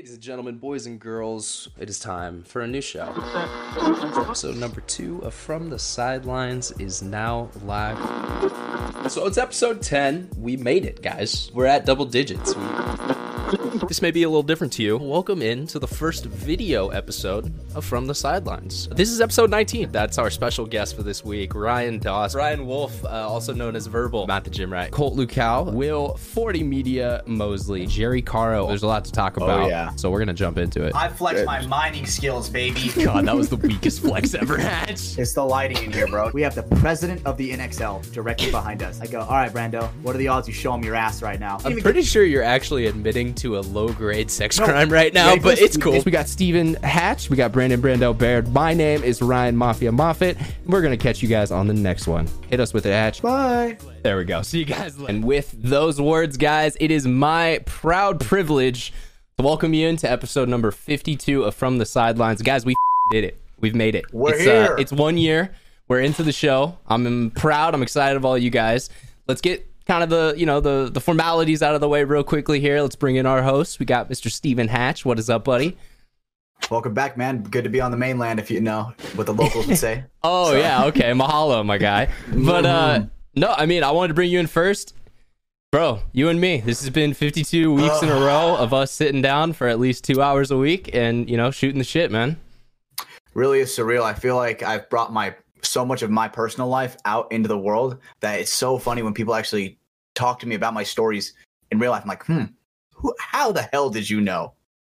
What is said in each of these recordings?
Ladies and gentlemen, boys and girls, it is time for a new show. Episode number two of From the Sidelines is now live. So it's episode 10. We made it, guys. We're at double digits. We... This may be a little different to you. Welcome in to the first video episode of From the Sidelines. This is episode 19. That's our special guest for this week, Ryan Doss. Ryan Wolf, uh, also known as Verbal, Matt the Gym Rat, Colt Lucal, Will 40 Media Mosley, Jerry Caro. There's a lot to talk about. Oh, yeah. So we're going to jump into it. I flex my mining skills, baby. God, that was the weakest flex ever had. It's the lighting in here, bro. We have the president of the NXL directly behind us. I go, all right, Brando, what are the odds you show him your ass right now? I'm pretty sure you're actually admitting to a low grade sex crime right now, Yeah, but it's cool. We got Steven Hatch, we got Brandon Brando Baird. My name is Ryan Mafia Moffitt. We're going to catch you guys on the next one. Hit us with it, Hatch. Bye. There we go. See you guys later. And with those words, guys, it is my proud privilege to welcome you into episode number 52 of From the Sidelines. Guys, we did it. We've made it. We're it's, here. Uh, it's one year. We're into the show. I'm proud. I'm excited of all you guys. Let's get kind of the you know the the formalities out of the way real quickly here. Let's bring in our host. We got Mr. Stephen Hatch. What is up, buddy? Welcome back, man. Good to be on the mainland, if you know what the locals would say. Oh yeah, okay. Mahalo, my guy. But uh no, I mean I wanted to bring you in first. Bro, you and me. This has been 52 weeks in a row of us sitting down for at least 2 hours a week and, you know, shooting the shit, man. really is surreal. I feel like I've brought my so much of my personal life out into the world that it's so funny when people actually talk to me about my stories in real life. I'm like, hmm, who, how the hell did you know?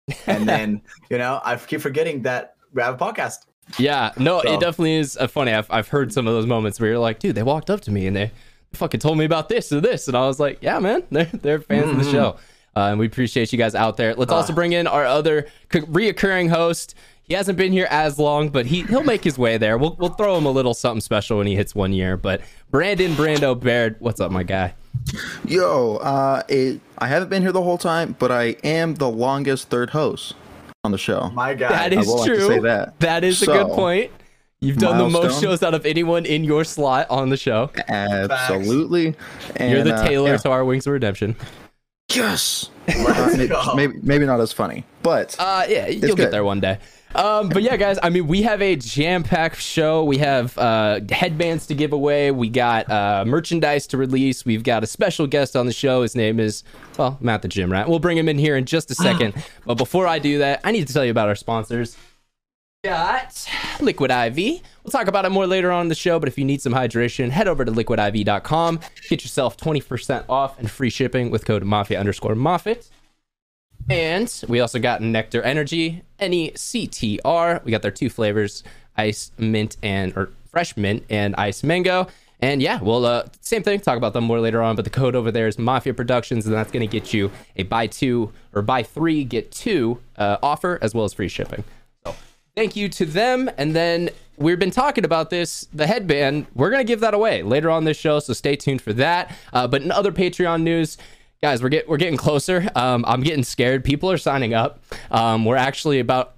And then, you know, I keep forgetting that we have a podcast. Yeah, no, So- it definitely is uh, funny. I've, I've heard some of those moments where you're like, dude, they walked up to me and they fucking told me about this or this. And I was like, yeah, man, they're, they're fans of the show. Uh, and we appreciate you guys out there. Let's also bring in our other reoccurring host. He hasn't been here as long, but he, he'll make his way there. We'll, we'll throw him a little something special when he hits one year. But Brandon Brando Baird, what's up, my guy? Yo, uh, it, I haven't been here the whole time, but I am the longest third host on the show. My God. That is will like to true. say that. That is a good point. You've done the most shows out of anyone in your slot on the show. Absolutely. And, You're the uh, yeah. to our Wings of Redemption. Yes. Uh, go. maybe, maybe not as funny, but Uh, yeah, you'll get there one day. Um, but yeah, guys, I mean, we have a jam-packed show. We have uh, headbands to give away. We got uh, merchandise to release. We've got a special guest on the show. His name is well, Matt the Gym Rat. We'll bring him in here in just a second. but before I do that, I need to tell you about our sponsors. Got Liquid IV. We'll talk about it more later on in the show, but if you need some hydration, head over to liquidiv.com. Get yourself 20% off and free shipping with code mafia underscore Moffitt. And we also got Nectar Energy, N E C T R. We got their two flavors, ice mint and or fresh mint and ice mango. And yeah, well, uh, same thing. Talk about them more later on. But the code over there is Mafia Productions, and that's going to get you a buy two or buy three get two uh, offer as well as free shipping. So thank you to them. And then we've been talking about this, the headband. We're gonna give that away later on this show, so stay tuned for that. Uh, but in other Patreon news, guys, we're get we're getting closer. Um, I'm getting scared. People are signing up. Um, we're actually about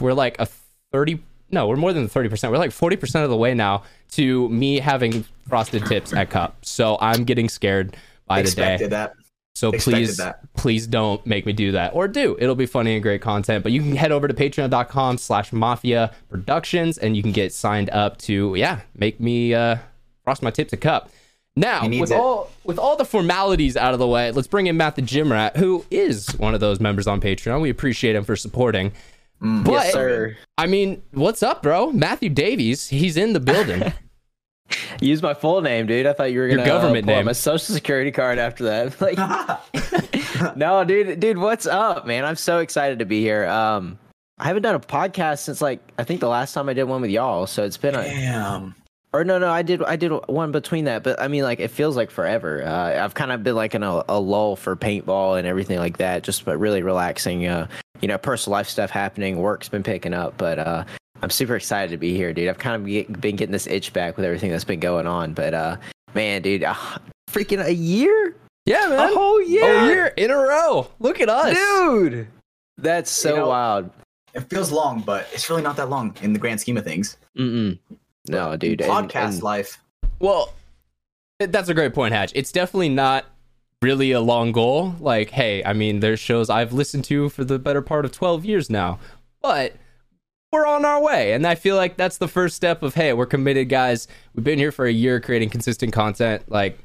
we're like a thirty. No, we're more than thirty percent. We're like forty percent of the way now to me having frosted tips at cup. So I'm getting scared by the day. That. So Expected please, that. please don't make me do that, or do. It'll be funny and great content. But you can head over to Patreon.com/slash Mafia Productions, and you can get signed up to yeah, make me uh, frost my tips a cup. Now, with it. all with all the formalities out of the way, let's bring in Matt the Gym Rat, who is one of those members on Patreon. We appreciate him for supporting. Mm, but Yes, sir. I mean, what's up, bro? Matthew Davies, he's in the building. Use my full name, dude. I thought you were Your gonna government pull out name. my social security card after that. Like, no, dude, dude, what's up, man? I'm so excited to be here. Um, I haven't done a podcast since like I think the last time I did one with y'all. So it's been a Damn. Or no, no, I did I did one between that, but I mean like it feels like forever. Uh, I've kind of been like in a, a lull for paintball and everything like that, just but really relaxing. Uh, you know, personal life stuff happening, work's been picking up, but uh, I'm super excited to be here, dude. I've kind of get, been getting this itch back with everything that's been going on, but uh, man, dude, uh, freaking a year, yeah, man. a whole year, Oh, year in a row. Look at us. dude. That's so You know- wild. It feels long, but it's really not that long in the grand scheme of things. Mm-mm. No, dude. Podcast and- life. Well, that's a great point, Hatch. It's definitely not really a long goal. Like, hey, I mean, there's shows I've listened to for the better part of 12 years now, but we're on our way. And I feel like that's the first step of, hey, we're committed, guys. We've been here for a year creating consistent content. Like,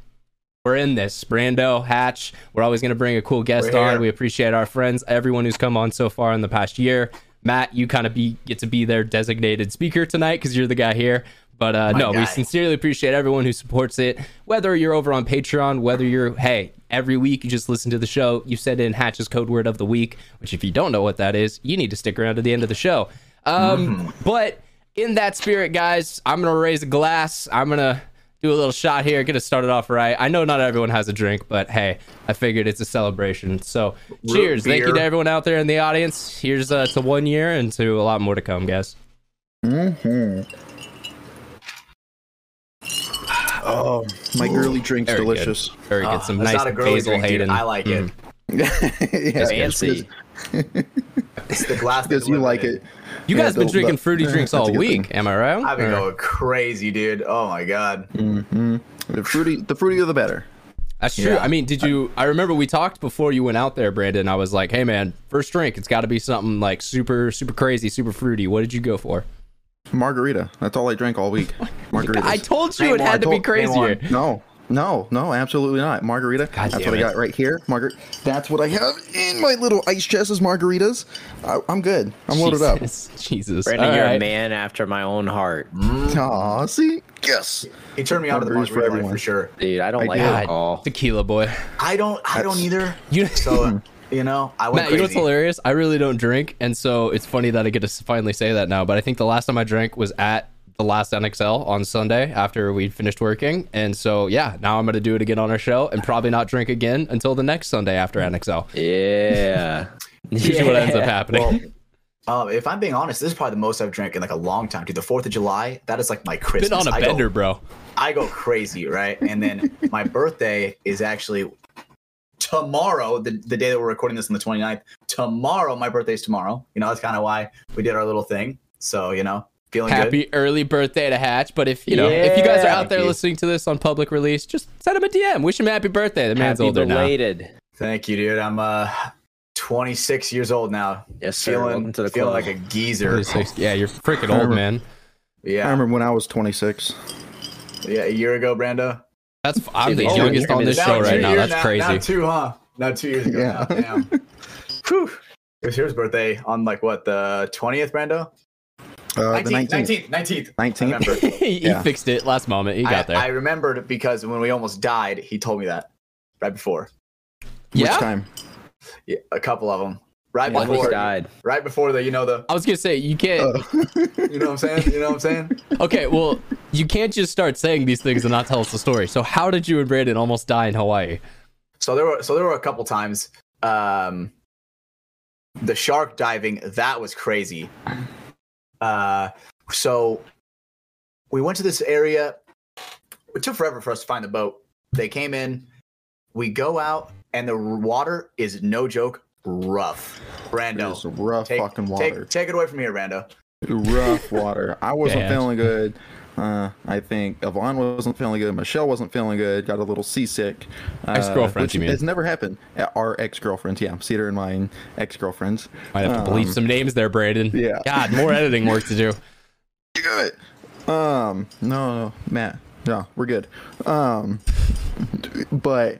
we're in this. Brando, Hatch, we're always going to bring a cool guest on. We appreciate our friends, everyone who's come on so far in the past year. Matt, you kind of be get to be their designated speaker tonight because you're the guy here. But uh, no, we sincerely appreciate everyone who supports it. Whether you're over on Patreon, whether you're hey every week you just listen to the show, you said in Hatch's code word of the week, which if you don't know what that is, you need to stick around to the end of the show. Um, But in that spirit, guys, I'm gonna raise a glass. I'm gonna do a little shot here, get it started off right. I know not everyone has a drink, but hey, I figured it's a celebration. So cheers. Thank you to everyone out there in the audience. Here's uh, to one year and to a lot more to come, guys. hmm Oh, my girly drink's Very good. delicious. Very good. Oh, Some that's nice not a girly basil drink, dude. I like it. Mm. yeah, Fancy. It's the glass because you like it. You Yeah, guys been the- drinking the- fruity drinks all week, thing. am I right? I've been Or- going crazy, dude. Oh my god. hmm The fruity, the fruitier the better. That's true. Yeah. I mean, did you? I remember we talked before you went out there, Brandon. I was like, "Hey, man, first drink, it's got to be something like super, super crazy, super fruity." What did you go for? Margarita. That's all I drank all week. Margarita. I told you Name it had one. to be Told- crazier. No, no, no, absolutely not. Margarita. that's damn what I got right here. Margaret. That's what I have in my little ice chest as margaritas. I, I'm good. I'm loaded up. Jesus, Jesus. Brandon, All you're a man after my own heart, Aw, see? Yes. He turned me on to the Margaritas for margarita everyone. for sure. dude. I don't I like did. alcohol. Tequila boy. I don't. I don't either. You, So uh, you know, I went Matt, you know what's hilarious? I really don't drink, and so it's funny that I get to finally say that now. But I think the last time I drank was at the last NXL on Sunday after we finished working, and so yeah, now I'm gonna do it again on our show, and probably not drink again until the next Sunday after NXL. Yeah. Usually what ends up happening. Um, if I'm being honest, this is probably the most I've drank in like a long time. Dude, the Fourth of July, that is like my Christmas. Been on a I go- bender, bro. I go crazy, right? And then my birthday is actually tomorrow, the, the day that we're recording this on the 29th. Tomorrow, my birthday is tomorrow. You know, that's kind of why we did our little thing. So, you know, feeling good. Happy early birthday to Hatch. But if you know, if you guys are out there you. listening to this on public release, just send him a DM. Wish him happy birthday. The man's Happy older now. belated. Thank you, dude. I'm uh 26 years old now. Yes, sir. Feeling, to the feeling club. like a geezer. 26. Yeah, you're freaking old, Remember- man. I Yeah. remember when I was 26. Yeah, a year ago, Brando. That's I'm the Oh, youngest on this show right now. years- That's crazy. Now two, huh? Now two years ago. Yeah. Yeah. Damn. Whew. It was his birthday on like what the 20th, Brando? Uh, the 19th, 19th. 19th, 19th. 19th. Remember. he Yeah. fixed it last moment. He got I, there. I remembered because when we almost died, he told me that right before. yeah. Which time? Yeah, a couple of them. Right Almost before, died. right before the, you know the, I was gonna say you can't. Uh, you know what I'm saying? You know what I'm saying? Okay, well, you can't just start saying these things and not tell us the story. So how did you and Brandon almost die in Hawaii? So there were, so there were a couple times. Um, the shark diving that was crazy. Uh, so we went to this area. It took forever for us to find the boat. They came in. We go out, and the water is no joke, rough. Brando, It's rough take, fucking water. Take, it away from here, Brando. rough water. I wasn't feeling good. Uh, I think Yvonne wasn't feeling good. Michelle wasn't feeling good. Got a little seasick. Uh, Ex-girlfriends, which you mean? It's never happened. Uh, Our ex girlfriends, yeah. Cedar and mine ex girlfriends. Might have to bleep some names there, Brandon. yeah. God, more editing work to do. Good. Um, no, no, Matt. No, we're good. Um, but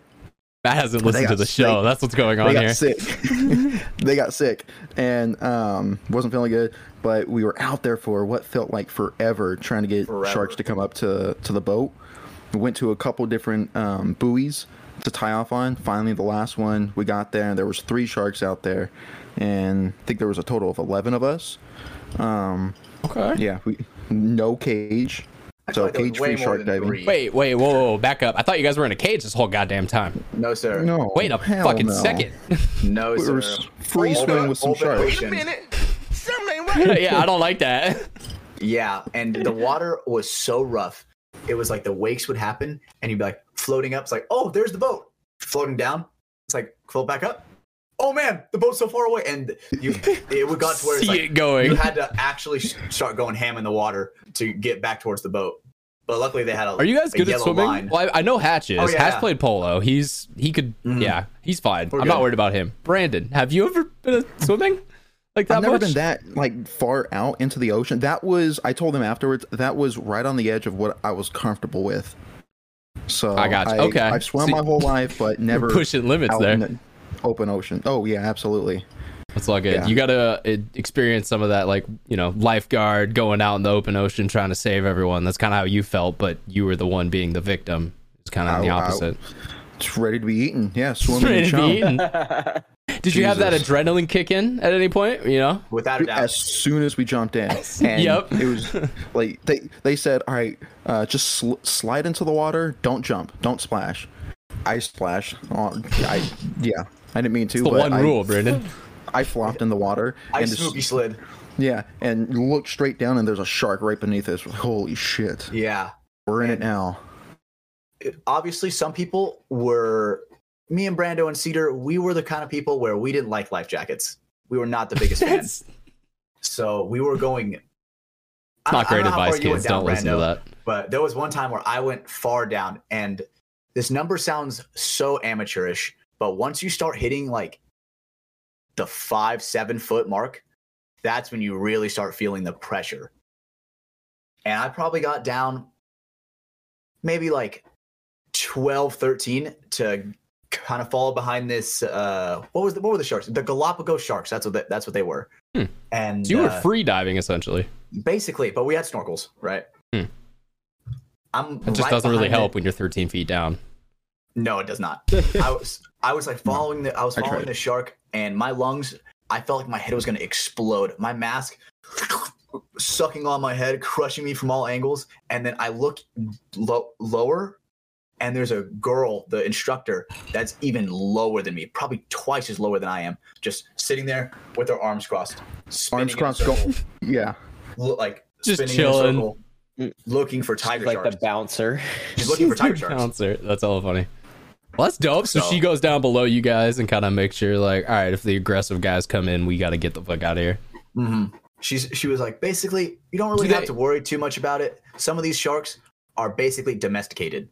Matt hasn't listened to the show. That's what's going they on got here. sick. they got sick and um, wasn't feeling good. But we were out there for what felt like forever, trying to get Forever. sharks to come up to to the boat. We went to a couple different um, buoys to tie off on. Finally, the last one we got there, and there was three sharks out there, and I think there was a total of eleven of us. Um, Okay. yeah, we no cage, so like cage free shark than diving. three. Wait, wait, whoa, whoa, whoa, back up. I thought you guys were in a cage this whole goddamn time. No, sir. No, Wait a fucking no. second. No, We sir. were s- free Open- swimming with some open sharks. ocean. yeah, I don't like that. Yeah, and the water was so rough. It was like the wakes would happen, and you'd be like floating up. It's like, oh, there's the boat. Floating down. It's like float back up. Oh man, the boat's so far away, and you it would got to where it's like it going. you had to actually start going ham in the water to get back towards the boat. but luckily they had a. Are you guys good at swimming? line. Well, I, I know Hatch is. Oh, yeah, Hatch yeah. played polo. He's he could. Mhm. Yeah, he's fine. We're I'm not worried about him. Brandon, have you ever been swimming like that I've never much? been that like far out into the ocean. That was I told him afterwards. That was right on the edge of what I was comfortable with. So I got you. Okay. I've swum So my whole life, but never pushing limits out there. in the open ocean. Oh yeah, absolutely. That's all good. Yeah. You got to uh, experience some of that, like you know, lifeguard going out in the open ocean trying to save everyone. That's kind of how you felt, but you were the one being the victim. It's kind of the Ow, ow. opposite. It's ready to be eaten. Yeah, swimming Ready and to be eaten. Did you have that adrenaline kick in at any point? You know, Without a doubt. As soon as we jumped in, and Yep. it was like they they said, "All right, uh, just sl- slide into the water. Don't jump. Don't splash." I splashed. On, I yeah, I didn't mean to. the but one I, rule, Brandon. I flopped in the water I spooky just, slid. yeah, and looked straight down, and there's a shark right beneath us. Holy shit, Yeah. we're in it now. It- obviously, some people were. Me and Brando and Cedar, we were the kind of people where we didn't like life jackets. We were not the biggest fans. So we were going. I not don't- I great don't advice, far you went kids. down, Don't listen to that. But there was one time where I went far down, and this number sounds so amateurish. But once you start hitting like the five, seven foot mark, that's when you really start feeling the pressure. And I probably got down maybe like 12, 13 to kind of fall behind this. Uh, what was the, what were the sharks? The Galapagos sharks. That's what they, that's what they were. Hmm. And So you were uh, free diving essentially. basically, but we had snorkels, right? Hmm. I'm It just right doesn't really help it. when you're 13 feet down. No, it does not. I was I was like following the I was following tried. the shark and my lungs I felt like my head was gonna explode. My mask sucking on my head, crushing me from all angles, and then I look lo- lower and there's a girl, the instructor, that's even lower than me, probably twice as lower than I am, just sitting there with her arms crossed, Arms in a crossed, go. Yeah, lo- like Just spinning chilling. in a circle, looking for tiger like sharks. the bouncer. She's looking for tiger sharks. Bouncer. That's all funny. Well, that's dope. So, So- she goes down below you guys and kind of makes sure, like, all right, if the aggressive guys come in, we got to get the fuck out of here. hmm She's she was like, basically, you don't really Do have they- to worry too much about it. Some of these sharks are basically domesticated.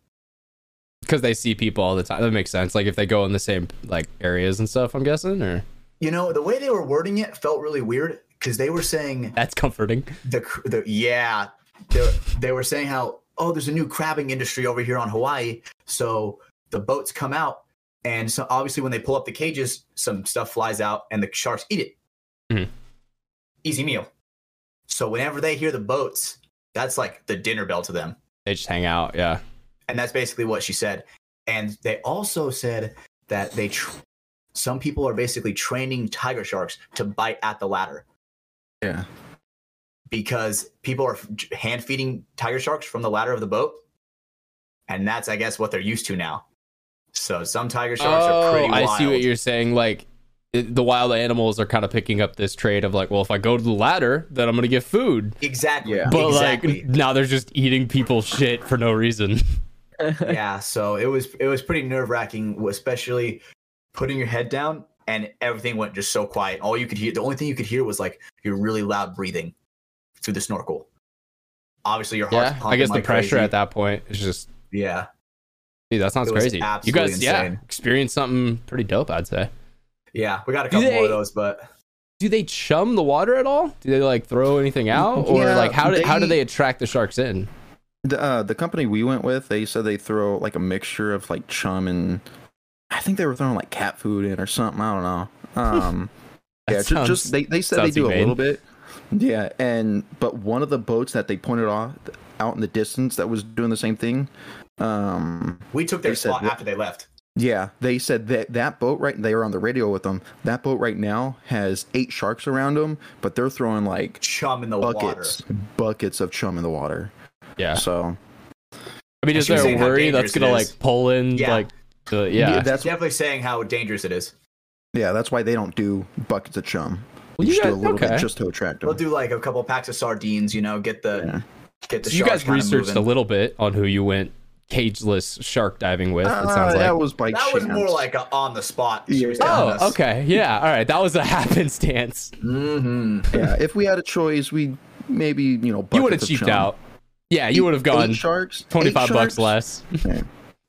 Because they see people all the time. That makes sense. Like, if they go in the same, like, areas and stuff, I'm guessing, or You know, the way they were wording it felt really weird because they were saying that's comforting. the the yeah, they, they were saying how oh, there's a new crabbing industry over here on Hawaii, so the boats come out, and so obviously when they pull up the cages, some stuff flies out, and the sharks eat it. Mhm. Easy meal. So whenever they hear the boats, that's like the dinner bell to them. They just hang out. Yeah. and that's basically what she said and they also said that they tr- some people are basically training tiger sharks to bite at the ladder yeah. because people are hand feeding tiger sharks from the ladder of the boat and that's i guess what they're used to now so some tiger sharks are Oh, pretty wild I see what you're saying. Like, it, the wild animals are kind of picking up this trade of, like, well, if I go to the ladder, then I'm going to get food. exactly Yeah. But, exactly like, now they're just eating people's shit for no reason. yeah so it was it was pretty nerve-wracking especially putting your head down and everything went just so quiet all you could hear the only thing you could hear was like your really loud breathing through the snorkel obviously your heart's Yeah. I pumping guess the like pressure crazy. at that point is just, yeah dude, that sounds It was crazy. You absolutely guys, yeah, insane. experienced something pretty dope, I'd say. yeah we got a Do couple more of those but do they chum the water at all? Do they like throw anything out, or Yeah, like how do how do they- they attract the sharks in? The uh, the company we went with, they said they throw like a mixture of like chum and I think they were throwing like cat food in or something. I don't know. Um, yeah, sounds- just they they said they sounds do a little bit. Yeah, and but one of the boats that they pointed off out in the distance that was doing the same thing. Um, we took their They said spot after they left yeah, they said that that boat right they were on the radio with them. That boat right now has eight sharks around them, but they're throwing like chum in the buckets, buckets of chum in the water. Yeah, So I mean, is she there a worry that's gonna like pull in Yeah. like the yeah? water that's definitely saying how dangerous it is yeah, that's why they don't do buckets of chum. Well, You you just do a guys- little okay. bit just to attract they'll do like a couple packs of sardines you know get the Yeah. get the So you guys researched moving. a little bit on who you went cageless shark diving with. It Uh, sounds like. that was by that was more like a on the spot Yeah. Oh, okay, yeah, all right. That was a happenstance. hmm yeah. If we had a choice, we maybe you know You would have cheaped chum. out. Yeah, you would have gone sharks. twenty five bucks less. Yeah.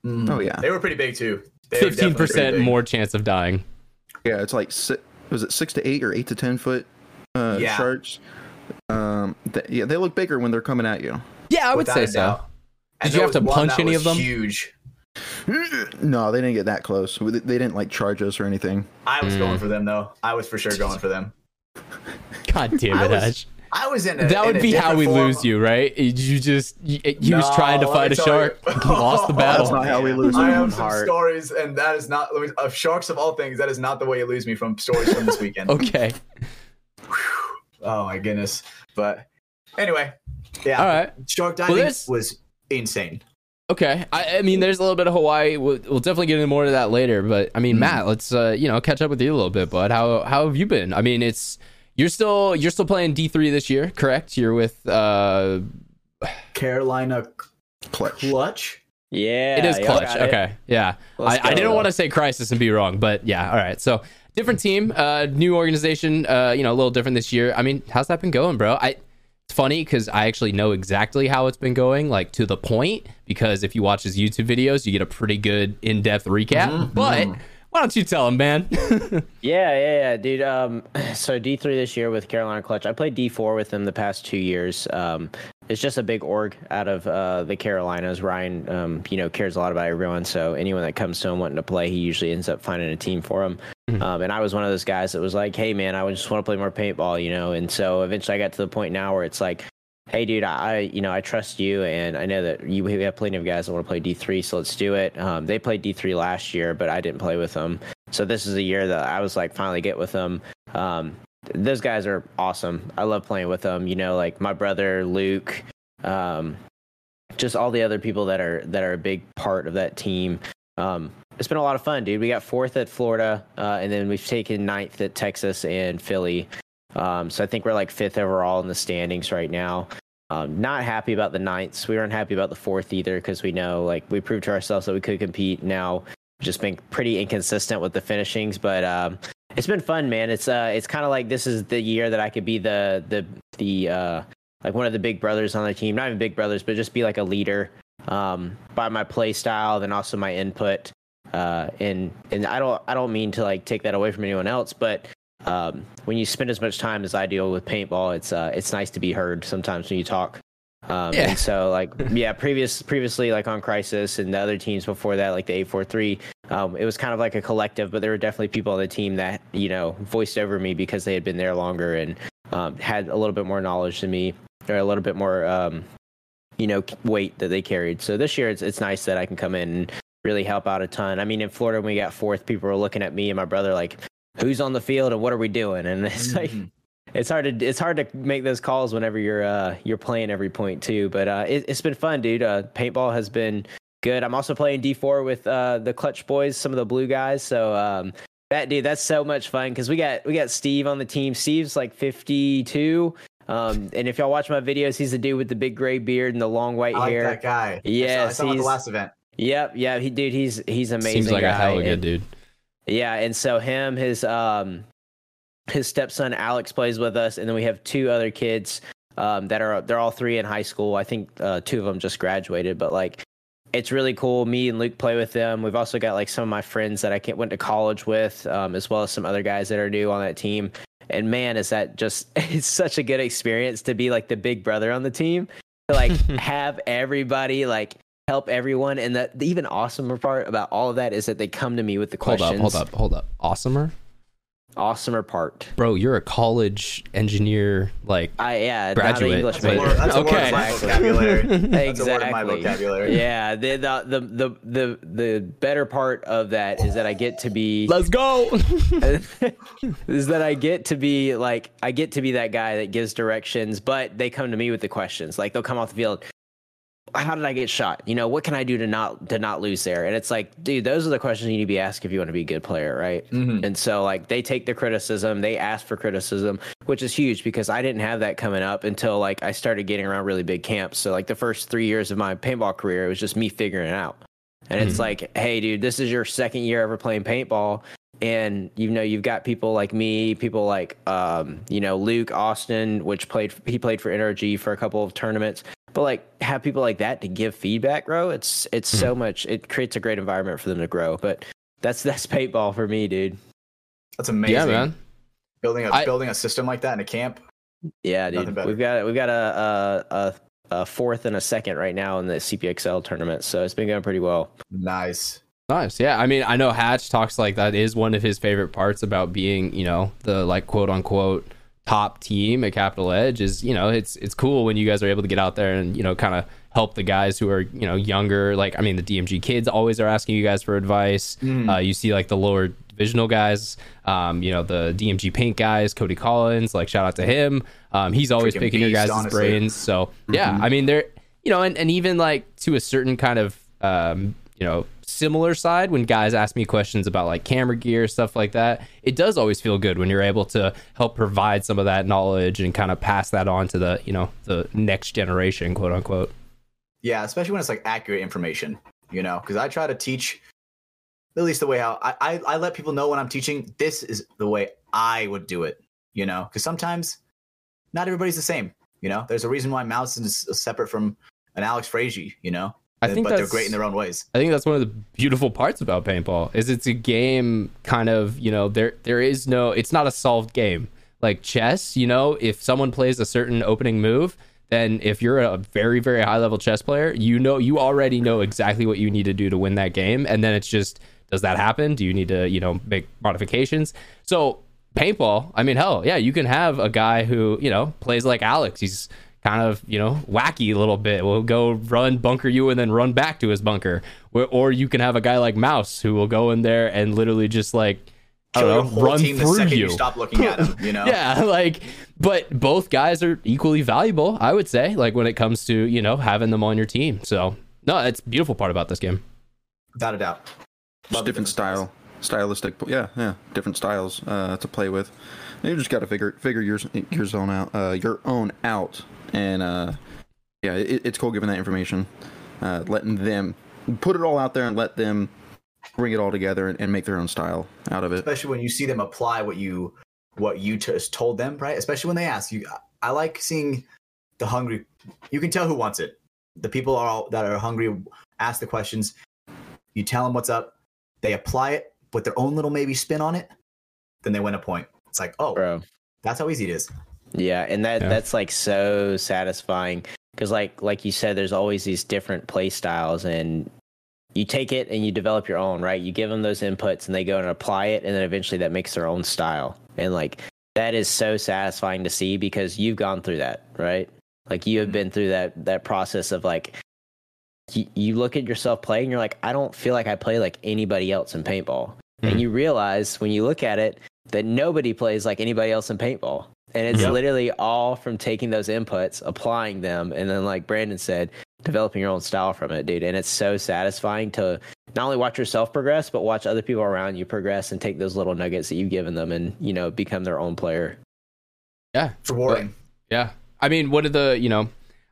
Mm. Oh yeah, They were pretty big too. Fifteen percent more chance of dying. yeah. It's like was it six to eight or eight to ten foot uh, Yeah. sharks? Um, th- yeah, they look bigger when they're coming at you. Yeah, I would Without say a so. Doubt. And Did you have to punch any of them? Huge. No, they didn't get that close. They they didn't like charge us or anything. I was Mm. going for them though. I was for sure going for them. God damn I it, was- Ash. I was in. A, That in would a be how we form. lose you, right? You just you, he was trying to fight a shark, you. lost the battle. That's not how we lose. I our have some heart. stories, and that is not of sharks of all things. That is not the way you lose me from stories from this weekend. okay, Oh my goodness! But anyway, yeah. all right. Shark diving there's- was insane. Okay, I, I mean, there's a little bit of Hawaii. We'll, we'll definitely get into more of that later. But I Mm-hmm. mean, Matt, let's uh, you know catch up with you a little bit, bud. How how have you been? I mean, it's you're still you're still playing D three this year, correct? You're with uh, Carolina Clutch. clutch. Yeah, it is clutch. got it. Okay, yeah. I, Let's I go. didn't want to say crisis and be wrong, but yeah. All right, so different team, uh, new organization. Uh, you know, a little different this year. I mean, how's that been going, bro? I. It's funny because I actually know exactly how it's been going, like to the point. Because if you watch his YouTube videos, you get a pretty good in-depth recap. But why don't you tell him, man? Yeah, yeah, yeah, dude. Um, so D three this year with Carolina Clutch. I played D four with them the past two years. Um, it's just a big org out of uh, the Carolinas. Ryan, um, you know, cares a lot about everyone. So anyone that comes to him wanting to play, he usually ends up finding a team for him. Um, and I was one of those guys that was like, "Hey, man, I just want to play more paintball," you know. And so eventually, I got to the point now where it's like, "Hey, dude, I, you know, I trust you, and I know that you we have plenty of guys that want to play D three, so let's do it." Um, they played D three last year, but I didn't play with them. So this is a year that I was like finally get with them. Um, those guys are awesome. I love playing with them. You know, like my brother Luke, um, just all the other people that are that are a big part of that team. Um, it's been a lot of fun, dude. We got fourth at Florida, uh, and then we've taken ninth at Texas and Philly. Um, so I think we're like fifth overall in the standings right now. Um, not happy about the ninths. We weren't happy about the fourth either because we know like we proved to ourselves that we could compete. Now just been pretty inconsistent with the finishings, but um, it's been fun, man. It's uh, it's kind of like this is the year that I could be the the the uh, like one of the big brothers on the team. Not even big brothers, but just be like a leader um, by my play style, then also my input. Uh, and and I don't I don't mean to like take that away from anyone else, but um, when you spend as much time as I do with paintball, it's uh, it's nice to be heard sometimes when you talk. Um, Yeah. And so like yeah, previous previously like on Crisis and the other teams before that, like the eight four three, um, it was kind of like a collective, but there were definitely people on the team that you know voiced over me because they had been there longer and um, had a little bit more knowledge than me or a little bit more um, you know weight that they carried. So this year it's it's nice that I can come in and really help out a ton. I mean, in Florida when we got fourth, people were looking at me and my brother like, "Who's on the field and what are we doing?" And it's like Mhm. It's hard to it's hard to make those calls whenever you're uh you're playing every point too. But uh, it, it's been fun, dude. Uh, paintball has been good. I'm also playing D4 with uh the Clutch Boys, some of the blue guys. So um that dude, that's so much fun because we got we got Steve on the team. Steve's like 52. Um, and if y'all watch my videos, he's the dude with the big gray beard and the long white I like hair. that guy. Yes, I saw, I saw him at the he's- last event. Yep, yeah, he dude, he's he's amazing. Seems like a hell of a good dude. yeah, and so him, his um, his stepson Alex plays with us, and then we have two other kids um that are they're all three in high school. I think uh, two of them just graduated, but like it's really cool. Me and Luke play with them. We've also got like some of my friends that I can't, went to college with, um, as well as some other guys that are new on that team. And man, is that just it's such a good experience to be like the big brother on the team. To like have everybody like help everyone. And the, the even awesomer part about all of that is that they come to me with the questions. Hold up, hold up, hold up. Awesomer, Awesomer part. bro. You're a college engineer, like I yeah, Graduate, Not That's a that's Okay. vocabulary. That's a word exactly. my vocabulary. Yeah, the, the the the the the better part of that is that I get to be let's go. is that I get to be like I get to be that guy that gives directions, but they come to me with the questions. Like they'll come off the field. How did I get shot? You know, what can I do to not to not lose there? And it's like, dude, those are the questions you need to be asked if you want to be a good player, right? Mhm. And so like they take the criticism, they ask for criticism, which is huge because I didn't have that coming up until like I started getting around really big camps. So like the first three years of my paintball career, it was just me figuring it out. And it's Mhm. like, hey, dude, this is your second year ever playing paintball, and you know you've got people like me, people like um, you know Luke Austin, which played he played for NRG for a couple of tournaments. But like have people like that to give feedback, bro. It's it's Hmm. so much. It creates a great environment for them to grow. But that's that's paintball for me, dude. That's amazing. Yeah, man. Building a I- building a system like that in a camp. Yeah, dude. better. We've got we've got a, a a a fourth and a second right now in the CPXL tournament, so it's been going pretty well. Nice. Nice. Yeah. I mean, I know Hatch talks like that is one of his favorite parts about being, you know, the like quote unquote top team at Capital Edge is, you know, it's it's cool when you guys are able to get out there and, you know, kind of help the guys who are, you know, younger. Like, I mean, the DMG kids always are asking you guys for advice. Uh, you see like the lower divisional guys, um, you know, the DMG Pink guys, Cody Collins, like shout out to him. Um, he's always Freaking picking your guys' honestly. brains. So yeah, I mean, they're you know, and, and even like to a certain kind of um, you know, similar side when guys ask me questions about like camera gear, stuff like that, it does always feel good when you're able to help provide some of that knowledge and kind of pass that on to the, you know, the next generation, quote unquote. Yeah, especially when it's like accurate information, you know, because I try to teach at least the way how I, I, I let people know when I'm teaching, this is the way I would do it, you know, because sometimes not everybody's the same, you know, there's a reason why Mouse is separate from an Alex Frazier, you know, I think but they're great in their own ways. I think that's one of the beautiful parts about paintball is it's a game kind of, you know, there there is no it's not a solved game. Like chess, you know, if someone plays a certain opening move, then if you're a very very high level chess player, you know you already know exactly what you need to do to win that game and then it's just does that happen? Do you need to, you know, make modifications? So, paintball, I mean, hell, yeah, you can have a guy who, you know, plays like Alex. He's kind of you know wacky a little bit will go run bunker you and then run back to his bunker or, or you can have a guy like mouse who will go in there and literally just like I Kill your don't know, run team through second you. you stop looking at them, you know? yeah, like, but both guys are equally valuable, I would say. Like when it comes to you know having them on your team. So no, it's beautiful part about this game. Without a doubt. Just Love different style, stylistic. Yeah, yeah, different styles uh, to play with. You just got to figure figure your your zone out, uh, your own out, and uh, yeah, it, it's cool giving that information, uh, letting them put it all out there and let them bring it all together and, and make their own style out of it. especially when you see them apply what you what you just told them right? Especially when they ask you i like seeing the hungry you can tell who wants it. The people are all, that are hungry ask the questions. You tell them what's up they apply it with their own little maybe spin on it then they win a point it's like oh Bro. that's how easy it is Yeah, and that Yeah. that's like so satisfying because like like you said, there's always these different play styles, and you take it and you develop your own. Right, you give them those inputs, and they go and apply it, and then eventually that makes their own style. And like that is so satisfying to see because you've gone through that, right? Like you have been through that that process of like you, you look at yourself playing, you're like, I don't feel like I play like anybody else in paintball. Mhm. And you realize when you look at it that nobody plays like anybody else in paintball. And it's Yep. literally all from taking those inputs, applying them, and then like Brandon said, developing your own style from it, dude. And it's so satisfying to not only watch yourself progress, but watch other people around you progress and take those little nuggets that you've given them and, you know, become their own player. Yeah, it's rewarding Yeah. I mean, what are the, you know,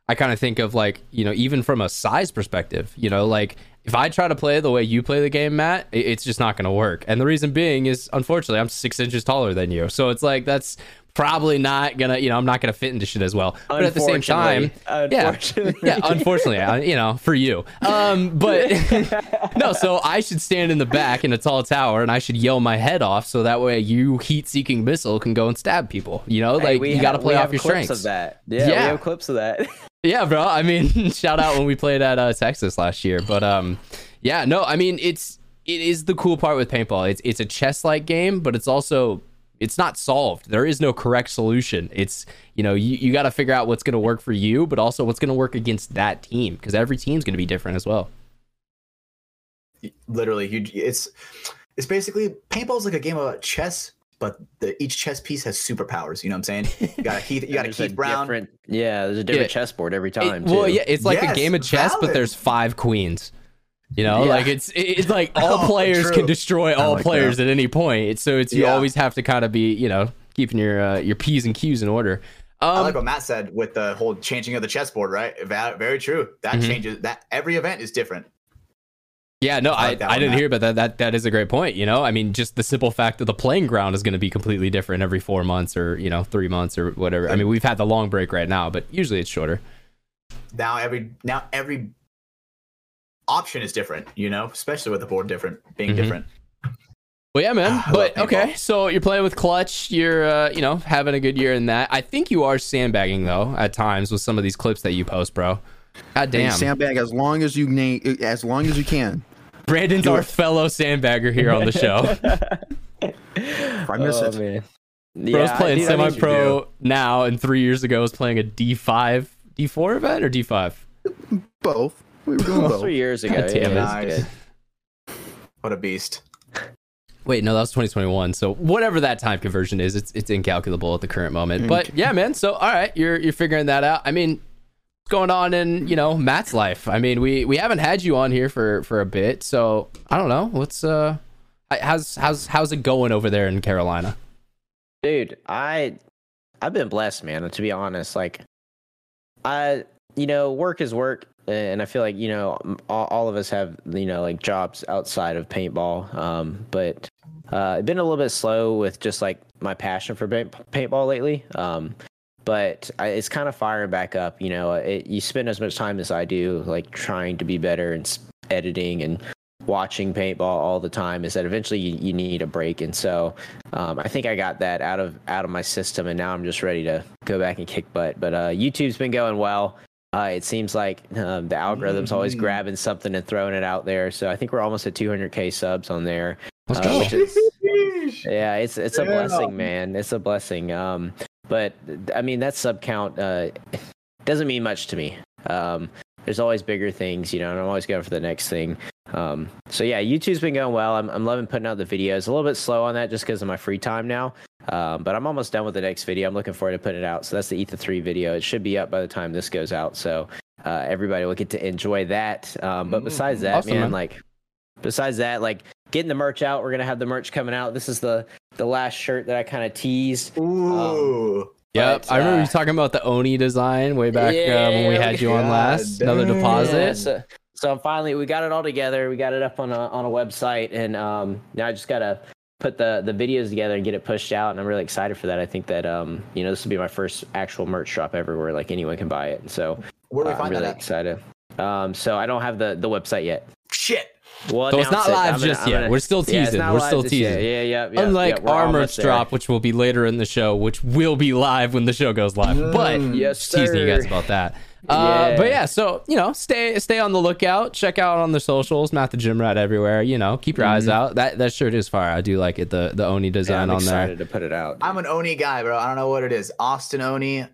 I kind of think of like, you know, even from a size perspective, you know, like if I try to play the way you play the game, Matt, it's just not going to work. And the reason being is, unfortunately, I'm six inches taller than you. So it's like, that's probably not going to, you know, I'm not going to fit into shit as well. But at the same time, Unfortunately. yeah, Unfortunately. yeah, unfortunately, you know, for you. Um, but no, so I should stand in the back in a tall tower and I should yell my head off so that way you heat-seeking missile can go and stab people. You know, like we you got to play off your strengths. of that. Yeah, Yeah. we have clips of that. Yeah, bro. I mean, shout out when we played at uh, Texas last year. But um, yeah, no. I mean, it's it is the cool part with paintball. It's it's a chess like game, but it's also it's not solved. There is no correct solution. It's you know you, you got to figure out what's going to work for you, but also what's going to work against that team because every team's going to be different as well. literally you it's it's basically paintball's like a game of chess but the, each chess piece has superpowers you know what i'm saying you got a keith you got a There's keith brown yeah, there's a different Yeah. chessboard every It- time. well, yeah, it's like a game of chess, but there's five queens. You know, Yeah. like it's it's like all Oh, players true. can destroy all like players at any point. So it's you Yeah. always have to kind of be you know keeping your uh, your p's and q's in order. Um, I like what Matt said with the whole changing of the chessboard, right? Very true. That Mhm. changes. That every event is different. Yeah, no, I I, like that I one, didn't hear about that. That that is a great point. You know, I mean, just the simple fact that the playing ground is going to be completely different every four months or you know three months or whatever. I mean, we've had the long break right now, but usually it's shorter. now every now every option is different. You know, especially with the board different being Mhm. different. Well, yeah, man. But okay, so you're playing with Clutch. You're, uh, you know, having a good year in that. I think you are sandbagging though at times with some of these clips that you post, bro. God Hey, damn, sandbag as long as you na- as long as you can. Brandon's our fellow sandbagger here on the show. I miss oh, it, man. Bro's Yeah, playing dude, I mean, semi-pro now, and three years ago was playing a D5, D4 event or D5. both. We were doing both. three years ago. God damn yeah, it. Nice. What a beast. Wait, no, that was 2021. So whatever that time conversion is, it's it's incalculable at the current moment. Mm. But yeah, man. So all right, you're you're figuring that out. I mean, what's going on in you know Matt's life? I mean, we we haven't had you on here for for a bit, so I don't know what's uh how's how's how's it going over there in Carolina? dude i i've been blessed man to be honest like i you know work is work and i feel like you know all, all of us have you know like jobs outside of paintball um but uh it's been a little bit slow with just like my passion for paint, paintball lately um but I, it's kind of firing back up you know it, you spend as much time as i do like trying to be better and editing and watching paintball all the time is that eventually you, you need a break and so um, I think I got that out of out of my system, and now I'm just ready to go back and kick butt. But uh, YouTube's been going well. Uh, it seems like um, the algorithm's always Mm. grabbing something and throwing it out there. So I think we're almost at 200k subs on there. Let's uh, go. is- yeah, it's it's a blessing, man. It's a blessing. Um, but I mean that sub count uh, doesn't mean much to me. Um, there's always bigger things, you know, and I'm always going for the next thing. Um, so yeah, YouTube's been going well. I'm I'm loving putting out the videos. A little bit slow on that just because of my free time now. Um, but I'm almost done with the next video. I'm looking forward to putting it out. So that's the Ether 3 video. It should be up by the time this goes out. So uh, everybody will get to enjoy that. Um, but besides that, Awesome, man, man. like besides that, like getting the merch out. We're gonna have the merch coming out. This is the the last shirt that I kind of teased. Ooh. Yep, But, I remember uh, you talking about the Oni design way back uh, when we had you on God last. Another deposit. Yeah, so, so finally we got it all together. We got it up on a on a website, and um, now I just gotta put the the videos together and get it pushed out. And I'm really excited for that. I think that um, you know, this will be my first actual merch drop ever where like anyone can buy it. So Where do we uh, find I'm really that? Excited. Um, so I don't have the the website yet. Shit. We'll So it's not announce it. live gonna- just yet. gonna- We're still teasing. not We're still teasing. Yeah, yeah, yeah. Unlike yeah, we're our merch almost there. drop, which will be later in the show, which will be live when the show goes live. But Mm. Yes, teasing you guys about that. Uh, Yeah. But yeah, so you know, stay stay on the lookout. Check out on the socials, Matt the Gym Rat everywhere. You know, keep your eyes out. That that shirt is fire. I do like it. The the Oni Yeah, design I'm on there. excited to put it out. I'm an Oni guy, bro. I don't know what it is. Austin Oni.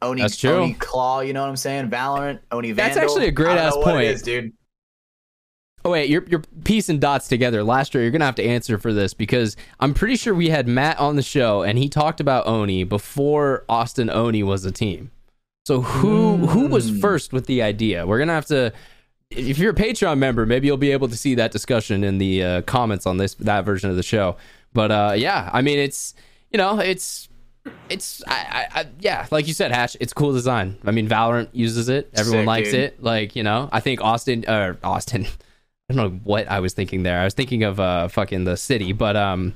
Oni, That's true. Oni Claw, you know what I'm saying? Valorant, Oni Vandal. That's actually a great ass know what it point. is, dude. Oh wait, you're you're piecing dots together. Last year, you're gonna have to answer for this because I'm pretty sure we had Matt on the show and he talked about Oni before Austin Oni was a team. So who who was Mm. first with the idea? We're gonna have to. If you're a Patreon member, maybe you'll be able to see that discussion in the uh, comments on this that version of the show. But uh, yeah, I mean, it's you know, it's it's I, I, I yeah, like you said, Hatch. It's cool design. I mean, Valorant uses it. Everyone Sick, likes dude. it. Like you know, I think Austin or Austin. I don't know what I was thinking there. I was thinking of uh fucking the city, but um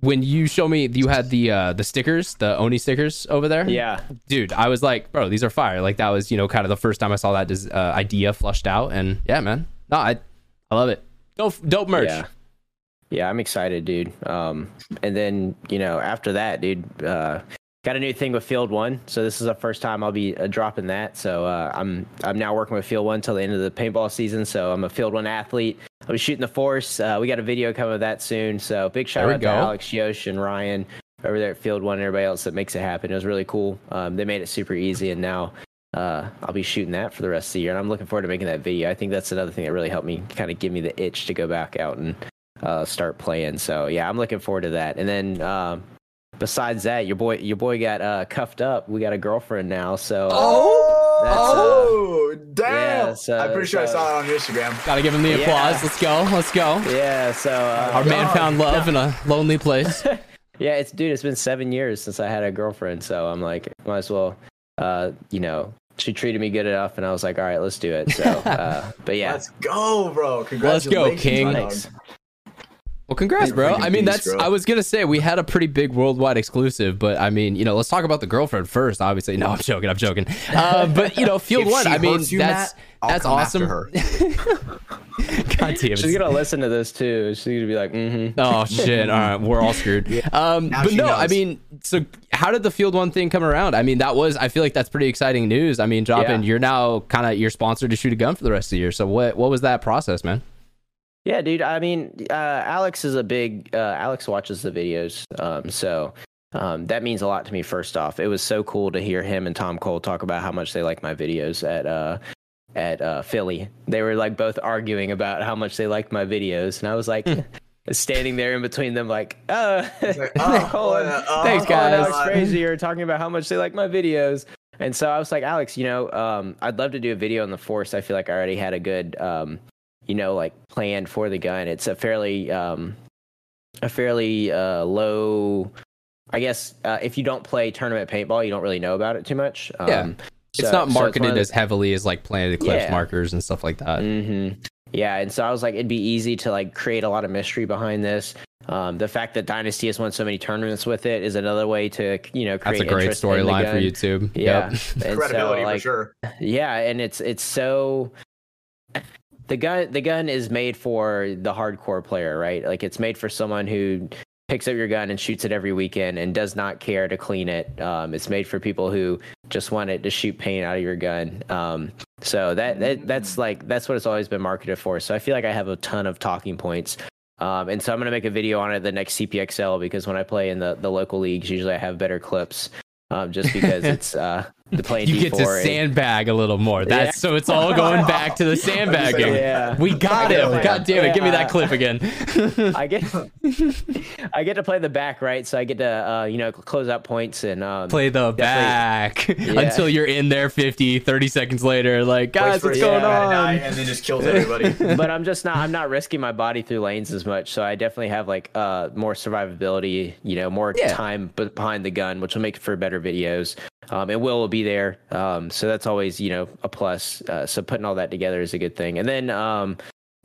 when you show me you had the uh the stickers, the Oni stickers over there. yeah, Dude, I was like, bro, these are fire. Like that was, you know, kind of the first time I saw that uh, idea flushed out and yeah, man. No, I I love it. Dope dope merch. Yeah. Yeah, I'm excited, dude. Um, and then you know after that, dude, uh, got a new thing with Field One. So this is the first time I'll be uh, dropping that. So uh, I'm I'm now working with Field One till the end of the paintball season. So I'm a Field One athlete. I'll be shooting the Force. Uh, we got a video coming of that soon. So big shout out go. to Alex Yosh and Ryan over there at Field One and everybody else that makes it happen. It was really cool. Um, they made it super easy, and now. Uh, I'll be shooting that for the rest of the year, and I'm looking forward to making that video. I think that's another thing that really helped me kind of give me the itch to go back out and uh, start playing. So yeah, I'm looking forward to that. And then um, besides that, your boy your boy got uh, cuffed up. We got a girlfriend now. So Oh, That's, uh, oh, damn! yeah, so- I'm pretty sure I saw it on Instagram. Gotta give him the Yeah. applause. Let's go. Let's go. yeah, so uh, Our man God. found love in a lonely place. yeah, it's dude. It's been seven years since I had a girlfriend. So I'm like, might as well. Uh, you know, she treated me good enough, and I was like, all right, let's do it. So, uh, but yeah, Let's go, bro! Let's Congratulations, go, King. My dog. Thanks. Well, congrats, Big bro. I mean, that's. bro. I was gonna say we had a pretty big worldwide exclusive, but I mean, you know, let's talk about the girlfriend first. Obviously, no, I'm joking. I'm joking. Uh, but you know, Field One. I mean, you, that's Matt, I'll that's awesome. her. God damn She's gonna listen to this too. She's gonna be like, mm-hmm. Oh shit! All right, we're all screwed. Um, Now but she no, I mean, so how did the Field One thing come around? I mean, that was. I feel like that's pretty exciting news. I mean, dropping. Yeah. You're now kind of you're sponsored to shoot a gun for the rest of the year. So what what was that process, man? Yeah, dude. I mean, uh, Alex is a big. Uh, Alex watches the videos, um, so um, that means a lot to me. First off, it was so cool to hear him and Tom Cole talk about how much they like my videos at uh, at uh, Philly. They were like both arguing about how much they liked my videos, and I was like. Standing there in between them, like, uh, like, oh, Cole and- oh, Thanks, Cole and guys. Alex Crazy are talking about how much they like my videos. And so I was like, Alex, you know, um, I'd love to do a video on the Force. I feel like I already had a good, um, you know, like plan for the gun. It's a fairly, um, a fairly uh, low. I guess uh, if you don't play tournament paintball, you don't really know about it too much. Um, Yeah. It's so- not so marketed one of the- as heavily as like Planet Eclipse Yeah. markers and stuff like that. hmm Yeah, and so I was like, it'd be easy to like create a lot of mystery behind this. Um, the fact that Dynasty has won so many tournaments with it is another way to you know create That's a great interest in storyline for. YouTube. Yeah, Yep. And so, Credibility like, for sure. Yeah, and it's it's so the gun the gun is made for the hardcore player, right? Like it's made for someone who picks up your gun and shoots it every weekend and does not care to clean it. Um, it's made for people who just want it to shoot paint out of your gun. Um, so that, that that's like that's what it's always been marketed for. So I feel like I have a ton of talking points. Um, and so I'm gonna make a video on it the next CPXL because when I play in the, the local leagues, usually I have better clips. Um, just because it's uh the playing You get to D4 and- sandbag a little more. That's Yeah. so it's all going back to the sandbagging. Yeah. We got Yeah. him. God damn it. Give me that clip again. I get I get to play the back, right? So I get to uh, you know close out points and um, Play the back until you're in there 50, 30 seconds later. Like, guys, Waits what's it going to die on? And then just kills everybody. but I'm just not I'm not risking my body through lanes as much. So I definitely have like uh more survivability, you know, more Yeah. time behind the gun, which will make for better videos. Um, and Will will be there, um, so that's always you know a plus. Uh, so putting all that together is a good thing. And then um,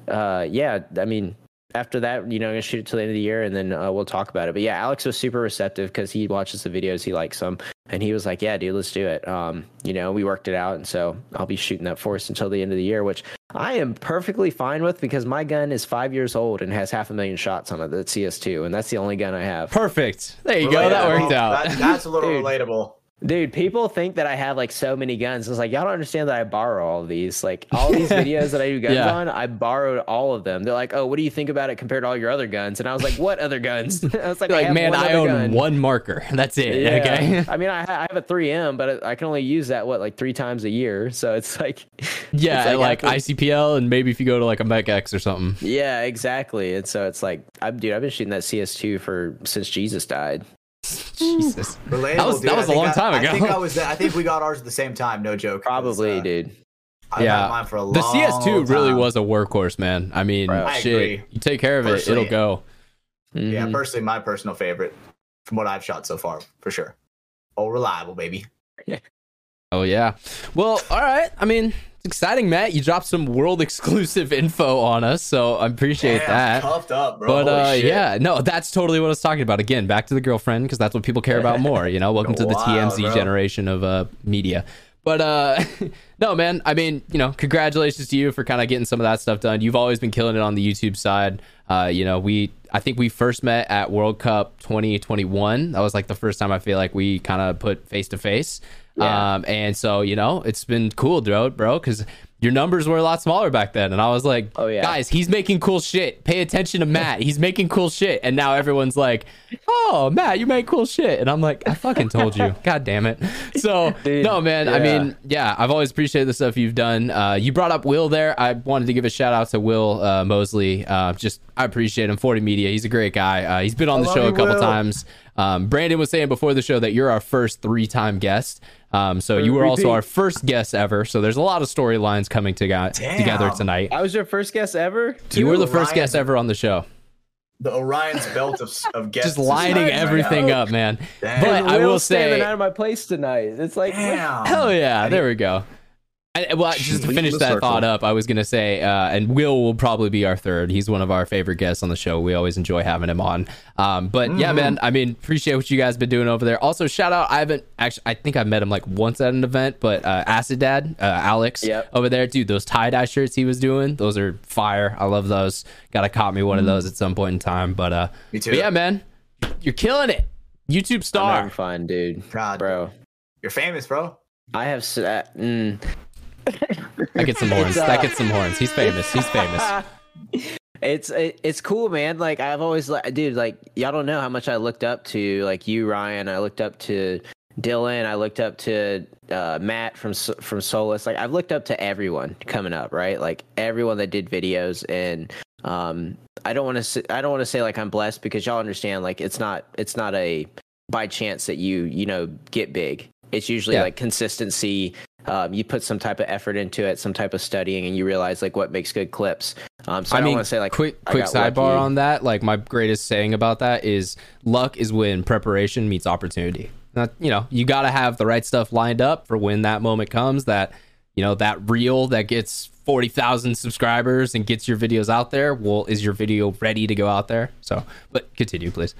uh, yeah, I mean. After that, you know, I'm gonna shoot it till the end of the year, and then uh, we'll talk about it. But yeah, Alex was super receptive because he watches the videos, he likes them, and he was like, "Yeah, dude, let's do it." Um, you know, we worked it out, and so I'll be shooting that force until the end of the year, which I am perfectly fine with because my gun is five years old and has half a million shots on it. That's CS2, and that's the only gun I have. Perfect. There you go. That worked out. That- that's a little Dude. relatable. Dude, people think that I have like so many guns. It's like y'all don't understand that I borrow all of these. Like all these videos that I do guns Yeah. on, I borrowed all of them. They're like, "Oh, what do you think about it compared to all your other guns?" And I was like, "What other guns?" I was like, I like, man, I own gun." one marker. That's it. Yeah. Okay. I mean, I, I have a 3M, but I can only use that what like three times a year. So it's like, Yeah, it's like, after- ICPL, and maybe if you go to like a Mech X or something. Yeah, exactly. And so it's like, I'm, dude, I've been shooting that CS2 for since Jesus died. Jesus. Relatable, That was- that was a long I- time I ago. think I was. I think we got ours at the same time. No joke. Probably, uh, dude. I've Yeah. mine for a long The CS2 really was a workhorse, man. I mean. I shit. agree. You take care of it, Personally- it'll go. Yeah, Mhm. personally, my personal favorite from what I've shot so far, for sure. Oh, reliable, baby. Yeah. Oh yeah. Well, all right. I mean, it's exciting, Matt. You dropped some world exclusive info on us, so I appreciate Damn, that. Puffed up, bro. But uh, yeah, no, that's totally what I was talking about. Again, back to the girlfriend because that's what people care about more. You know, welcome to the Wow, TMZ bro. generation of uh, media. But uh, no, man. I mean, you know, congratulations to you for kind of getting some of that stuff done. You've always been killing it on the YouTube side. Uh, you know, we I think we first met at World Cup 2021. That was like the first time I feel like we kind of put face to face. Um, and so you know, it's been cool, bro, bro, because your numbers were a lot smaller back then, and I was like, Oh, yeah. guys, he's making cool shit. Pay attention to Matt. He's making cool shit. And now everyone's like, oh, Matt, you make cool shit. And I'm like, I fucking told you. God damn it. So, Dude, no, man. I mean, yeah, I've always appreciated the stuff you've done. Uh, you brought up Will there. I wanted to give a shout out to Will uh, Mosley. Uh, just, I appreciate him. 40 Media. He's a great guy. Uh, he's been on I the show a couple Will. times. Um, Brandon was saying before the show that you're our first three time guest. Um, so you were also our first guest ever. So there's a lot of storylines coming to together tonight. I was your first guest ever. You were the first guest ever on the show. The Orion's belt of, of guests. Just lining everything now. up, man. Damn. But I will Will's standing say, out of my place tonight. It's like, Damn. hell yeah, there we go. I, well, just to finish that circle. thought up, I was gonna say, uh, and Will will probably be our third. He's one of our favorite guests on the show. We always enjoy having him on. Um, but yeah, man, I mean, appreciate what you guys been doing over there. Also, shout out. I haven't actually. I think I met him like once at an event, but uh, Acid Dad, uh, Alex, Yep. over there, dude. Those tie dye shirts he was doing, those are fire. I love those. Got to cop me one of those at some point in time. But uh, Me too. but yeah, man, you're killing it. YouTube star. I'm star. having dude. God, Bro, You're famous, bro. I have. s- uh, Mm, I get some horns. Uh, That gets some horns. He's famous. He's famous. it's it's cool, man. Like I've always, dude. Like y'all don't know how much I looked up to, like you, Ryan. I looked up to Dylan. I looked up to uh, Matt from from Solus. Like I've looked up to everyone coming up, right? Like everyone that did videos, and um, I don't want to. I don't want to say like I'm blessed because y'all understand. Like it's not. It's not a by chance that you you know get big. It's usually Yeah. like consistency. Um, you put some type of effort into it, some type of studying, and you realize like what makes good clips. Um, so I, I mean, want to say like quick quick sidebar lucky. on that. Like my greatest saying about that is luck is when preparation meets opportunity. Not, you know, you got to have the right stuff lined up for when that moment comes. That you know that reel that gets forty thousand subscribers and gets your videos out there. Well, is your video ready to go out there? So, but continue, please.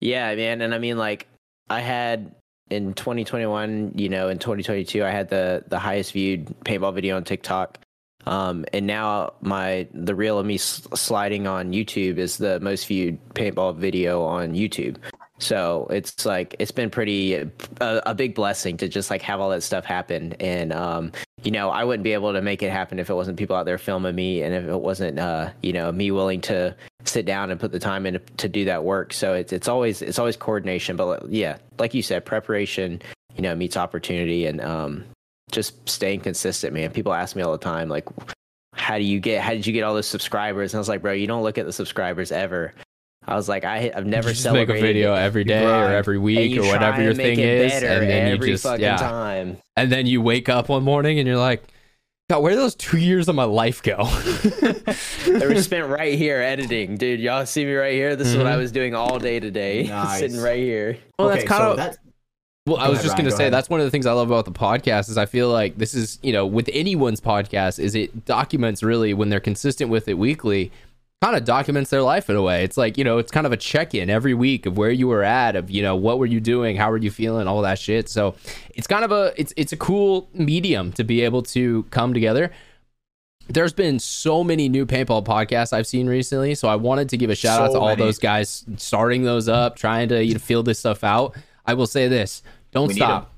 Yeah, man, and I mean like I had in 2021, you know, in 2022, I had the the highest viewed paintball video on TikTok. Um, and now my the reel of me sliding on YouTube is the most viewed paintball video on YouTube. So it's like it's been pretty a, a big blessing to just like have all that stuff happen. And um, you know, I wouldn't be able to make it happen if it wasn't people out there filming me, and if it wasn't uh, you know, me willing to sit down and put the time in to, to do that work. So it's it's always it's always coordination. But yeah, like you said, preparation, you know, meets opportunity, and um, just staying consistent, man. People ask me all the time, like, how do you get how did you get all those subscribers? And I was like, bro, you don't look at the subscribers ever. I was like, I I've never just make a video every day every or every week or whatever your and make thing it is, better and then you every just fucking yeah, time. and then you wake up one morning and you're like, God, where did those two years of my life go? They were spent right here editing, dude. Y'all see me right here. This is what I Mhm. was doing all day today, Nice. sitting right here. well, okay, that's kind so of that's Well, I was ahead, just going to say ahead. that's one of the things I love about the podcast is I feel like this is, you know, with anyone's podcast is it documents really when they're consistent with it weekly, kind of documents their life in a way. It's like, you know, it's kind of a check-in every week of where you were at, of, you know, what were you doing, how were you feeling, all that shit. So, it's kind of a it's it's a cool medium to be able to come together. There's been so many new paintball podcasts I've seen recently, so I wanted to give a shout out So to all many. those guys starting those up, trying to you know, feel this stuff out. I will say this: don't We stop.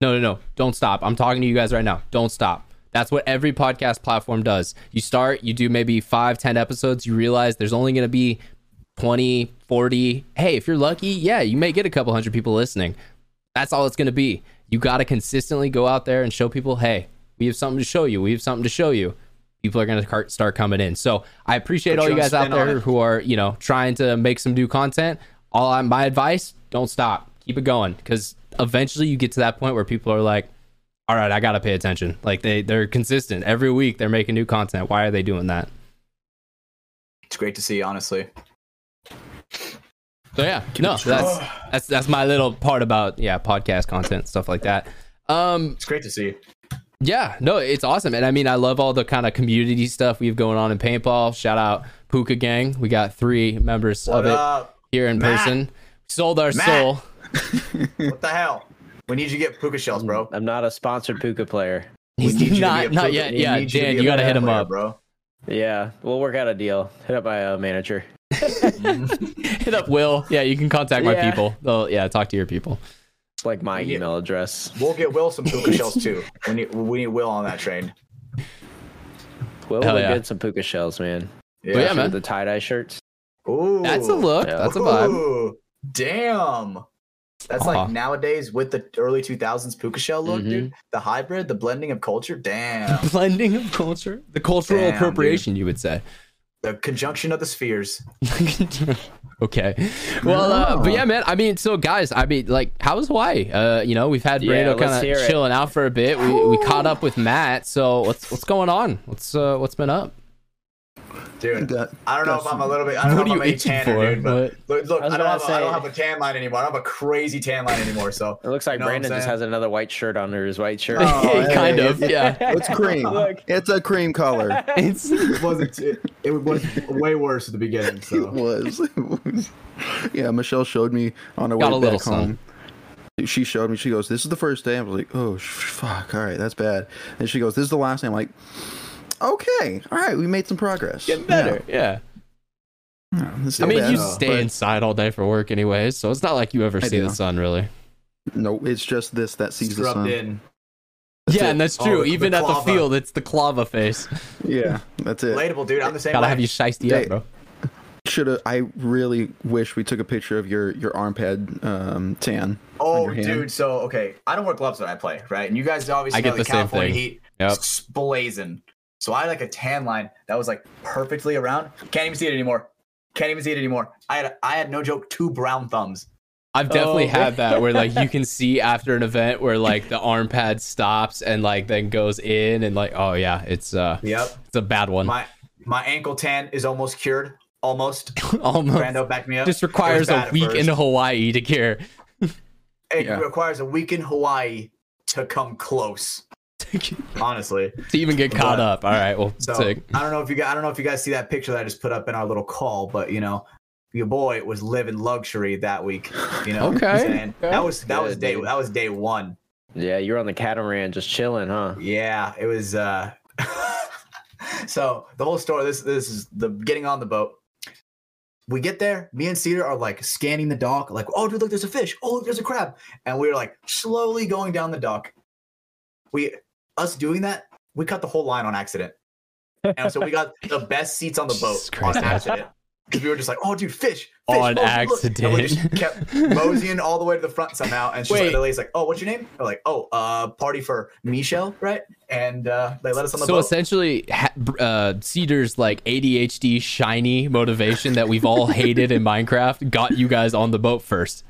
No, no, no. Don't stop. I'm talking to you guys right now. Don't stop. That's what every podcast platform does. You start, you do maybe five, 10 episodes, you realize there's only going to be 20, 40. Hey, if you're lucky, yeah, you may get a couple hundred people listening. That's all it's going to be. You got to consistently go out there and show people, hey, we have something to show you. We have something to show you. People are going to start coming in. So I appreciate Put all you guys out there who are, you know, trying to make some new content. All I, my advice, don't stop. Keep it going because eventually you get to that point where people are like, all right, I got to pay attention. Like they, they're consistent. Every week they're making new content. Why are they doing that? it's great to see, honestly. So yeah, no, that's that's that's my little part about yeah podcast content stuff like that. Um, It's great to see. yeah, no, it's awesome, and I mean I love all the kind of community stuff we have going on in paintball. Shout out Puka Gang, we got three members What of it here in Matt? person. Sold our Matt? soul. What the hell? We need you to get puka shells, bro. I'm not a sponsored puka player. He's need you to not be a not yet. Yeah, need you Dan, you got to hit him player, up. bro. Yeah, we'll work out a deal. Hit up my uh, manager. Hit up Will. Yeah, you can contact my Yeah. people. They'll yeah talk to your people. It's like my Yeah. email address. We'll get Will some puka shells too. We need we need Will on that train. Will Hell look yeah. good some puka shells, man. Yeah, yeah, man. The tie dye shirts. Ooh, That's a look. Yeah. That's a vibe. Ooh, Damn. That's Aw. like nowadays with the early 2000s puka shell look, Mhm. dude. The hybrid, the blending of culture. Damn. Blending of culture, the cultural Damn, appropriation, you would say. the conjunction of the spheres. okay. Well, uh, but yeah, man. I mean, so guys, I mean, like, how's Hawaii? Uh, you know, we've had Yeah, Brando let's kind hear of it. chilling out for a bit. We we caught up with Matt. So what's what's going on? What's uh, what's been up? Dude. Got- I don't know got if I'm a little bit. I don't What know are if I'm you any itching tanner, for? dude. But What? look, look I I, don't gonna have don't have a tan line anymore. I don't have a crazy tan line anymore. So It looks like You know Brandon just has another white shirt under his white shirt. Oh, kind hey, of, yeah. It's cream. Look. It's a cream color. It's it wasn't. It, it was way worse at the beginning. It was. It was. Yeah, Michelle showed me on her Got way a little back home. She showed me. She goes, "This is the first day." I was like, "Oh, sh- fuck! All right, that's bad." And she goes, "This is the last day." I'm like, "Okay, all right, we made some progress. getting better. Yeah. Yeah, it's I mean, bad, you but- stay inside all day for work anyways, so it's not like you ever I see do. the sun really. No, it's just this that sees the sun. in. yeah, it. and that's Oh, true. the- the Even at the field, it's the clava face. Yeah, that's it. Relatable, dude. I'm the same Gotta way. have you shiesty Hey. up, bro. Should have. I really wish we took a picture of your your arm pad um, tan. Oh, dude. So okay, I don't wear gloves when I play, right? And you guys obviously I know get the, the same California thing. heat. Yep. It's blazing. So I had like a tan line that was like perfectly around. Can't even see it anymore. Can't even see it anymore. I had I had no joke two brown thumbs. I've definitely Oh. had that where like you can see after an event where like the arm pad stops and like then goes in and like oh yeah, it's uh Yep. it's a bad one. My my ankle tan is almost cured. Almost. Almost Brando, back me up. just requires a week first. in Hawaii to cure. It Yeah. requires a week in Hawaii to come close. Honestly. to even get caught But- up. All right, well, So sick. I don't know if you guys I don't know if you guys see that picture that I just put up in our little call, but you know, your boy was living luxury that week. You know, what I'm Okay. that was that was day dude. that was day one. Yeah, you're on the catamaran just chilling, huh? Yeah, it was. uh So the whole story. This this is the getting on the boat. We get there. Me and Cedar are like scanning the dock, like, oh, dude, look, there's a fish. Oh, look, there's a crab, and we are like slowly going down the dock. We us doing that, we cut the whole line on accident, and so we got the best seats on the boat Jesus on accident. Because we were just like, oh, dude, fish, fish On oh, look." And we just accident. kept moseying all the way to the front somehow. And she's like, the lady's like, oh, what's your name? We're like, oh, uh, party for Michelle, right? And uh, they let us on the So boat. So essentially, ha- uh, Cedar's like ADHD shiny motivation that we've all hated in Minecraft got you guys on the boat first.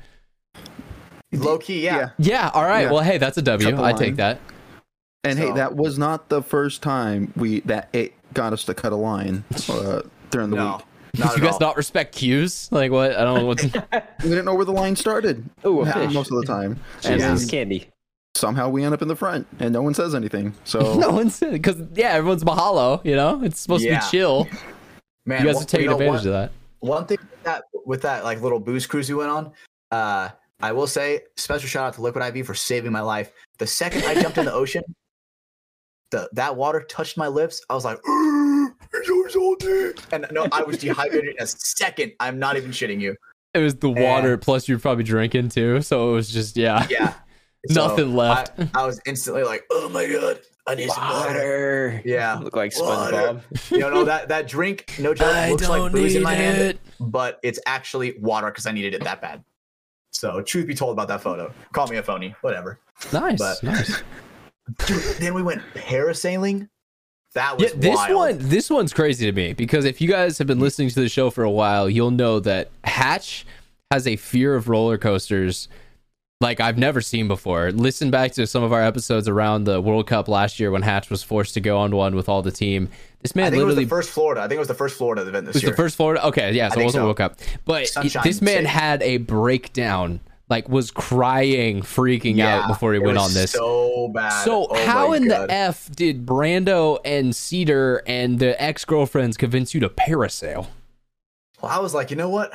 Low key, yeah. Yeah. Yeah. All right. Yeah. Well, hey, that's a W. Cut the I line. take that. And hey, that was not the first time we that it got us to cut a line uh, during the No, week. not Did you guys all. not respect cues? Like what? I don't know what. We didn't know where the line started. Ooh, a Yeah, most of the time. And Yeah. candy. Somehow we end up in the front, and no one says anything. So no one's because yeah, everyone's mahalo. You know, it's supposed Yeah. to be chill. Man, You guys one- are taking know, advantage one, of that. One thing with that, with that like little booze cruise we went on, uh, I will say special shout out to Liquid IV for saving my life. The second I jumped in the ocean, the that water touched my lips. I was like, "It's yours and no, I was dehydrated in a second. I'm not even shitting you. It was the water And- plus you're probably drinking too, so it was just yeah, Yeah, nothing left. I, I was instantly like, "Oh my god, I need some water." Water. Yeah. Look like SpongeBob. You know that that drink, no joke, I looks like don't booze in need my hand. but it's actually water because I needed it that bad. So, truth be told about that photo, call me a phony, whatever. Nice, But- nice. Dude, then we went parasailing. That was Yeah, this wild. one, this one's crazy to me because if you guys have been mm. listening to the show for a while, you'll know that Hatch has a fear of roller coasters like I've never seen before. Listen back to some of our episodes around the World Cup last year when Hatch was forced to go on one with all the team. This I man think it was literally the first Florida. I think it was the first Florida event this was year. the first Florida. Okay, yeah, so it wasn't so. World Cup, but Sunshine this man State. had a breakdown, like was crying, freaking out before he it went was on this. So bad. So Oh how in God. the f did Brando and Cedar and the ex girlfriends convince you to parasail? Well, I was like, you know what?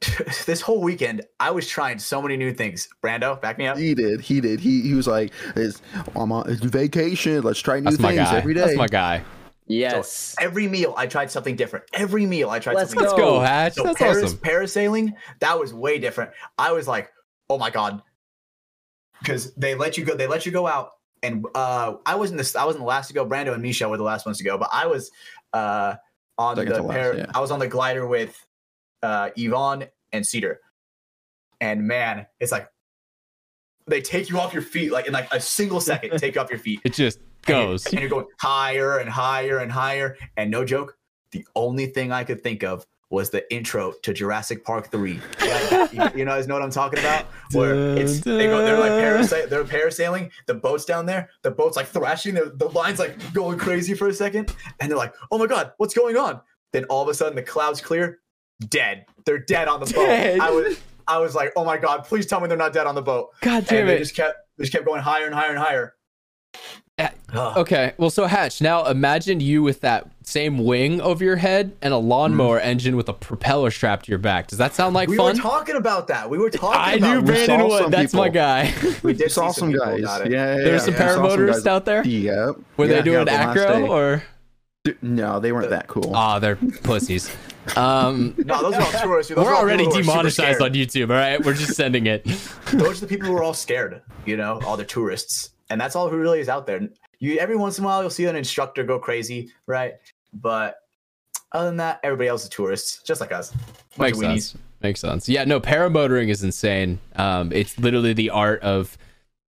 this whole weekend, I was trying so many new things. Brando, back me up. he did. He did. He he was like, "It's I'm on it's vacation. Let's try new That's my things guy. every day." That's my guy. Yes. Every meal, I tried something different. Every meal, I tried Let's something Let's different. go, Hatch. So That's paras- awesome. parasailing, that was way different. I was like, oh my god, because they let you go. They let you go out, and uh, I wasn't the I wasn't the last to go. Brando and Misha were the last ones to go, but I was uh, on Second the to last, par- yeah. I was on the glider with uh, Yvonne and Cedar, and man, it's like they take you off your feet like in like a single second. take you off your feet It just and you're- goes. and you're going higher and higher and higher. And no joke, the only thing I could think of was the intro to Jurassic Park 3. Yeah, you, you guys know what I'm talking about? Where it's they go, they're like parasail, they're parasailing, the boat's down there, the boat's like thrashing, the, the line's like going crazy for a second, and they're like, oh my god, what's going on? Then all of a sudden the clouds clear, dead. They're dead on the Dead. boat. I was I was like, oh my god, please tell me they're not dead on the boat. God damn and they it. just kept they just kept going higher and higher and higher. Yeah. Ugh. Okay, well, so Hatch, now imagine you with that same wing over your head and a lawnmower mm. engine with a propeller strapped to your back. Does that sound like we fun? We were talking about that. We were talking about I about knew. Brandon saw would. some That's my guy. We did saw see some guys. about Yeah, yeah, There's yeah. some I saw some paramotorists out there? Yep. Were Yeah, they doing yeah, the acro or? No, they weren't that cool. Oh, they're pussies. Um, No, those are all tourists. Those we're are all already people who are super demonetized on YouTube. All right, we're just sending it. Those are the people who are all scared. You know, all the tourists, and that's all who really is out there. You every once in a while you'll see an instructor go crazy, right? But other than that, everybody else is tourists, just like us. Bunch Makes sense. Makes sense. Yeah, no, paramotoring is insane. Um, it's literally the art of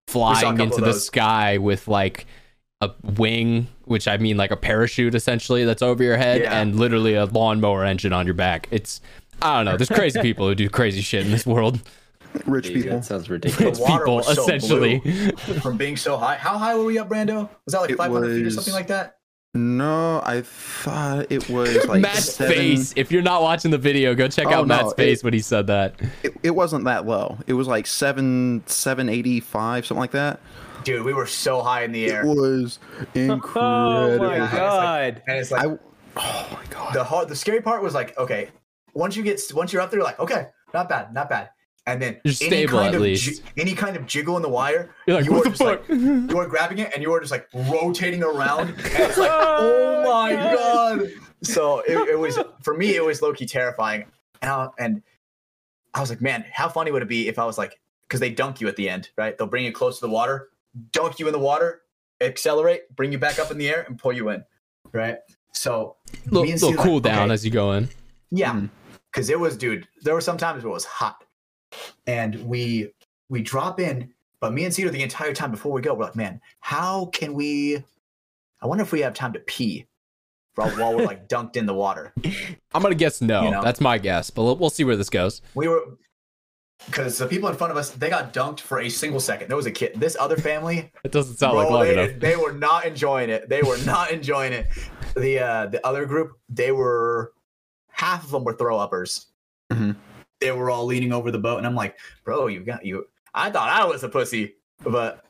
flying into of the sky with like a wing, which I mean like a parachute essentially that's over your head, Yeah. and literally a lawnmower engine on your back. It's I don't know. There's crazy people who do crazy shit in this world. Rich Dude, people. that sounds ridiculous. water people, so essentially. from being so high. How high were we up, Brando? Was that like It 500 feet or something like that? No, I thought it was like Matt's seven- face. If you're not watching the video, go check Oh, out no, Matt's it- face when he said that. It, it wasn't that low. It was like seven, seven eighty five, something like that. Dude, we were so high in the air. It was oh incredible. Yeah, it's like- god! and it's like I, oh my god. the hard, the scary part was like, okay, once you get once you're up there, you're like, okay, not bad, not bad. And then You're any stable kind at of least. ji- any kind of jiggle in the wire, You're like, you what are the just fuck? like you are grabbing it and you are just like rotating around, and it's like, oh, oh my god. So it, it was for me, it was low key terrifying, and I, and I was like, man, how funny would it be if I was like, because they dunk you at the end, right? They'll bring you close to the water, dunk you in the water, accelerate, bring you back up in the air, and pull you in, right? So little, little cool like, down okay. as you go in. yeah, mm. because it was, dude. There were some times where it was hot, and we we drop in, but me and Cedar the entire time before we go, we're like, man, how can we? I wonder if we have time to pee while, while we're like dunked in the water. I'm gonna guess no. You know? That's my guess, but we'll- we'll see where this goes. We were because the people in front of us they got dunked for a single second. There was a kid. This other family, It doesn't sound bro, like long they, enough. they were not enjoying it. They were not enjoying it. The uh the other group, they were half of them were throw uppers. Mhm. They were all leaning over the boat, and I'm like, bro, you got you. I thought I was a pussy, but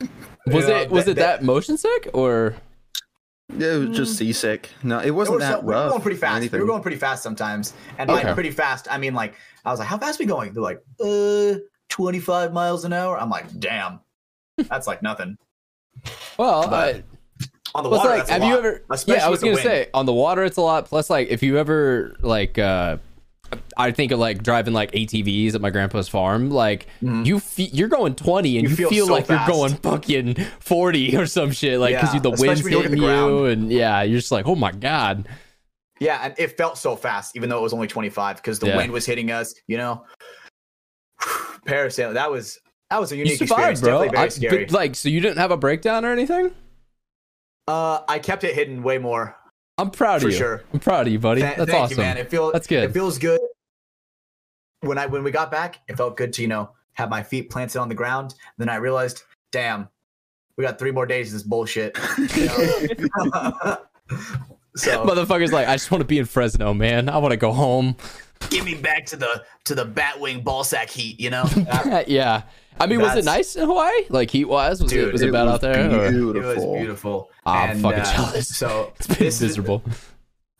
Was know, it was it that motion sick or Yeah, it was just seasick. No, it wasn't were that so- we were rough. going pretty fast. We anything. were going pretty fast sometimes, and by Okay. pretty fast, I mean like I was like, "How fast we going?" They're like, "Uh, 25 miles an hour." I'm like, "Damn, that's like nothing." well? But- I, On the water, like, that's a have you lot, ever? especially Yeah, I was gonna wind. say on the water it's a lot. Plus, like if you ever like, uh I think of like driving like ATVs at my grandpa's farm. Like Mhm. you, fe- you're going 20 and You you, feel feel, so like fast. you're going fucking 40 or some shit. Like because Yeah, the especially wind's hitting the you, and yeah, you're just like, oh my god. Yeah, and it felt so fast, even though it was only 25, because the Yeah. wind was hitting us. You know, parasailing. That was that was a unique survived, experience. bro. Definitely very I- scary. but, like, so you didn't have a breakdown or anything? uh, I kept it hidden way more. I'm proud For of you. sure. I'm proud of you, buddy. Th- That's thank awesome. you, man. It feels That's good. It feels good. When I when we got back, it felt good to you know have my feet planted on the ground. Then I realized, damn, we got three more days of this bullshit. you know? so Motherfucker's like, I just want to be in Fresno, man. I want to go home. give me back to the to the batwing ballsack heat. You know, yeah. I mean, was it nice in Hawaii? Like heat wise, was it was it, it bad was out there? or- it Beautiful. was beautiful. Ah, I'm And, fucking uh, jealous. So It's been this is- miserable.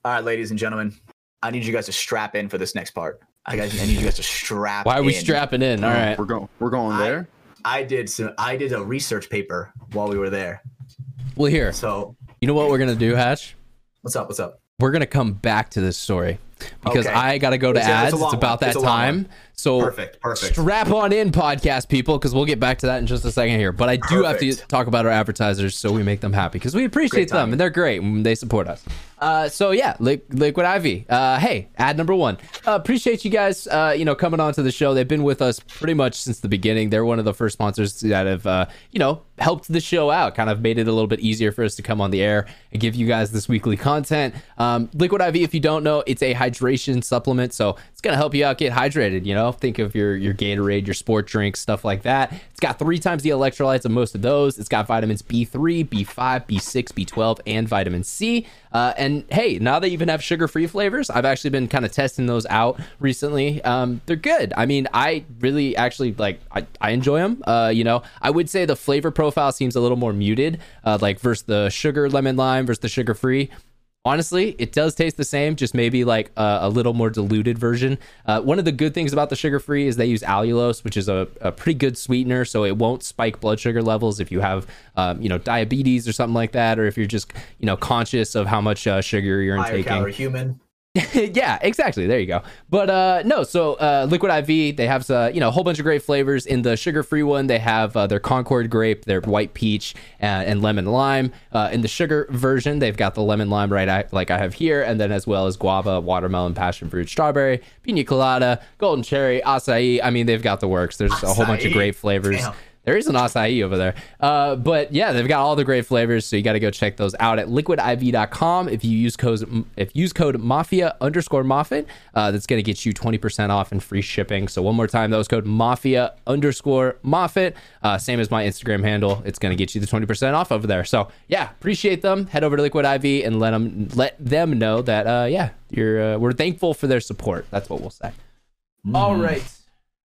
all right, ladies and gentlemen, I need you guys to strap in for this next part. I guys, I need you guys to strap. Why are we in. strapping in? All right. We're going. We're going I- there. I did some. I did a research paper while we were there. Well, here. So You know what we're gonna do, Hatch? what's up? What's up? We're gonna come back to this story because Okay. I gotta go to It's a- it's ads. It's, about one. That a long time. one. So Perfect. Perfect. strap on in, podcast people, because we'll get back to that in just a second here. But I do have to talk about our advertisers so we make them happy because we appreciate them and they're great and they support us. Uh, so yeah, Li- Liquid IV. Uh, hey, ad number one. Uh, appreciate you guys. Uh, you know, coming on to the show. They've been with us pretty much since the beginning. They're one of the first sponsors that have, uh, you know, helped the show out. Kind of made it a little bit easier for us to come on the air and give you guys this weekly content. Um, Liquid IV, if you don't know, it's a hydration supplement. So it's gonna help you out get hydrated. You know, think of your your Gatorade, your sport drinks, stuff like that. It's got three times the electrolytes of most of those. It's got vitamins B3, B5, B6, B12, and vitamin C. Uh, and hey, now they even have sugar-free flavors. I've actually been kind of testing those out recently. Um, they're good. I mean, I really actually like. I, I enjoy them. Uh, you know, I would say the flavor profile seems a little more muted, uh, like versus the sugar lemon lime versus the sugar-free honestly it does taste the same just maybe like a, a little more diluted version uh, one of the good things about the sugar free is they use allulose which is a, a, pretty good sweetener so it won't spike blood sugar levels if you have um, you know diabetes or something like that or if you're just you know conscious of how much uh, sugar you're Higher intaking calorie human. yeah, exactly. There you go. But uh, no, so uh, Liquid IV, they have uh, you know a whole bunch of great flavors. In the sugar-free one, they have uh, their Concord grape, their white peach, uh, and lemon lime. Uh, in the sugar version, they've got the lemon lime right I, like I have here, and then as well as guava, watermelon, passion fruit, strawberry, pina colada, golden cherry, acai. I mean, they've got the works. There's a whole bunch of great flavors. Damn. There is an acai over there. Uh, but yeah, they've got all the great flavors, so you got to go check those out at liquidiv.com. If you use code if use code mafia underscore moffitt, uh, that's going to get you 20% off and free shipping. So one more time, that was code mafia underscore moffitt. Uh, same as my Instagram handle. It's going to get you the 20% off over there. So yeah, appreciate them. Head over to Liquid IV and let them let them know that uh, yeah, you're uh, we're thankful for their support. That's what we'll say. All right.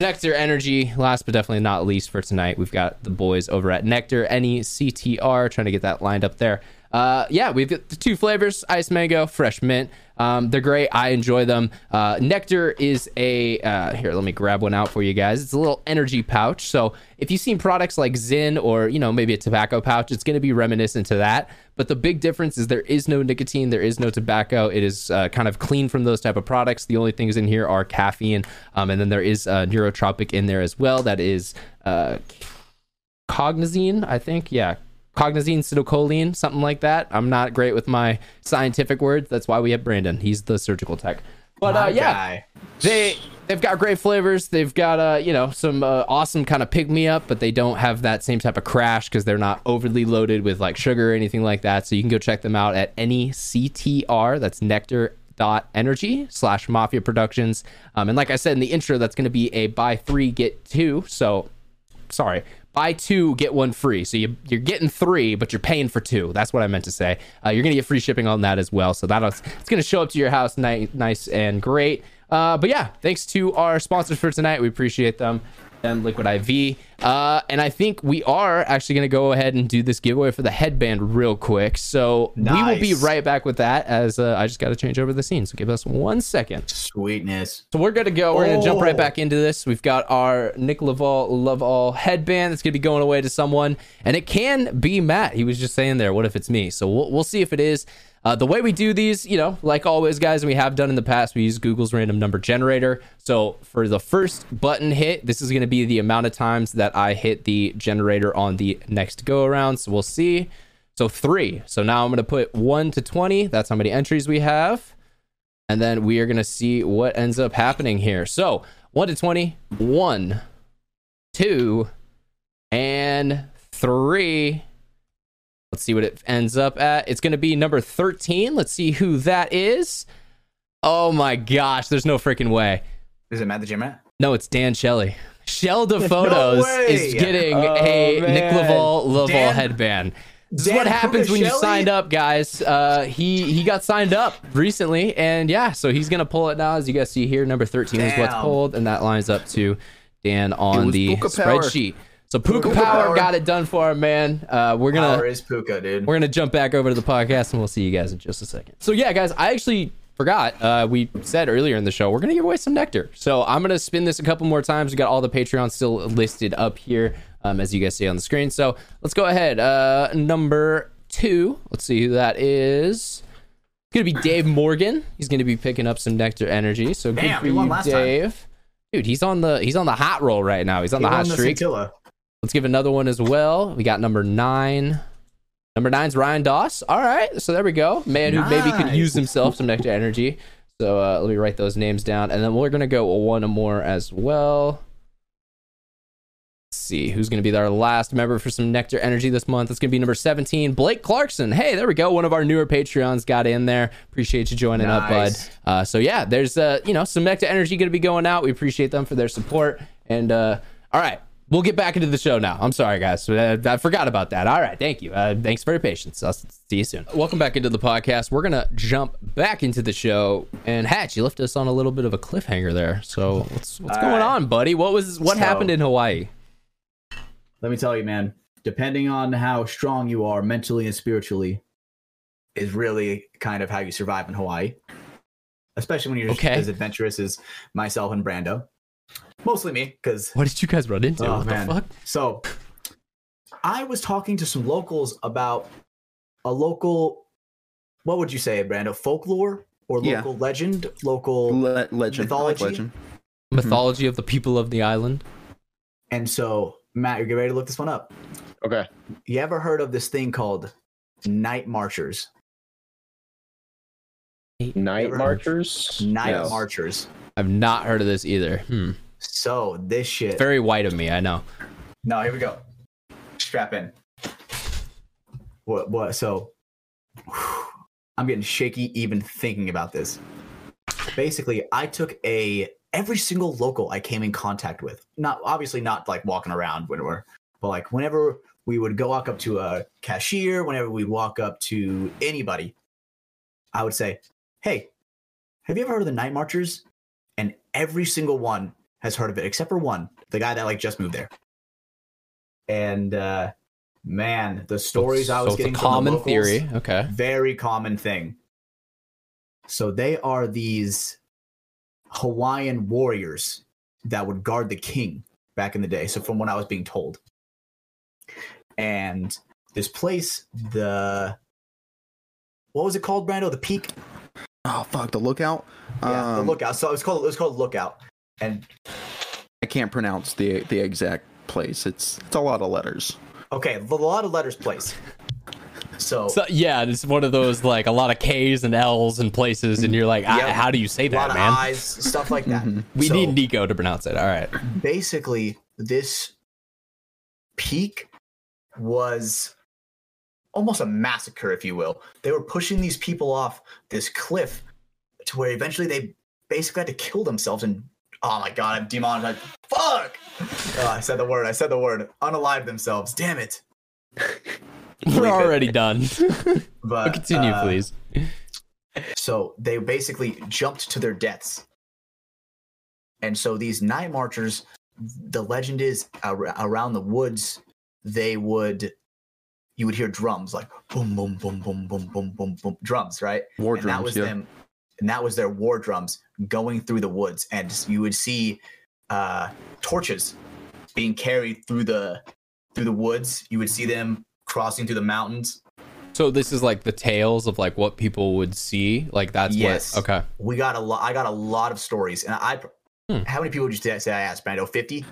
Nectar Energy, last but definitely not least for tonight, we've got the boys over at Nectar Any CTR trying to get that lined up there. Uh, yeah, we've got the two flavors: ice mango, fresh mint. Um, they're great. I enjoy them. Uh, Nectar is a uh, here. Let me grab one out for you guys. It's a little energy pouch. So if you've seen products like Zyn or you know maybe a tobacco pouch, it's going to be reminiscent to that. But the big difference is there is no nicotine, there is no tobacco. It is uh, kind of clean from those type of products. The only things in here are caffeine, um, and then there is uh, neurotropic in there as well. That is uh, Cognizin, I think. Yeah, Cognizin, citicoline, something like that. I'm not great with my scientific words. That's why we have Brandon. He's the surgical tech. But uh, yeah, guy. they they've got great flavors. They've got uh you know some uh, awesome kind of pick me up, but they don't have that same type of crash because they're not overly loaded with like sugar or anything like that. So you can go check them out at any CTR. That's Nectar dot energy slash mafia productions um, and like i said in the intro that's going to be a buy three get two so sorry buy two get one free. So you, you're getting three but you're paying for two. That's what i meant to say. Uh, you're gonna get free shipping on that as well. So that's it's gonna show up to your house ni- nice and great. Uh, but yeah thanks to our sponsors for tonight. We appreciate them and liquid iv uh, and i think we are actually gonna go ahead and do this giveaway for the headband real quick so we will be right back with that as uh, i just gotta change over the scene so give us one second Sweetness. so we're going to go. We're gonna jump right Oh. back into this. We've got our Nick Laval Love All headband that's gonna be going away to someone, and it can be Matt. He was just saying there, what if it's me? So we'll we'll see if it is. Uh, the way we do these, you know, like always, guys, we have done in the past, we use Google's random number generator. So for the first button hit, this is going to be the amount of times that I hit the generator on the next go around. So we'll see. So three. So now I'm going to put one to 20. That's how many entries we have and then we are going to see what ends up happening here. So, 1 to 20, 1, 2, and 3. Let's see what it ends up at. It's going to be number 13. Let's see who that is. Oh my gosh, there's no freaking way. Is it Matt the Gym Rat? No, it's Dan Shelley. Shell de Photos way. is getting Oh, a Nick man. Laval Laval headband. This is what happens Puka when you signed up, guys. Uh, he he got signed up recently, and yeah, so he's gonna pull it now. As you guys see here, number thirteen is what's pulled, and that lines up to Dan on the Puka Power. Spreadsheet. So Puka, Puka Power Power. got it done for him, man. Uh, we're gonna Power is Puka, dude. we're gonna jump back over to the podcast and we'll see you guys in just a second. So yeah, guys, I actually forgot. Uh, we said earlier in the show we're gonna give away some nectar. So I'm gonna spin this a couple more times. We got all the Patreon still listed up here, um, as you guys see on the screen. So let's go ahead. Uh, number two. Let's see who that is. It's gonna be Dave Morgan. He's gonna be picking up some nectar energy. So good Damn, for you, last time. Dave. Dude, he's on the he's on the hot roll right now. He's on He the hot won the streak. Scintilla. Let's give another one as well. We got number nine. Number nine's Ryan Doss. All right, so there we go. Man who maybe could use himself some nectar energy. So uh, let me write those names down, and then we're gonna go one more as well. Let's see who's going to be our last member for some Nectar Energy this month. It's going to be number 17, Blake Clarkson. Hey, there we go. One of our newer Patreons got in there. Appreciate you joining up, bud. Uh, so yeah, there's uh, you know some Nectar Energy going to be going out. We appreciate them for their support. And uh, all right, we'll get back into the show now. I'm sorry, guys. Uh, I forgot about that. All right, thank you. Uh, thanks for your patience. I'll see you soon. Welcome back into the podcast. We're gonna jump back into the show. And Hatch, you left us on a little bit of a cliffhanger there. So what's what's going right. on, buddy? What was what So- happened in Hawaii? Let me tell you, man. Depending on how strong you are mentally and spiritually, is really kind of how you survive in Hawaii, especially when you're Okay. as adventurous as myself and Brando. Mostly me, because What did you guys run into? Oh, what man. the fuck? So I was talking to some locals about a local, what would you say, Brando? Folklore or Yeah. local legend? Local. Le- legend. I like Mythology? legend. Mythology of the people of the island. And so, Matt, you're getting ready to look this one up. Okay. You ever heard of this thing called night marchers? Night marchers. Night No. marchers. I've not heard of this either. Hmm. So this shit. Very white of me, I know. no, here we go. Strap in. what? What? So I'm getting shaky even thinking about this. Basically, I took a every single local I came in contact with. Not obviously not like walking around when we're, but like whenever we would go walk up to a cashier, whenever we'd walk up to anybody, I would say, "Hey, have you ever heard of the Night Marchers?" And every single one has heard of it, except for one, the guy that like just moved there. And uh, man, the stories I was so it's getting a from the common locals, theory. Okay. very common thing. So they are these Hawaiian warriors that would guard the king back in the day. So from what I was being told. And this place, the what was it called, Brando? The peak? Oh fuck, the lookout. Yeah, the Um, lookout. So it was called it was called lookout. And I can't pronounce the the exact place. It's it's a lot of letters. okay, a lot of letters place. So, So yeah, it's one of those like a lot of K's and L's and places, and you're like, I- Yep. how do you say a lot that, of man? eyes, stuff like that. Mm-hmm. We So- need Nico to pronounce it. All right. basically this peak was almost a massacre if you will they were pushing these people off this cliff to where eventually they basically had to kill themselves and oh my god i'm demonetized fuck oh, i said the word i said the word unalive themselves damn it We're Bleep it. already done. but Continue, uh, please. so they basically jumped to their deaths. And so these night marchers, the legend is ar- around the woods, they would, you would hear drums like boom, boom, boom, boom, boom, boom, boom, boom, drums, right? War and that drums, was yeah. them, and that was their war drums going through the woods, and you would see uh, torches being carried through the through the woods. You would see them crossing through the mountains. So this is like the tales of like what people would see. Like that's Yes. what. Okay. we got a lot. I got a lot of stories, and I. Hmm. How many people would you say, say I asked, Brando? Fifty?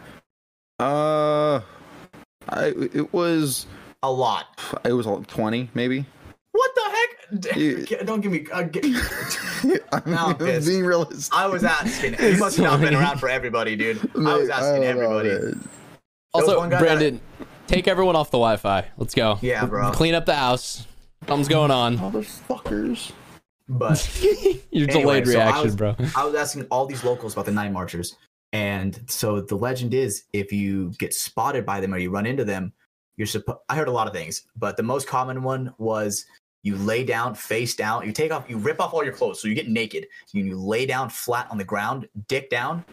Uh, I it was A lot. it was twenty maybe. What the heck? You- Don't give me. Uh, get, I'm Now I'm pissed. being realistic. I was asking. You must have not been around for everybody, dude. I was asking don't know, everybody. Also, one guy that- Brandon, take everyone off the Wi-Fi. Let's go. Yeah, bro. Clean up the house. Something's going on. Motherfuckers. But Your Anyway, delayed so I reaction, was- bro. I was asking all these locals about the night marchers, and so the legend is if you get spotted by them or you run into them, you're supposed. I heard a lot of things, but the most common one was you lay down face down. You take off, you rip off all your clothes, so you get naked. You, you lay down flat on the ground, dick down,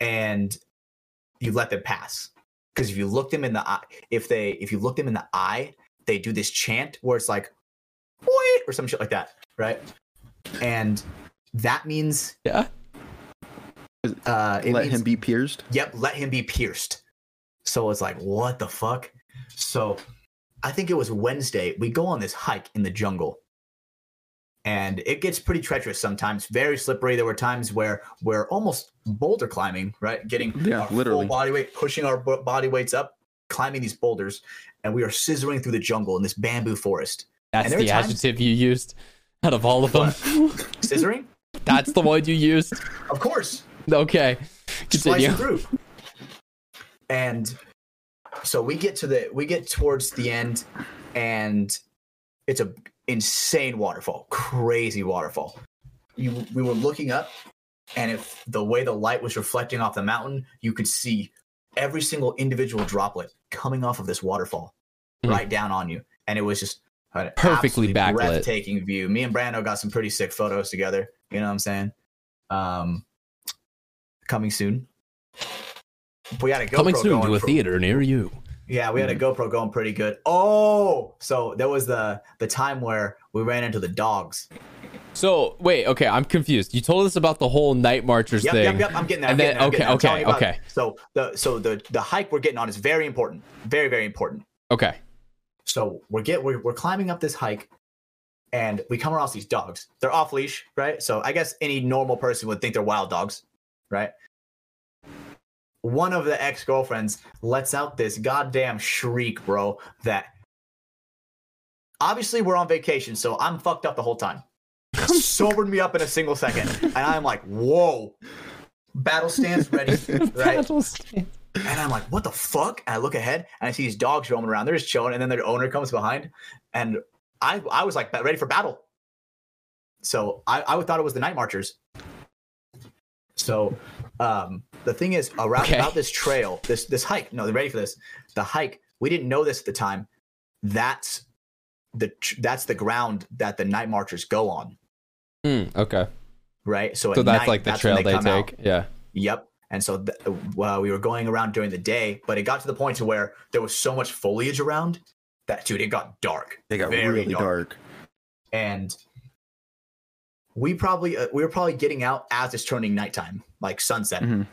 and you let them pass. Because if you look them in the eye, if they if you look them in the eye, they do this chant where it's like, "Boy," or some shit like that, right? And that means Yeah. uh, it Let means, him be pierced. Yep, let him be pierced. So it's like, what the fuck? So I think it was Wednesday. We go on this hike in the jungle. And it gets pretty treacherous sometimes, very slippery. There were times where we're almost boulder climbing, right? Getting Yeah, our literally. full body weight, pushing our body weights up, climbing these boulders, and we are scissoring through the jungle in this bamboo forest. That's the times- adjective you used out of all of them. Scissoring? That's the one you used. of course. Okay. slicing Continue. through. And so we get to the we get towards the end, and it's a insane waterfall, crazy waterfall. You we were looking up, and if the way the light was reflecting off the mountain, you could see every single individual droplet coming off of this waterfall Mhm. right down on you, and it was just an Perfectly backlit. breathtaking view. Me and Brando got some pretty sick photos together. You know what I'm saying? Um, coming soon. We had a GoPro Coming soon going to a for- theater near you. yeah, we had a mm-hmm. GoPro going pretty good. Oh, so there was the the time where we ran into the dogs. So wait, okay, I'm confused. You told us about the whole night marchers Yep, thing. yep, yep. I'm getting there. And then- okay, there. Okay, telling you about okay. it. So the so the the hike we're getting on is very important. Very very important. Okay. So we're get we're, we're climbing up this hike, and we come across these dogs. They're off leash, right? So I guess any normal person would think they're wild dogs, right? One of the ex girlfriends lets out this goddamn shriek, bro. That obviously we're on vacation, so I'm fucked up the whole time. Sobered me up in a single second, and I'm like, whoa. Battle stance ready, right? And I'm like, what the fuck? And I look ahead and I see these dogs roaming around. They're just chilling. And then their owner comes behind. And I I was like ready for battle. So I, I thought it was the night marchers. So um the thing is around Okay. about this trail, this this hike. No, they're ready for this. The hike, we didn't know this at the time. That's the that's the ground that the night marchers go on, Hmm, okay. right? So, So that's night, like the that's trail they, come out. take. Yeah. Yep. And so th- well, we were going around during the day, but it got to the point to where there was so much foliage around that dude, it got dark. They got Very really dark. dark. And we probably uh, we were probably getting out as it's turning nighttime, like sunset. Mhm.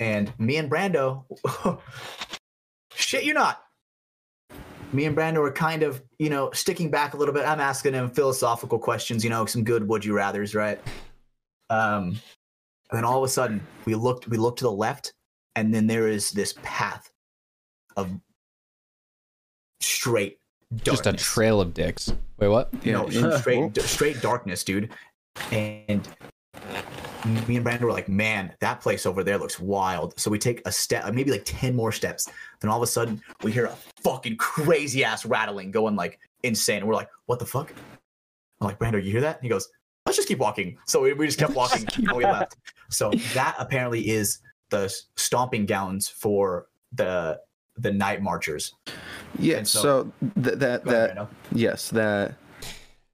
And me and Brando, shit, you're not. Me and Brando were kind of, you know, sticking back a little bit. I'm asking him philosophical questions, you know, some good would you rather's, right? Um, and then all of a sudden, we looked, we looked to the left, and then there is this path of straight Just a trail of dicks. Wait, what? Yeah, no, in- straight, d- straight darkness, dude. And me and Brandon were like, man, that place over there looks wild. So we take a step, uh, maybe like 10 more steps. Then all of a sudden, we hear a fucking crazy ass rattling going like insane. And we're like, what the fuck? I'm like, Brando, you hear that? He goes, let's just keep walking. So we, we just kept walking and we left. So that apparently is the stomping gowns for the the night marchers. Yeah. And so- So, th- that Go ahead, that yes that.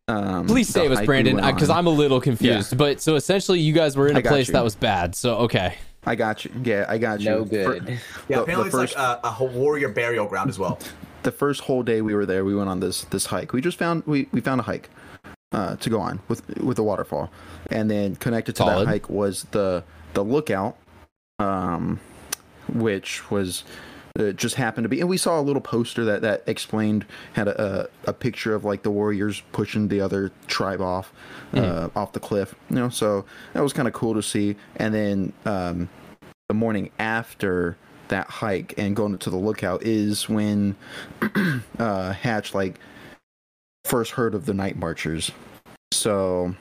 Um, Please save us, Brandon, went because I'm a little confused. But so essentially, you guys were in a place you. that was bad. So okay. I got you. Yeah, I got you. No For- good. Yeah, the- apparently the it's like a, a warrior burial ground as well. the first whole day we were there, we went on this this hike. We just found we, we found a hike uh, to go on with with the waterfall, and then connected to Solid. that hike was the the lookout, um, which was. Uh, just happened to be, and we saw a little poster that that explained had a, a, a picture of like the warriors pushing the other tribe off, uh, off the cliff. You know, so that was kind of cool to see. And then um, the morning after that hike and going to the lookout is when uh, Hatch like first heard of the night marchers. So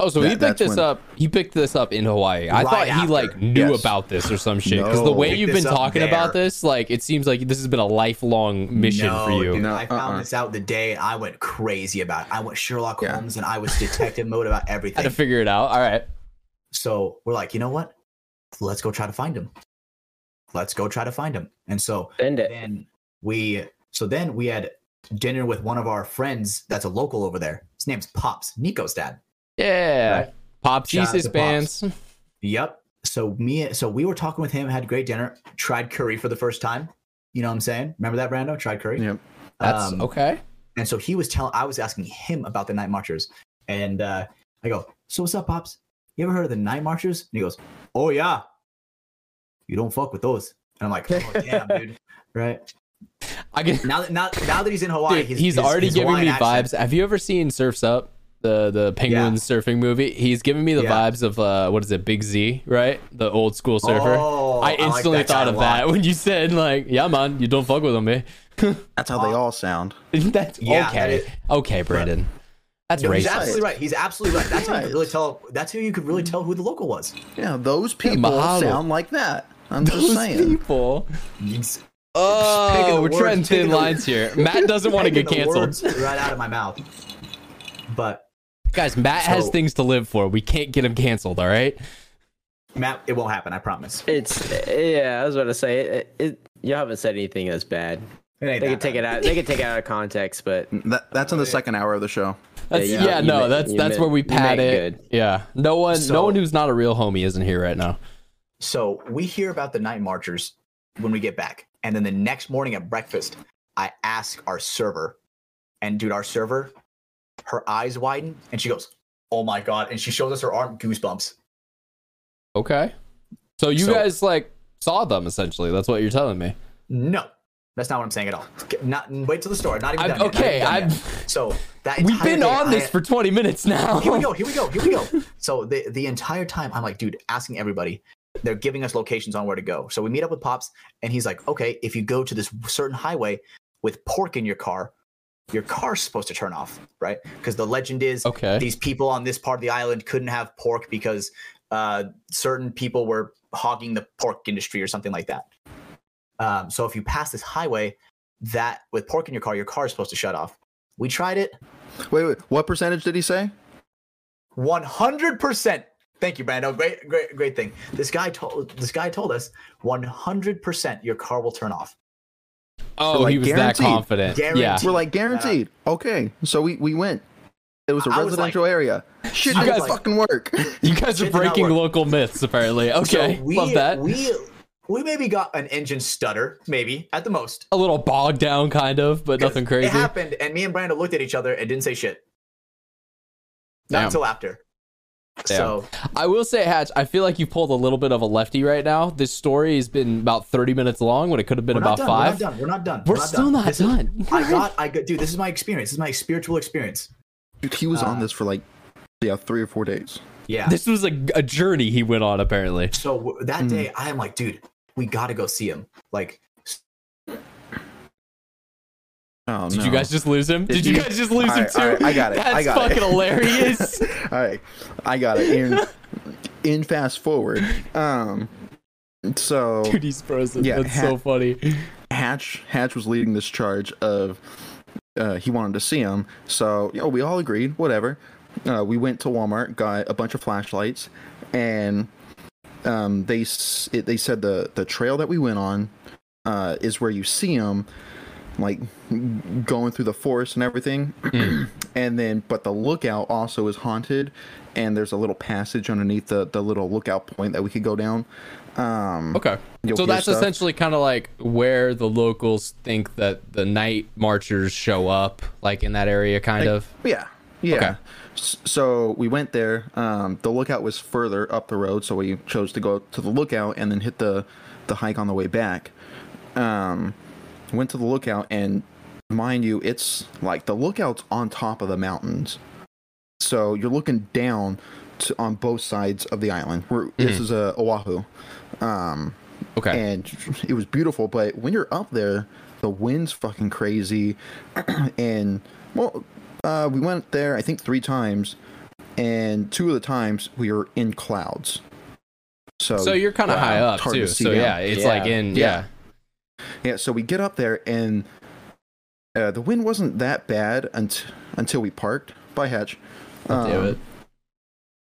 Oh, so he picked this when- up. He picked this up in Hawaii. I Right thought he like knew Yes. about this or some shit. Because the way you've been this up talking about this, like it seems like this has been a lifelong mission no, for you. Dude, No, I found uh-uh. this out the day I went crazy about it. I went Sherlock Yeah. Holmes and I was detective mode about everything. I had to figure it out. All right. So we're like, you know what? Let's go try to find him. Let's go try to find him. And so Send it. then we so then we had dinner with one of our friends that's a local over there. His name's Pops, Nico's dad. Yeah. Right. Pop Jesus to bands. Yep. So me so we were talking with him, had great dinner, tried curry for the first time. You know what I'm saying? Remember that, Brando? Tried curry? Yep. That's Um, okay. And so he was telling, I was asking him about the night marchers. And uh, I go, So what's up, Pops? You ever heard of the night marchers? And he goes, Oh, yeah. You don't fuck with those. And I'm like, Oh, damn, dude. Right. I get Now that, now, now that he's in Hawaii, Dude, his- he's his- already his giving Hawaiian me accent- vibes. Have you ever seen Surfs Up? The the penguin surfing movie. He's giving me the Yeah. vibes of uh what is it, Big Z, right? The old school surfer. Oh, I like instantly that thought of that when you said like, yeah, man, you don't fuck with him, eh? that's how they all sound. That's Yeah, okay. that is- okay, Brandon. That's No, he's absolutely right. He's absolutely right. That's how you could really tell. That's how you could really tell who the local was. Yeah, those people mahalo. sound like that. I'm just Those saying. people. It's- Oh, we're words, treading thin picking the- lines here. Matt doesn't want to get taking the canceled. words right out of my mouth. But Guys, Matt has things to live for. We can't get him canceled, all right? Matt, it won't happen. I promise. It's yeah. I was about to say it. it you haven't said anything that's bad. It They that can take it out. They can take it out of context, but That, that's in the second hour of the show. That's, you- yeah, you no, ma- that's that's ma- where we you pat make it. good. Yeah, no one, no one who's not a real homie isn't here right now. So we hear about the night marchers when we get back. And then the next morning at breakfast, I ask our server, and dude, our server, her eyes widen and she goes, Oh my God. And she shows us her arm, goosebumps. Okay, so you So- guys like saw them essentially. That's what you're telling me. No, that's not what I'm saying at all. Not wait till the story. Not even I'm, okay, I've. So that we've been day, on this I- for 20 minutes now. here we go, here we go, here we go. So the the entire time I'm like, dude, asking everybody, they're giving us locations on where to go. So we meet up with Pops, and he's like, okay, if you go to this certain highway with pork in your car, your car's supposed to turn off, right? Because the legend is Okay. these people on this part of the island couldn't have pork because uh, certain people were hogging the pork industry or something like that. Um, so if you pass this highway, that with pork in your car, your car is supposed to shut off. We tried it, Wait, wait. What percentage did he say? 100%. Thank you, Brando. Great, great, great thing. This guy told this guy told us 100% your car will turn off. Oh, like, he was that guaranteed. confident. Yeah. We're like guaranteed. Okay, so we we went. It was a I was like- residential area. Shit I didn't like- fucking work. You guys are Shit did not breaking local myths, apparently. Okay, So we, love that. We we maybe got an engine stutter, maybe at the most. a little bogged down, kind of, but nothing crazy. It happened, and me and Brando looked at each other and didn't say shit. Not Damn. until after. Damn. So I will say, Hatch, I feel like you pulled a little bit of a lefty right now. This story has been about 30 minutes long when it could have been about done. five. We're not done. We're not done. We're not still done. not This is- done. I got. I got. Dude, this is my experience. This is my spiritual experience. Dude, he was on Uh, this for like yeah three or four days. Yeah. This was a, a journey he went on, apparently. so w- that day, I am like, dude, we got to go see him. Like, Oh Did no! you guys just lose him? Did, Did you you- guys just lose him too? alright, I got it, That's I got it. fucking hilarious. All right, I got it. In in fast forward, um, so Dude, he's frozen. Yeah, That's so funny. Hatch Hatch was leading this charge of uh, he wanted to see him. So you know, we all agreed, whatever. Uh, we went to Walmart, got a bunch of flashlights, and um, they it, they said the the trail that we went on uh, is where you see him, like going through the forest and everything. and then, but the lookout also is haunted, and there's a little passage underneath the the little lookout point that we could go down. Um, Okay. So that's stuff. essentially kind of like where the locals think that the night marchers show up, like in that area, kind of. Yeah. Yeah. Okay. So we went there. Um, the lookout was further up the road, so we chose to go to the lookout and then hit the the hike on the way back. Um, went to the lookout, and mind you, it's like the lookout's on top of the mountains, so you're looking down to, on both sides of the island. We're, This is uh, Oahu. Um, Okay. and it was beautiful. But when you're up there, the wind's fucking crazy, and well, uh, we went there I think three times, and two of the times we were in clouds. So so you're kind of wow, high up it's too. to So down. yeah, it's Yeah. like in Yeah. yeah. Yeah. So we get up there, and uh, the wind wasn't that bad unt- until we parked by Hatch. God damn Um, it.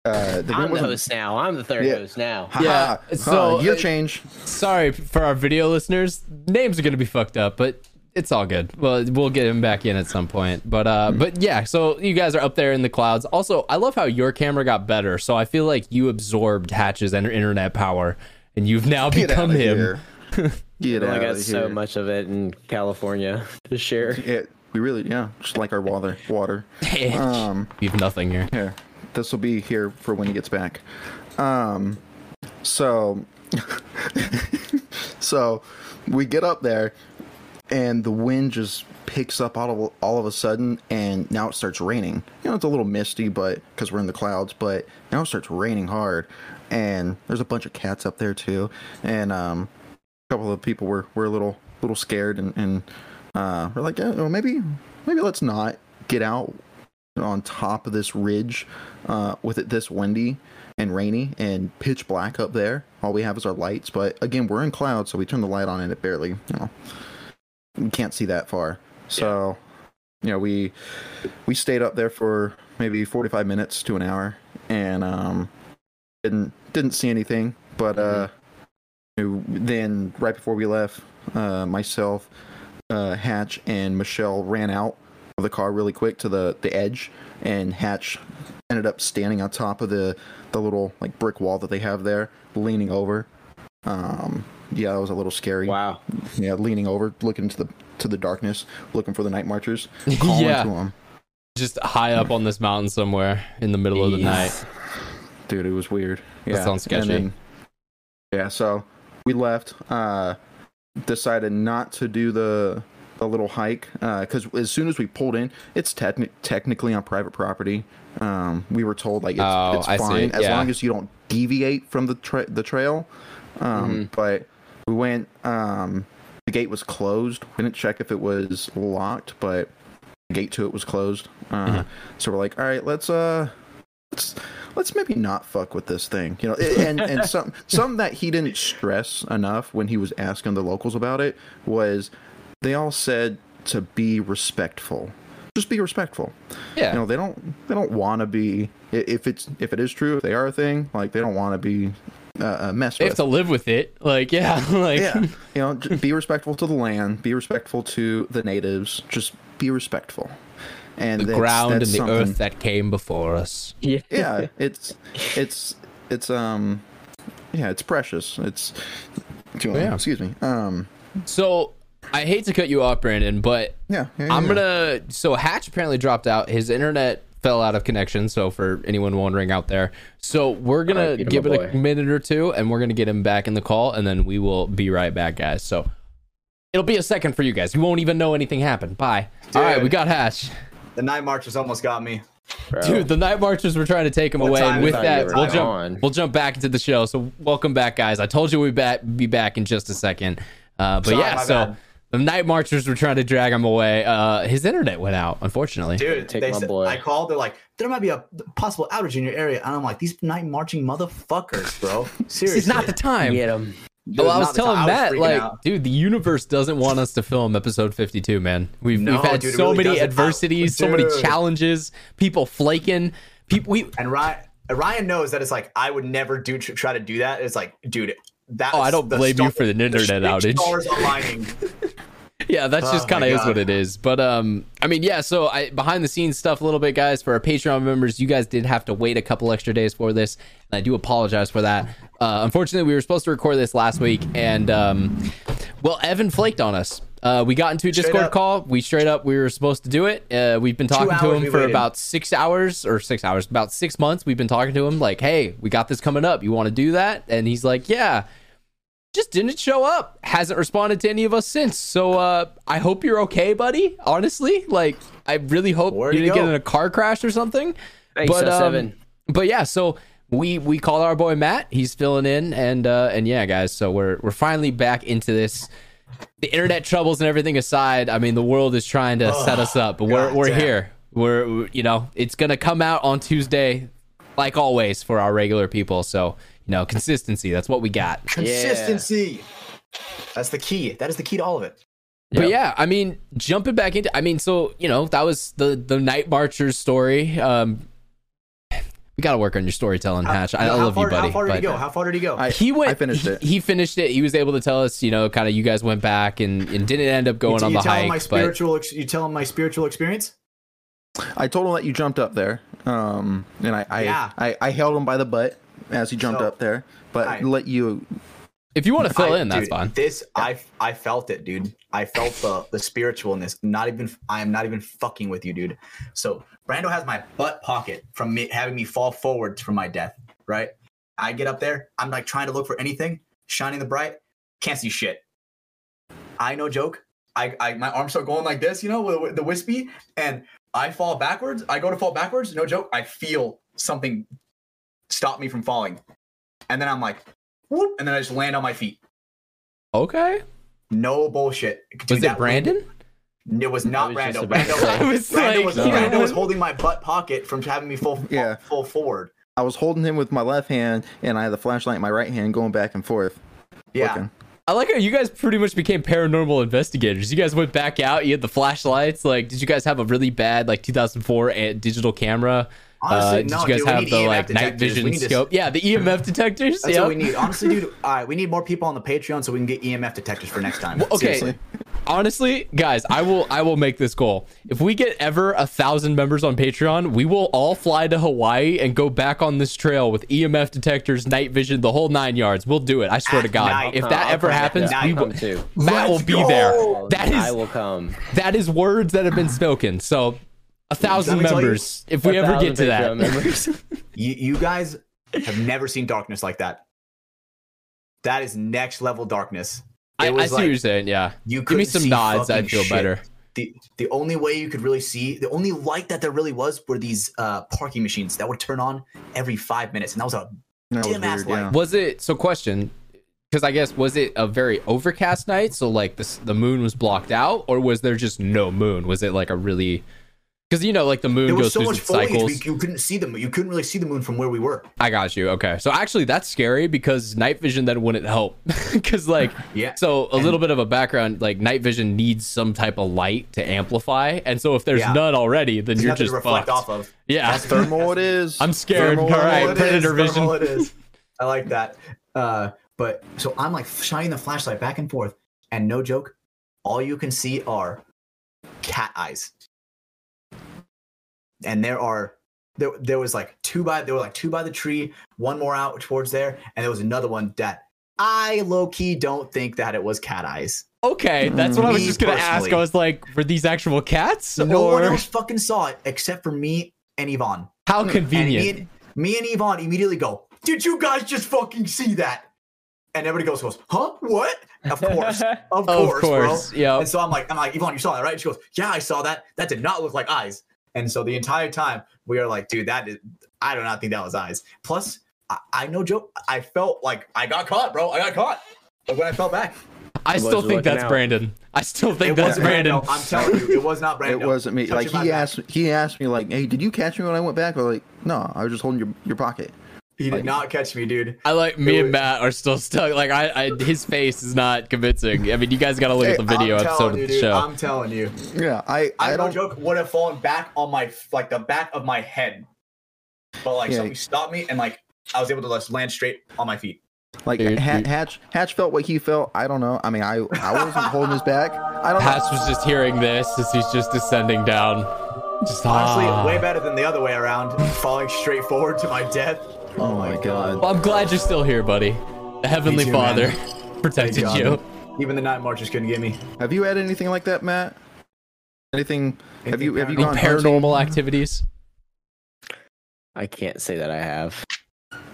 Uh, the I'm the host now. I'm the third Yeah. host now. Yeah, ha. so, Uh, year uh, change. Sorry for our video listeners. Names are gonna be fucked up, but it's all good. Well, we'll get him back in at some point. But uh, Hmm. but yeah. So you guys are up there in the clouds. Also, I love how your camera got better. So I feel like you absorbed Hatch's inter- internet power, and you've now Get become him. here. Get I out got of so much of it in California to share. Yeah, we really, yeah, just like our water. Water. Um, You've nothing here. here, this will be here for when he gets back. Um, so, so we get up there, and the wind just picks up all of all of a sudden, and now it starts raining. You know, it's a little misty, but because we're in the clouds, but now it starts raining hard, and there's a bunch of cats up there too, and um, a couple of people were were a little little scared, and and uh, we're like, yeah, well, maybe maybe let's not get out on top of this ridge uh, with it this windy and rainy and pitch black up there. All we have is our lights, but again, we're in clouds, so we turn the light on and it barely, you know, we can't see that far. So, you know, we we stayed up there for maybe 45 minutes to an hour and um didn't didn't see anything, but uh you know, then right before we left, uh myself, uh Hatch and Michelle ran out of the car really quick to the the edge and Hatch ended up standing on top of the the little like brick wall that they have there, leaning over. Um, yeah, that was a little scary. Wow. Yeah, leaning over, looking into the to the darkness, looking for the night marchers, calling Yeah. to them. Just high up on this mountain somewhere in the middle of the night. Dude, it was weird. That sounds sketchy. then- yeah, so we left. Uh, decided not to do the the little hike because as soon as we pulled in, it's techni- technically on private property. Um, we were told like it's, Oh, it's fine as Yeah. long as you don't deviate from the tra- the trail. Um, Mm-hmm. But we went. Um, the gate was closed. We didn't check if it was locked, but the gate to it was closed. Uh, Mm-hmm. So we're like, all right, let's uh, let's let's maybe not fuck with this thing, you know. And and some some that he didn't stress enough when he was asking the locals about it was they all said to be respectful. Just be respectful. Yeah. You know, they don't they don't want to be if it's if it is true if they are a thing like they don't want to be uh, uh, messed They with. have to live with it. Like, yeah, like yeah, you know, be respectful to the land, be respectful to the natives, just be respectful. And the that's- ground and that's the something- earth that came before us. Yeah. yeah it's it's it's um yeah it's precious it's Yeah. excuse me um So I hate to cut you off, Brandon, but yeah, yeah, I'm yeah. gonna. So Hatch apparently dropped out. His internet fell out of connection. So for anyone wondering out there, so we're gonna Alright, get him give a it a minute or two, and we're gonna get him back in the call, and then we will be right back, guys. So it'll be a second for you guys. You won't even know anything happened. Bye. All right, we got Hatch. The night marchers almost got me. Bro. Dude, the night marchers were trying to take him What away, and with that, we'll jump. On. We'll jump back into the show. So welcome back, guys. I told you we'd back, be back in just a second. Uh, but Sorry, yeah, so bad. the night marchers were trying to drag him away. Uh, his internet went out, unfortunately. Dude, Take they my said, boy. I called. They're like, there might be a possible outage in your area, and I'm like, these night marching motherfuckers, bro. Seriously, This is not the time. Get him. Dude, Oh, I was telling time. Matt, freaking like, out. dude, the universe doesn't want us to film episode 52, man. We've, No, we've had dude, so really many adversities, so many challenges, people flaking. People, we, and Ryan, Ryan knows that it's like I would never do try to do that. It's like, dude, that. Oh, I don't blame you for the internet outage. Stars aligning. yeah, that's just Oh kind of is what it is. But um, I mean, yeah. So I behind the scenes stuff a little bit, guys. For our Patreon members, you guys did have to wait a couple extra days for this, and I do apologize for that. Uh, unfortunately, we were supposed to record this last week, and um, well, Evan flaked on us. Uh, we got into a Straight Discord up. call. We straight up we were supposed to do it. Uh, we've been talking to him for waited. about six hours or six hours, about six months. We've been talking to him like, "Hey, we got this coming up. You want to do that?" And he's like, "Yeah." just didn't show up. Hasn't responded to any of us since. So uh, I hope you're okay, buddy. Honestly, like I really hope Where'd you didn't get in a car crash or something. Thanks, but um, seven. but yeah, so we we called our boy Matt. He's filling in, and uh, and yeah, guys. So we're we're finally back into this. The internet troubles and everything aside, I mean, the world is trying to set us up, but we're God we're damn. here. We're you know, it's gonna come out on Tuesday, like always for our regular people. So you know, consistency. That's what we got. Consistency. That's the key. That is the key to all of it. But Yep. yeah, I mean, jumping back into, I mean, so you know, that was the the Night Marchers story. Um, we got to work on your storytelling, Hatch. I, I love far, you, buddy. How far did he go? How far did he go? I, he went. I finished he, it. He finished it. He was able to tell us, you know, kind of you guys went back and, and didn't end up going you, on you the tell him hike. my but spiritual. Ex- you tell him my spiritual experience. I told him that you jumped up there, um, and I I, Yeah. I I held him by the butt as he jumped So, up there, but I- let you. if you want to fill I- in, that's dude, fine. This I I felt it, dude. I felt the the spiritualness. Not even I am not even fucking with you, dude. So Brando has my butt pocket from me having me fall forward from my death. Right. I get up there. I'm like trying to look for anything shining the bright. Can't see shit. I no joke. I, I my arms start going like this, you know, with, the wispy, and I fall backwards. I go to fall backwards. No joke. I feel something stop me from falling, and then I'm like, whoop, and then I just land on my feet. Okay, No bullshit. Dude, was that it Brandon? It was not I was just Brando. about to Brando, say. I was Brando, like, was, yeah. Brando was holding my butt pocket from having me full Yeah. full forward. I was holding him with my left hand, and I had the flashlight in my right hand, going back and forth. Yeah. looking. I like how you guys pretty much became paranormal investigators. You guys went back out. You had the flashlights. Like, did you guys have a really bad like 2004 digital camera? Honestly, uh, did no, you guys dude, have the EMF like night detectors. We vision need to- scope? Yeah, the EMF detectors. That's yeah. what we need. Honestly, dude, all right, we need more people on the Patreon so we can get EMF detectors for next time. Okay. Seriously. Honestly, guys, I will I will make this goal. If we get ever a thousand members on Patreon, we will all fly to Hawaii and go back on this trail with EMF detectors, night vision, the whole nine yards. We'll do it. I swear to God. night. if I'll that ever I'll happens, come. we I'll will. too. Matt will Let's be go. there. That I will come. that is words that have been spoken. So a thousand Let me tell you, members. If we ever get to that, You, you guys have never seen darkness like that. That is next level darkness. I, I was see what you're saying. Yeah, You give me some nods. I'd feel shit. better. The the only way you could really see, the only light that there really was, were these uh, parking machines that would turn on every five minutes, and that was a That was Dim ass weird. Yeah. light. Was it so? Question, because I guess was it a very overcast night? So like the the moon was blocked out, or was there just no moon? Was it like a really? Because you know, like the moon there goes was so through much some cycles. we, you couldn't see them. You couldn't really see the moon from where we were. I got you. Okay, so actually that's scary because night vision then wouldn't help. Because like, Yeah. So a And- little bit of a background, like night vision needs some type of light to amplify, and so if there's Yeah. none already, then There's you're just to reflect fucked. off of. Yeah, Thermal it is. I'm scared. Thermal All right, predator is, vision. thermal it is. I like that. Uh, but so I'm like shining the flashlight back and forth, and no joke, all you can see are cat eyes. And there are there, there was like two by there were like two by the tree, one more out towards there, and there was another one that I low key don't think that it was cat eyes. Okay, that's what I was just gonna ask. I was like, were these actual cats? No or one else fucking saw it except for me and Yvonne. how hmm. And convenient? me and, me and Yvonne immediately go, Did you guys just fucking see that? And everybody goes, goes Huh? What? Of course. Of Of course, course, bro. yep. And so I'm like, I'm like, Yvonne, you saw that, right? And she goes, Yeah, I saw that. That did not look like eyes. And so the entire time we are like, dude, that is I do not think that was eyes. Plus, I, I no joke, I felt like I got caught, bro. I got caught. Like when I fell back. I still think that's out. Brandon. I still think It that's Brandon. Brando. I'm telling you, it was not Brando. It wasn't me. Touching Like my he back. asked, he asked me like, "Hey, did you catch me when I went back?" I was like, "No, I was just holding your your pocket." He did not catch me, dude. I like me It and was- Matt are still stuck. Like I, I, his face is not convincing. I mean, you guys got to look at the video I'm episode telling of the dude, show. I'm telling you. Yeah, I I, I no don't. joke would have fallen back on my like the back of my head, but like Yeah. something stopped me and like I was able to just land straight on my feet. Like Dude, Ha- dude. Hatch Hatch felt what he felt. I don't know. I mean, I I wasn't holding his back. I don't know. Was just hearing this as he's just descending down. Just Honestly, ah. way better than the other way around, falling straight forward to my death. Oh my oh god. Well, I'm glad you're still here, buddy. The Heavenly too, Father man. protected Thank you. God. Even the night marchers couldn't get me. Have you had anything like that, Matt? Anything? Have you have you Anything gone hunting? Paranormal activities. I can't say that I have.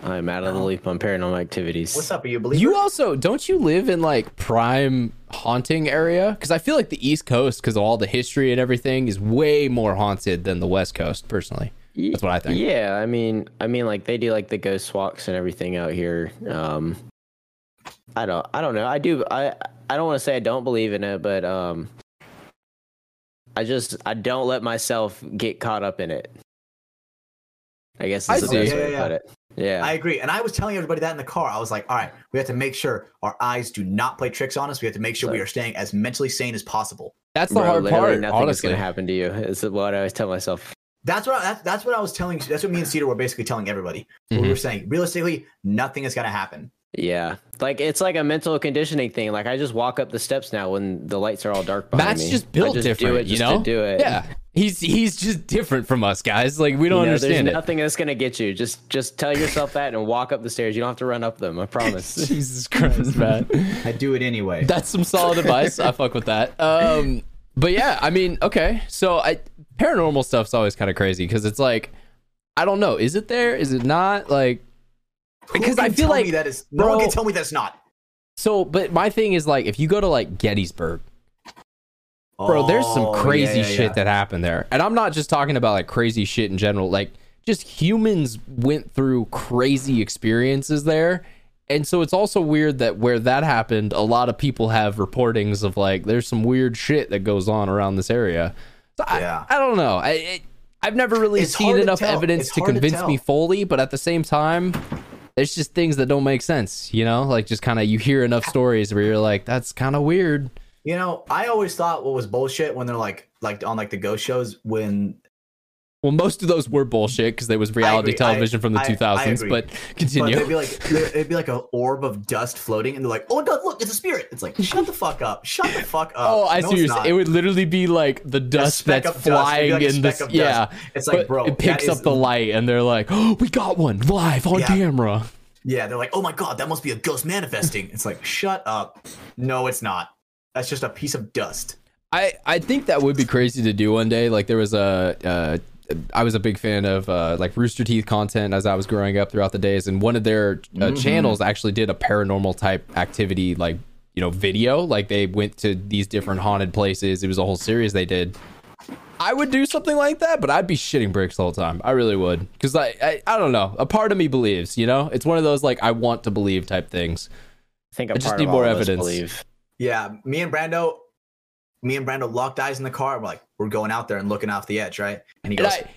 I'm out of the loop on paranormal activities. What's up? Are you a believer? You also don't you live in like prime haunting area? Because I feel like the East Coast, because of all the history and everything, is way more haunted than the West Coast. Personally, Ye- that's what I think. Yeah, I mean, I mean, like they do like the ghost walks and everything out here. Um, I don't, I don't know. I do. I, I don't want to say I don't believe in it, but um, I just I don't let myself get caught up in it. I guess I is the see. best Yeah, way yeah, to yeah. put it. Yeah. I agree. And I was telling everybody that in the car. I was like, all right, we have to make sure our eyes do not play tricks on us. We have to make sure we are staying as mentally sane as possible. That's the Bro, hard literally part. Nothing is Honestly, gonna happen to you. Is what I always tell myself. That's what I, that's, that's what I was telling. You. That's what me and Cedar were basically telling everybody. We Mhm. were saying realistically, nothing is going to happen. Yeah, like it's like a mental conditioning thing. Like I just walk up the steps now when the lights are all dark behind Matt's me. just I built just different. Do it you know, to do it. Yeah, he's he's just different from us guys. Like we don't You know, understand there's it. nothing that's gonna get you. Just just tell yourself that and walk up the stairs. You don't have to run up them. I promise. Jesus Christ, man. I do it anyway. That's some solid advice. I fuck with that. Um, but yeah, I mean, okay. So I paranormal stuff's always kind of crazy because it's like, I don't know. Is it there? Is it not? Like, because I feel like that is no one can tell me that's not. so. But my thing is like, if you go to like Gettysburg, bro, there's some Oh, crazy yeah, yeah, shit yeah. that happened there, and I'm not just talking about like crazy shit in general. Like, just humans went through crazy experiences there. And so it's also weird that where that happened, a lot of people have reportings of like there's some weird shit that goes on around this area. So I, Yeah. I don't know. I, it, I've never really It's seen hard to enough evidence It's to hard to convince me fully, but at the same time, there's just things that don't make sense, you know? Like just kind of you hear enough stories where you're like, that's kind of weird. You know, I always thought what was bullshit when they're like like on like the ghost shows when Well, most of those were bullshit because there was reality television I- from the I- I 2000s, agree. but but continue. they'd be like it'd be like an orb of dust floating and they're like, "Oh god, look, it's a spirit." It's like, "Shut the fuck up. Shut the fuck up." Oh, I No, see. It would literally be like the dust that's. Flying like in this. Yeah, dust. It's like, But bro, it picks up is- the light, and they're like, "Oh, we got one live on Yeah. camera." Yeah, they're like, "Oh my god, that must be a ghost manifesting." It's like, "Shut up." No, it's not. That's just a piece of dust. I I think that would be crazy to do one day. Like there was a. Uh, I was a big fan of uh, like Rooster Teeth content as I was growing up throughout the days, and one of their uh, Mm-hmm. channels actually did a paranormal type activity, like you know, video. Like they went to these different haunted places. It was a whole series they did. I would do something like that, but I'd be shitting bricks the whole time. I really would, because I, I I don't know. A part of me believes, you know, it's one of those like I want to believe type things. I think a I just part need of more all of us evidence. Believe. Yeah, me and Brando, me and Brando locked eyes in the car. We're like, we're going out there and looking off the edge, right? And he And goes, I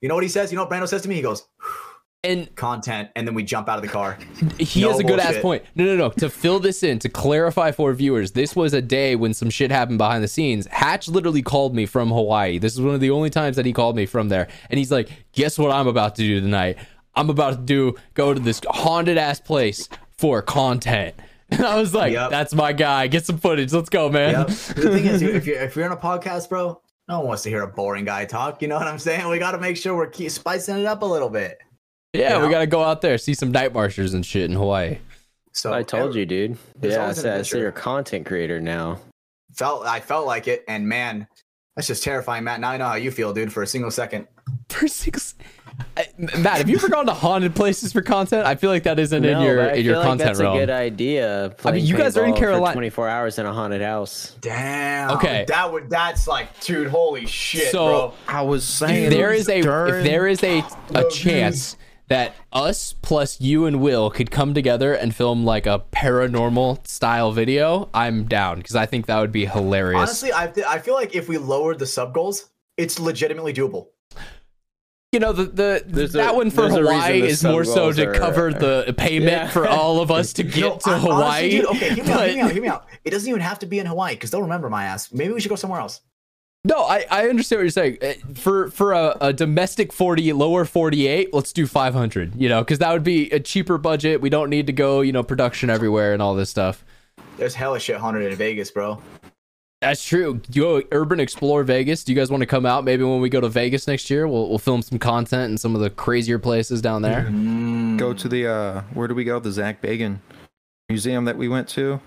you know what he says? You know what Brando says to me? He goes, and content, and then we jump out of the car. he No has a good ass bullshit. point. No, no, no. To fill this in, to clarify for viewers, this was a day when some shit happened behind the scenes. Hatch literally called me from Hawaii. This is one of the only times that he called me from there. And he's like, guess what I'm about to do tonight? I'm about to do go to this haunted ass place for content. And I was like, Yep. that's my guy. Get some footage. Let's go, man. Yep. the thing is, if you're if you're in a podcast, bro, no one wants to hear a boring guy talk. You know what I'm saying? We got to make sure we're keep spicing it up a little bit. Yeah, You we got to go out there, see some night marchers and shit in Hawaii. So I told you, dude. Yeah, I always an said, I adventure. said you're a content creator now. felt I felt like it, and man, that's just terrifying, Matt. Now I know how you feel, dude. For a single second, For six. I- Matt, have you ever gone to haunted places for content? I feel like that isn't in your in your feel like content that's realm. a good idea. I mean, you guys are in Carolina- 24 hours in a haunted house. damn. Okay. that would that's like, dude, holy shit, So- bro. I was saying there is a during- if there is a a chance that us plus you and Will could come together and film like a paranormal style video, I'm down because I think that would be hilarious. Honestly, I I feel like if we lowered the sub goals, it's legitimately doable. You know the the There's a- that one for there's a reason Hawaii is more so to are- cover the payment Yeah. for all of us to get No, to I- honestly, Hawaii. dude, okay, hear me, out, hear me out. but- Hear me out. It doesn't even have to be in Hawaii because they'll remember my ass. Maybe we should go somewhere else. No, I, I understand what you're saying. Uh, For for a, a domestic 40, lower 48, let's do 500, you know, because that would be a cheaper budget. We don't need to go, you know, production everywhere and all this stuff. There's hella shit haunted in Vegas, bro. That's true. You go Urban Explore Vegas. Do you guys want to come out? Maybe when we go to Vegas next year, we'll, we'll film some content in some of the crazier places down there. go to the uh where do we go? The Zach Bagan museum that we went to.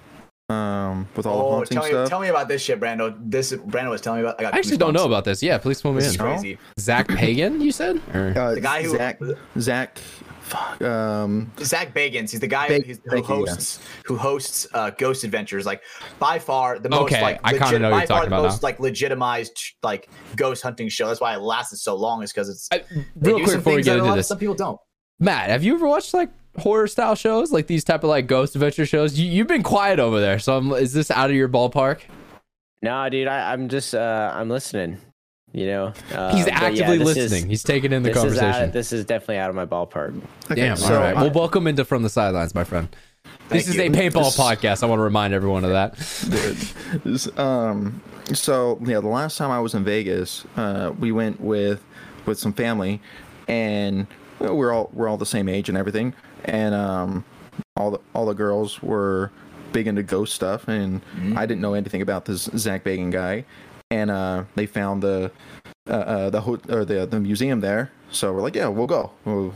Um with all the Oh, haunting tell me, stuff. tell me about this shit, Brando. This Brando was telling me about. I, got I actually don't know about this. Yeah, please fill me This is in. crazy. Zach Pagan, you said? Or- uh, The guy who- Zach Zach fuck, um Zach Bagans. He's the guy Bag- who's- who thank you, yeah. hosts who hosts uh, Ghost Adventures. Like by far the most Okay, like I legit- know by you're far the about most like legitimized like ghost hunting show. That's why it lasted so long. Is because it's I- real quick some before we get into this, some people don't. Matt, have you ever watched like horror style shows, like these type of like ghost adventure shows? You, you've been quiet over there, so I'm, is this out of your ballpark? No, dude, I, I'm just uh, I'm listening. You know, uh, He's but yeah, actively is- listening. He's taking in the this is conversation. this is definitely out of my ballpark. Damn. so all right. I- well, welcome into From the Sidelines, my friend. This is you. a paintball This- podcast. I want to remind everyone of that. This- um so yeah the last time i was in vegas uh we went with with some family and you know, we're all we're all the same age and everything and um all the all the girls were big into ghost stuff and i didn't know anything about this zach bagan guy and uh they found the uh, uh the ho- or the the museum there so we're like yeah we'll go we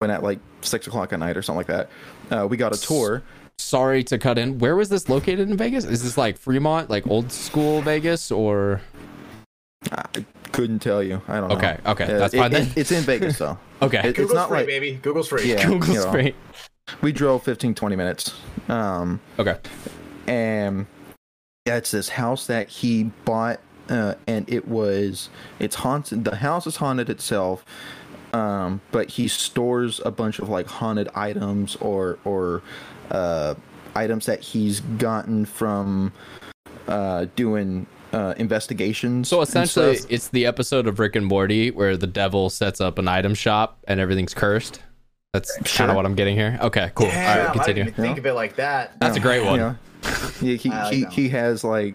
went at like six o'clock at night or something like that uh we got a tour Sorry to cut in. Where was this located in Vegas? Is this like Fremont, like old school Vegas, or I couldn't tell you. I don't know. Okay, okay, Uh, that's it- fine then. it- it's in Vegas though. okay? It- it's Google's not free, like baby. Google's free. yeah, Google you know, straight. we drove 15 20 minutes. Um Okay. and yeah, it's this house that he bought uh and it was it's haunted the house is haunted itself. Um but he stores a bunch of like haunted items or or uh items that he's gotten from uh doing uh, investigations. So essentially, it's the episode of Rick and Morty where the devil sets up an item shop and everything's cursed. That's kind of what I'm getting here. Okay, cool. All right, I didn't continue. even think of it like that. That's a great one. Yeah, yeah he, like he, he has like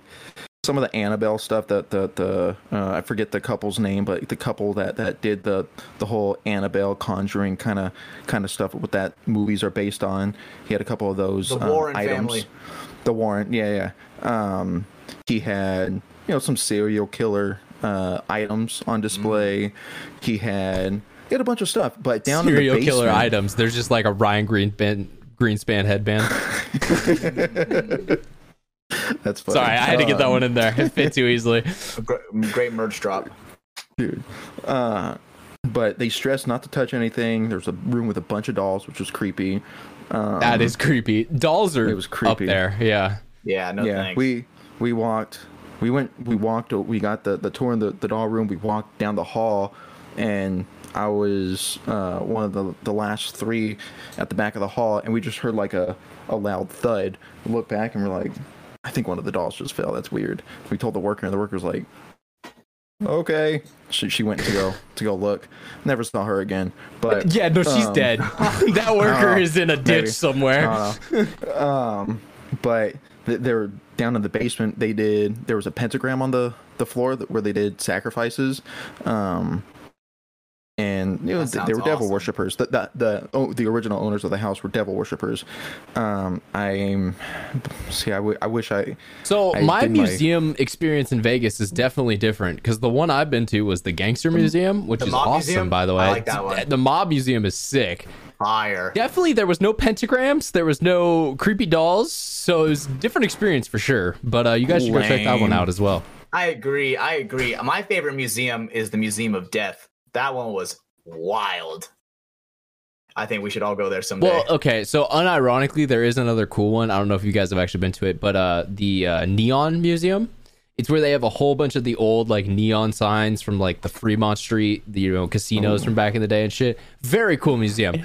some of the Annabelle stuff that the the uh, I forget the couple's name, but the couple that that did the the whole Annabelle Conjuring kind of kind of stuff what that movies are based on. He had a couple of those The uh, Warren items. family. The Warren, yeah, yeah. Um, he had you know some serial killer uh, items on display. He had he had a bunch of stuff, but down Serial in the basement, killer items. There's just like a Ryan Greenspan Greenspan headband. That's funny. Sorry, I had to get that Um, one in there. It fit too easily. Great merch drop. dude. Uh, but they stressed not to touch anything. There's a room with a bunch of dolls, which was creepy. Um, That is creepy. Dolls are It was up creepy. there. Yeah. Yeah, no yeah. thanks. We we walked. We went. We walked. We got the the tour in the, the doll room. We walked down the hall, and I was uh, one of the the last three at the back of the hall, and we just heard like a a loud thud. We looked back and we're like, I think one of the dolls just fell. That's weird. We told the worker, and the worker's like. Okay, she, she went to go to go look. Never saw her again. But Yeah, no, she's um, dead. that worker uh, is in a ditch maybe. somewhere. Um, but th- they were down in the basement. They did. There was a pentagram on the the floor that, where they did sacrifices. Um, and you know they, they sounds were devil worshippers. The the the, oh, the original owners of the house were devil worshippers. Um, I'm see. I, w- I wish I. So I my did my- museum experience in Vegas is definitely different because the one I've been to was the Gangster Museum, which The is awesome, Museum? by the way. I like that one. The Mob Museum is sick. Fire. Definitely, there was no pentagrams, there was no creepy dolls, so it was a different experience for sure. But uh, you guys should go check that one out as well. I agree. I agree. My favorite museum is the Museum of Death. That one was wild. I think we should all go there someday. Well, okay, so unironically, there is another cool one. I don't know if you guys have actually been to it, but uh, the uh, Neon Museum. It's where they have a whole bunch of the old like neon signs from like the Fremont Street, the you know casinos from back in the day and shit. Very cool museum.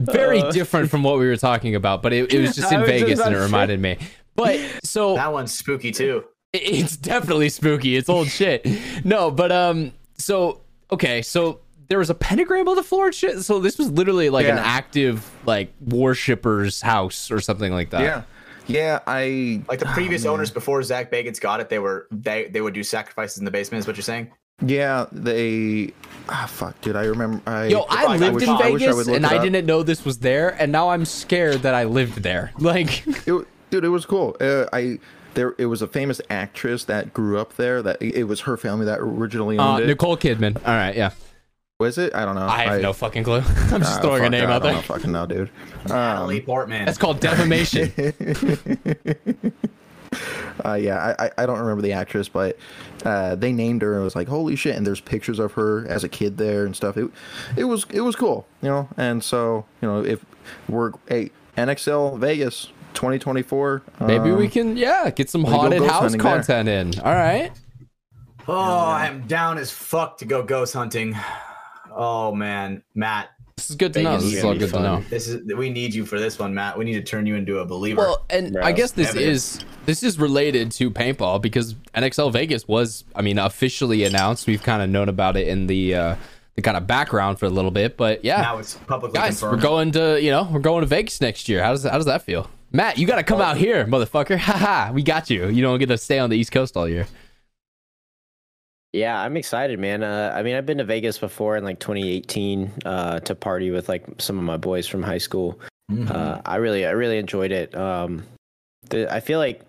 Very different from what we were talking about, but it, it was just in was Vegas about and it to say- reminded me. But so that one's spooky too. it's definitely spooky. It's old shit. No, but um, so okay, so there was a pentagram on the floor and shit. So this was literally like an active like worshipper's house or something like that. Yeah, yeah. I Like the previous owners before Zach Bagans got it, they were they they would do sacrifices in the basement. Is what you're saying? yeah. They ah fuck, dude. I remember. I Yo, I I lived wish- in I wish I Vegas would and I didn't know this was there, and now I'm scared that I lived there. Like, it, dude, it was cool. Uh, I there it was a famous actress that grew up there. That it was her family that originally uh, it. Nicole Kidman. All right, yeah. Was it? I don't know. I have no fucking clue. I'm just Ah, throwing a name I out don't there. know, fucking no, dude. Natalie Portman. That's called defamation. Uh, yeah, I, I I don't remember the actress, but uh, they named her and it was like holy shit. And there's pictures of her as a kid there and stuff. It it was it was cool, you know. And so you know if we're hey NXL Vegas 2024, Maybe we um, can, yeah, get some haunted house hunting there. content in. All right. oh, I'm down as fuck to go ghost hunting. Oh man, Matt, This is good to know. This is is all gonna be good to know. this is we need you for this one, Matt. We need to turn you into a believer. Well, and Bro, I guess this evidence. is this is related to paintball because NXL Vegas was, I mean, officially announced. We've kind of known about it in the uh, the kind of background for a little bit, but yeah, now it's publicly guys, confirmed. we're going to you know we're going to Vegas next year. How does how does that feel, Matt? You got to come out here, motherfucker. Haha, we got you. You don't get to stay on the East Coast all year. Yeah, I'm excited, man. Uh, I mean, I've been to Vegas before in like 2018 uh, to party with like some of my boys from high school. Mhm. Uh, I really, I really enjoyed it. Um, the, I feel like,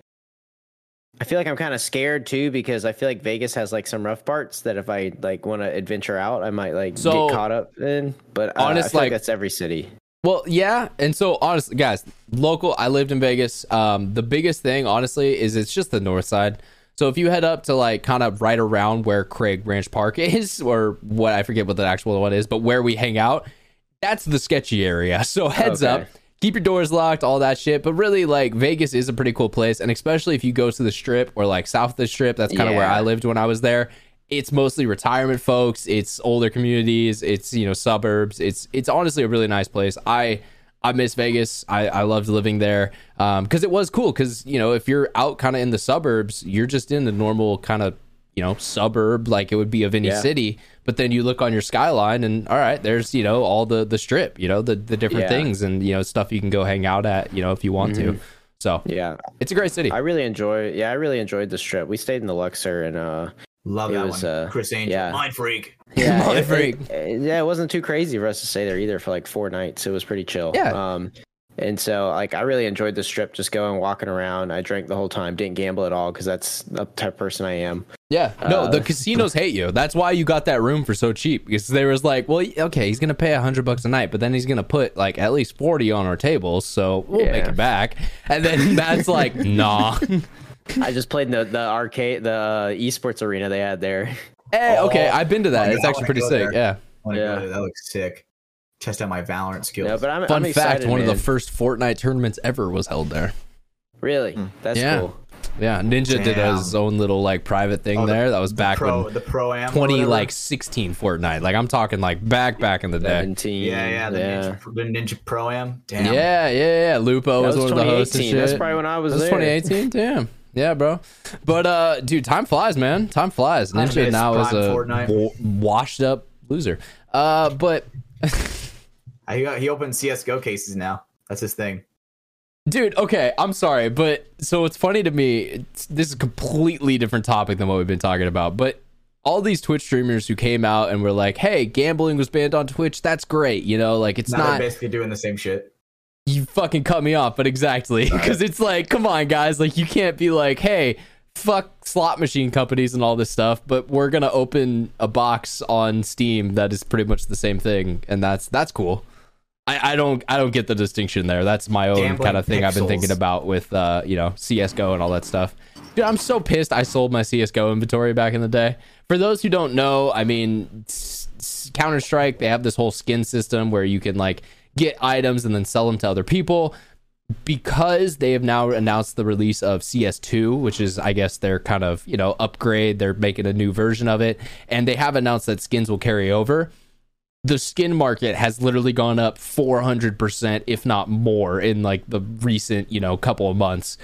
I feel like I'm kind of scared too because I feel like Vegas has like some rough parts that if I like want to adventure out, I might like So, get caught up in. But uh, honest, like, like- that's every city. Well, yeah, and so honestly, guys, local. I lived in Vegas. Um, the biggest thing, honestly, is it's just the north side. So if you head up to like kind of right around where Craig Ranch Park is, or what I forget what the actual one is, but where we hang out, that's the sketchy area. So heads Okay. up, keep your doors locked, all that shit. But really, like Vegas is a pretty cool place, and especially if you go to the Strip or like south of the Strip, that's kind of where I lived when I was there. It's mostly retirement folks. It's older communities. It's you know suburbs. It's it's honestly a really nice place. I I miss Vegas. I, I loved living there um because it was cool. Because you know, if you're out kind of in the suburbs, you're just in the normal kind of you know suburb like it would be of any Yeah. city. But then you look on your skyline, and all right, there's you know all the the strip, you know the the different Yeah. things, and you know stuff you can go hang out at, you know if you want to. So Yeah, it's a great city. I really enjoy. Yeah, I really enjoyed this trip. We stayed in the Luxor, and uh, Love It that was, one. uh, Criss Angel, yeah. mind freak. yeah, Mind it- freak. it- it- yeah, it wasn't too crazy for us to stay there either for like four nights. It was pretty chill. Yeah. Um, and so like I really enjoyed this trip, just going walking around. I drank the whole time, didn't gamble at all because that's the type of person I am. Yeah, no, Uh, the casinos hate you. That's why you got that room for so cheap because they was like, well, okay, he's gonna pay a hundred bucks a night, but then he's gonna put like at least forty on our tables, so we'll make it back. And then that's like, nah. I just played in the the arcade, the uh, esports arena they had there. Eh, okay, I've been to that. Oh, It's I actually pretty sick. there. Yeah. Yeah. That looks sick. Test out my Valorant skills. No, but I'm, Fun I'm fact: excited, one of the first Fortnite tournaments ever was held there. Really, that's Yeah. cool. Yeah, Ninja did his own little like private thing Oh, the- there. That was back pro, when the pro am. twenty like sixteen Fortnite. Like I'm talking like back back in the day. Seventeen. Yeah, yeah, the, yeah. Ninja, the Ninja Pro am. Damn. Yeah, yeah, yeah. Lupo That was, was one of the hosts. 2018. That's probably when I was That was there. 2018. Damn. Yeah, bro. But uh, dude, time flies, man. Time flies. Ninja now is a wa- washed up loser. Uh, but He he opens CS:GO cases now. That's his thing. dude, okay, I'm sorry, but so it's funny to me. It's, this is a completely different topic than what we've been talking about, but. All these Twitch streamers who came out and were like, "Hey, gambling was banned on Twitch. That's great." You know, like it's now not basically doing the same shit. You fucking cut me off, but exactly because it's like, come on, guys, like you can't be like, hey, fuck slot machine companies and all this stuff, but we're gonna open a box on Steam that is pretty much the same thing, and that's that's cool. I, I don't I don't get the distinction there. That's my own Gambling kind of thing I've been thinking about with uh you know CS:GO and all that stuff. Dude, I'm so pissed. I sold my CS:GO inventory back in the day. For those who don't know, I mean, Counter Strike they have this whole skin system where you can like get items and then sell them to other people. Because they have now announced the release of CS2, which is, I guess, their kind of you know upgrade. They're making a new version of it, and they have announced that skins will carry over the skin market has literally gone up 400% if not more in like the recent you know couple of months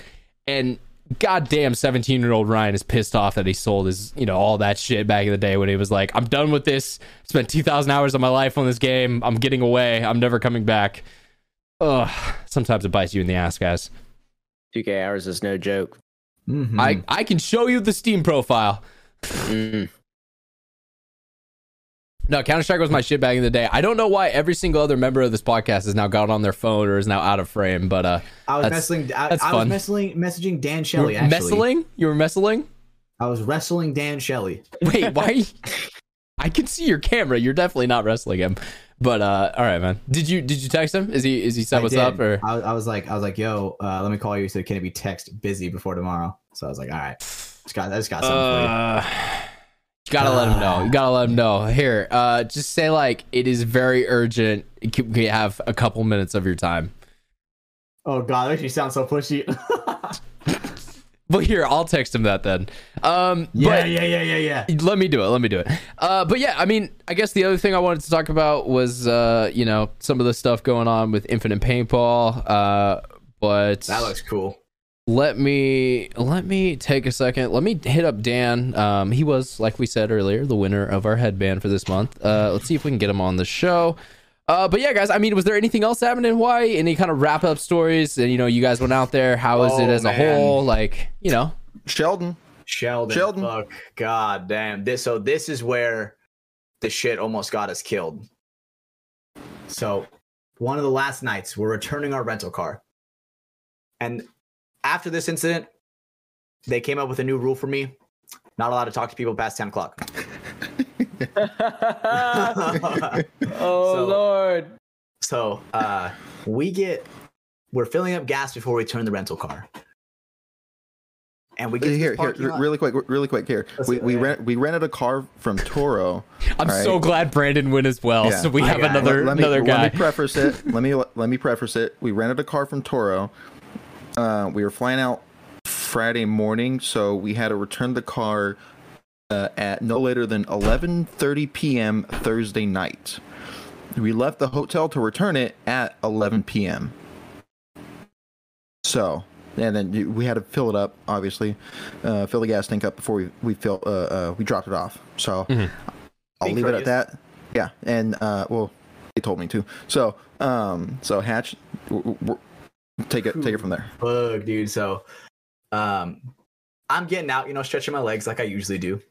and goddamn 17 year old ryan is pissed off that he sold his you know all that shit back in the day when he was like i'm done with this spent 2000 hours of my life on this game i'm getting away i'm never coming back Ugh, sometimes it bites you in the ass guys 2K hours is no joke. Mhm. i i can show you the steam profile Mm. No, Counter Strike was my shit back in the day. I don't know why every single other member of this podcast has now got on their phone or is now out of frame, but uh I was messaging. I, I was messaging, messaging Dan you were Shelley. Actually? You were messling? I was wrestling Dan Shelley. Wait, why? I can see your camera. You're definitely not wrestling him. But uh all right, man. Did you did you text him? Is he is he said I what's did. up or I, I was like, I was like, yo, uh, let me call you. So can it be text busy before tomorrow? So I was like, all right, just got, I just got something for uh, you gotta let him know. You gotta let him know. Here, uh, just say like it is very urgent. Can we have a couple minutes of your time? Oh god, that actually sounds so pushy. Well, here I'll text him that then. Um, yeah, yeah, yeah, yeah, yeah. let me do it let me do it uh but yeah i mean i guess the other thing i wanted to talk about was uh you know some of the stuff going on with infinite paintball uh but That looks cool. Let me let me take a second let me hit up dan um he was like we said earlier the winner of our headband for this month uh let's see if we can get him on the show uh, but yeah, guys. I mean, was there anything else happening in Hawaii? Any kind of wrap up stories? And you know, you guys went out there. How is it Oh, as a whole? Like, you know, Sheldon. Sheldon. Sheldon. Fuck. God damn. This so this is where the shit almost got us killed. So one of the last nights, we're returning our rental car. And after this incident, they came up with a new rule for me. Not allowed to talk to people past 10 o'clock. oh So- lord. So uh we get we're filling up gas before we turn the rental car. And we get to Here, here, parking really quick, really quick. Here, Let's we we rent we rented a car from Turo. I'm All right. so glad Brandon went as well. Yeah. So we My have guy. another let me, another guy. Let me preface it. let me let me preface it. We rented a car from Turo. Uh, we were flying out Friday morning, so we had to return the car uh, at no later than 11:30 p.m. Thursday night. we left the hotel to return it at 11 p.m. So, and then we had to fill it up, obviously, uh, fill the gas tank up before we we fill uh, uh, we dropped it off. So, I'll Being leave it at that. Yeah, and uh, well, they told me to. So, um, so Hatch, w- w- take it take it from there. Fuck, dude. So, um, I'm getting out, you know, stretching my legs like I usually do.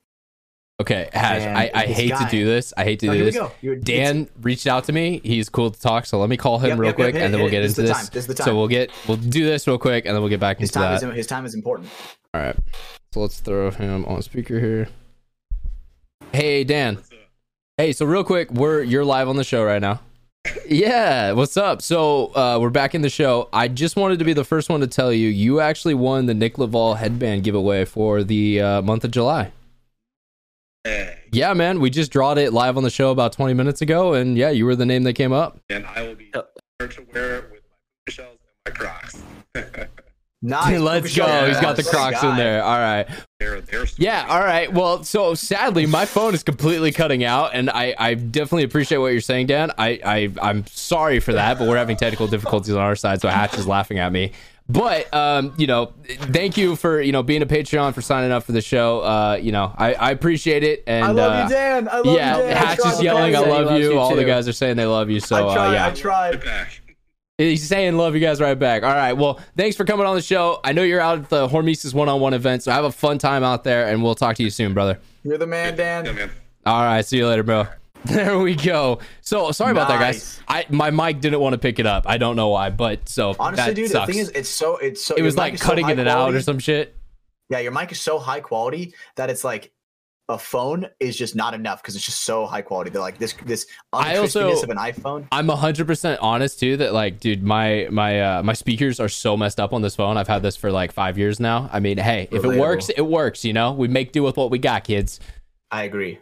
Okay, Hash, I, I hate guy- to do this. I hate to No, do this. Dan reached out to me. He's cool to talk, so let me call him Yep, real yep, yep, quick, hit and then we'll get it. This into the this. time. This is the So we'll get we'll do this real quick, and then we'll get back His into time that. is his time is important. All right. So let's throw him on speaker here. Hey Dan. Hey, so real quick, we're you're live on the show right now. Yeah, what's up? So uh, we're back in the show. I just wanted to be the first one to tell you you actually won the Nick Laval headband giveaway for the uh, month of July. Yeah, man, we just drawed it live on the show about 20 minutes ago, and yeah, you were the name that came up. and I will be sure to wear it with my shells and my Crocs. Nice. Let's go. on He's got the that. Crocs in there. All right. they're they're Yeah, all right. Well, so sadly, my phone is completely cutting out, and I, I definitely appreciate what you're saying, Dan. I, I I'm sorry for that, but we're having technical difficulties on our side, so Hatch is laughing at me. But um, you know, thank you for you know being a Patreon for signing up for the show. Uh, you know, I, I appreciate it, and I love uh, you, Dan. I love yeah, you, Dan. Hatch is yelling, "I love you." you All the guys are saying they love you. So I tried. uh, yeah, I tried. Back. He's saying love you guys right back. All right. Well, thanks for coming on the show. I know you're out at the Hormesis one-on-one event, so have a fun time out there, and we'll talk to you soon, brother. You're the man, Dan. Yeah, man. All right. See you later, bro. There we go. So sorry about that, guys. I my mic didn't want to pick it up. I don't know why, but so Honestly, that dude, sucks. the thing is, it's so it's so. it was like is so cutting high it out or some shit. Yeah, your mic is so high quality that it's like a phone is just not enough because it's just so high quality. They're like this this I also- of an iPhone. I'm 100% honest too that like dude my my uh my speakers are so messed up on this phone. I've had this for like 5 years now. I mean, hey, if it works, it works, you know? We make do with what we got, kids. I agree.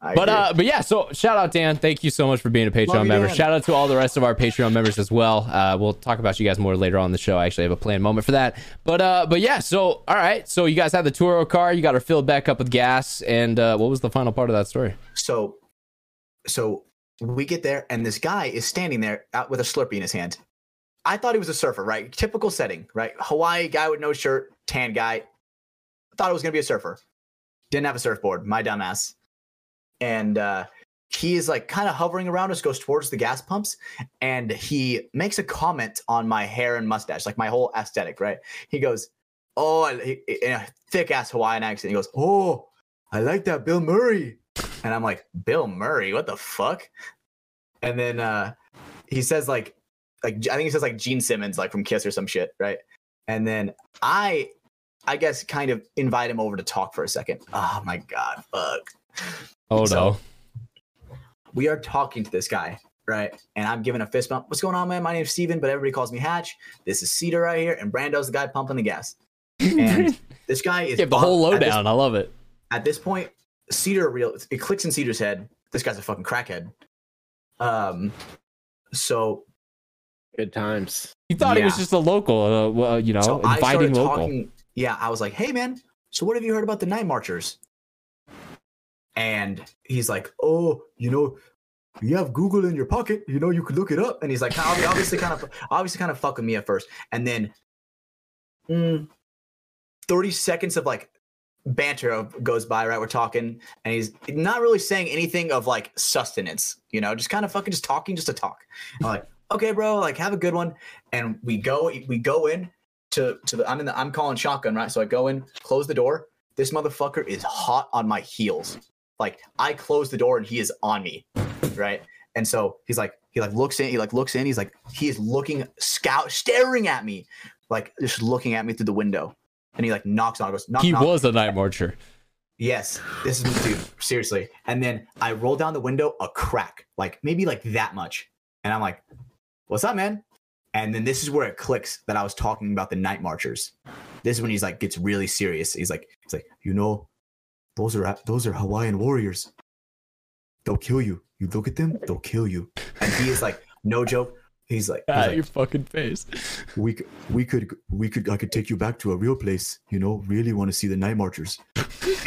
I But agree. uh, but yeah. So shout out Dan. Thank you so much for being a Patreon member. Dan. Shout out to all the rest of our Patreon members as well. Uh, we'll talk about you guys more later on the show. I actually have a planned moment for that. But uh, but yeah. So all right. So you guys had the Turo car. You got her filled back up with gas. And uh, what was the final part of that story? so so we get there and this guy is standing there out with a slurpee in his hand i thought he was a surfer right typical setting right hawaii guy with no shirt tan guy thought it was going to be a surfer didn't have a surfboard my dumbass and uh he is like kind of hovering around us goes towards the gas pumps and he makes a comment on my hair and mustache like my whole aesthetic right he goes oh in a thick ass hawaiian accent he goes oh i like that bill murray and I'm like, Bill Murray, what the fuck? And then uh he says like like I think he says like Gene Simmons, like from Kiss or some shit, right? And then I I guess kind of invite him over to talk for a second. Oh my god, fuck. Oh So- no. We are talking to this guy, right? And I'm giving a fist bump. What's going on, man? My name's Steven, but everybody calls me Hatch. This is Cedar right here, and Brando's the guy pumping the gas. And this guy is Give the whole bump- at this lowdown. I love it. at this point, Cedar real it clicks in Cedar's head. This guy's a fucking crackhead. Um, so Good times. He thought he was just a local. Uh, well, you know, so inviting started local. talking. Yeah, I was like, "Hey, man, so what have you heard about the Night Marchers?" And he's like, "Oh, you know, you have Google in your pocket. You know, you could look it up." And he's like, obviously, kind of, obviously, kind of fucking me at first, and then, mm, thirty seconds of like banter goes by. Right, we're talking, and he's not really saying anything of like sustenance. You know, just kind of fucking just talking, just to talk. I'm like, okay, bro, like have a good one. And we go, we go in to to the. I'm in the. I'm calling shotgun, right? So I go in, close the door. This motherfucker is hot on my heels. Like I close the door and he is on me, right? And so he's like, he like looks in, he like looks in, he's like, he is looking, scout, staring at me, like just looking at me through the window. And he like knocks on, goes, knock, he knock. was a night marcher. Yes, this is dude, seriously. And then I roll down the window a crack, like maybe like that much. And I'm like, "What's up, man?" And then this is where it clicks that I was talking about the night marchers. This is when he's like gets really serious. He's like, he's like, you know, those are those are Hawaiian warriors. They'll kill you. You look at them, they'll kill you. And he is like, no joke. He's like, he's Ah, like, your fucking face. we we could we could I could take you back to a real place. You know, really want to see the night marchers.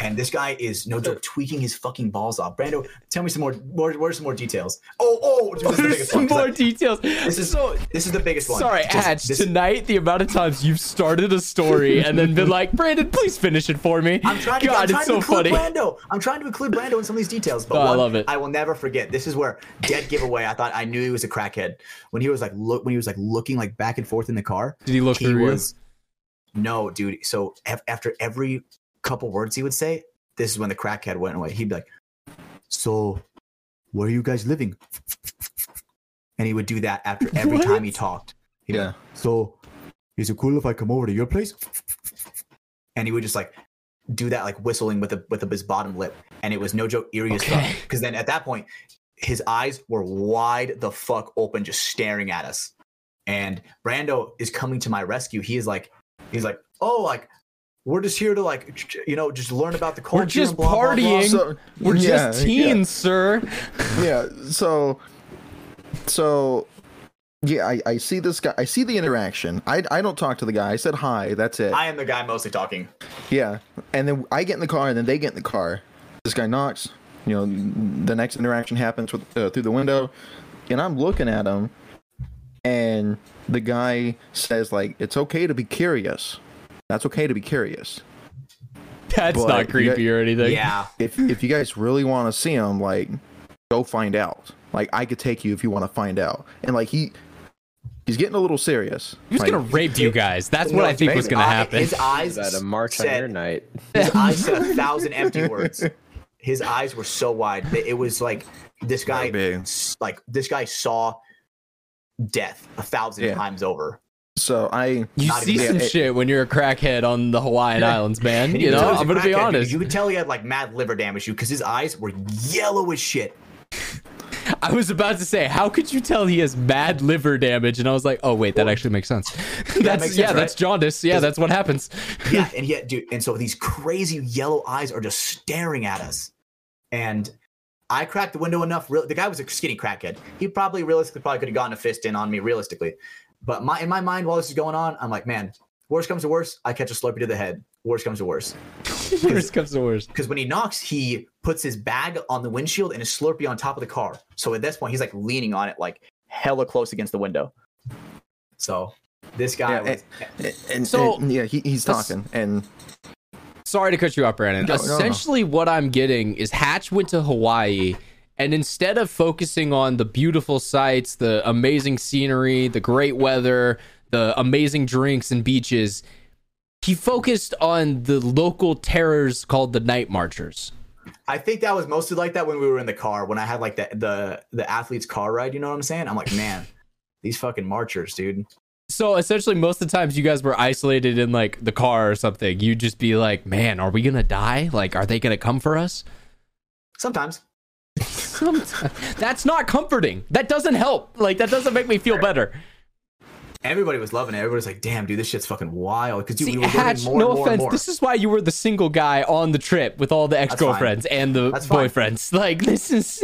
And this guy is no joke uh. tweaking his fucking balls off. Brando, tell me some more. What, what are some more details? Oh, oh, dude, this is the There's some one, more I- details. This is so. this is the biggest one. Sorry, Just- Hatch. this- Tonight, the amount of times you've started a story and then been like, "Brandon, please finish it for me." I'm trying to, God, I'm trying it's to so include funny. Brando. I'm trying to include Brando in some of these details. But Oh, I love it. I will never forget. This is where dead giveaway. I thought I knew he was a crackhead when he was like look when he was like looking like back and forth in the car. Did he look he was no dude. So after every couple words he would say, this is when the crackhead went away. He'd be like, "So, where are you guys living?" And he would do that after every What? time he talked. He'd Yeah. like, So, is it cool if I come over to your place? And he would just like do that, like whistling with the with his bottom lip, and it was no joke eerie as fuck. Because then at that point, his eyes were wide the fuck open, just staring at us. And Brando is coming to my rescue. He is like, he's like, oh, like we're just here to like, you know, just learn about the culture. We're just and blah, blah, blah." partying. So We're yeah, just teens, sir. Yeah, yeah. So, so yeah, I, I see this guy. I see the interaction. I I don't talk to the guy. I said hi. That's it. I am the guy mostly talking. Yeah, and then I get in the car, and then they get in the car. This guy knocks. You know, the next interaction happens with uh, through the window, and I'm looking at him, and the guy says like, "It's okay to be curious. That's okay to be curious. That's But not you creepy or anything. Yeah, If if you guys really want to see him, like, go find out. Like, I could take you if you want to find out." And like he. He's getting a little serious. He was Like, gonna rape you guys. That's what I think was gonna I- happen. His eyes Is that a march on said- your night? His eyes said a thousand empty words. His eyes were so wide. that It was like this guy, Very big. s- like this guy saw death a thousand Yeah. times over. So I You see even- some it- shit when you're a crackhead on the Hawaiian Islands, man. And You could tell know, he I'm gonna be crackhead, dude. honest. You could tell he had like mad liver damage you, because his eyes were yellow as shit. I was about to say, how could you tell he has mad liver damage? And I was like, oh wait, that actually makes sense. that's makes sense, yeah, right? that's jaundice. Yeah, that's what happens. Yeah, and yet, dude, and so these crazy yellow eyes are just staring at us. And I cracked the window enough. Real, the guy was a skinny crackhead. He probably realistically probably could have gotten a fist in on me realistically. But my in my mind, while this is going on, I'm like, man, worst comes to worst, I catch a slurpee to the head. Worst comes to worst. Worst comes to worst. Because when he knocks, he puts his bag on the windshield and his slurpee on top of the car. So at this point, he's like leaning on it, like hella close against the window. So this guy Yeah, was. and, and- So- and, yeah, he, he's talking, and Sorry to cut you off, Brandon. No, no, no. Essentially, what I'm getting is Hatch went to Hawaii, and instead of focusing on the beautiful sights, the amazing scenery, the great weather, the amazing drinks and beaches, he focused on the local terrors called the Night Marchers. I think that was mostly like that when we were in the car when I had like the the the athlete's car ride. You know what I'm saying? I'm like, man, these fucking marchers, dude. So essentially, most of the times you guys were isolated in like the car or something, you'd just be like, "Man, are we gonna die? Like, are they gonna come for us?" Sometimes Sometimes. That's not comforting. That doesn't help. Like, that doesn't make me feel better. everybody was loving it. Everybody's like, damn, dude, this shit's fucking wild. Because See, we were Hatch, more no and more offense. and more. This is why you were the single guy on the trip with all the ex girlfriends and the That's fine. boyfriends. Like, this is.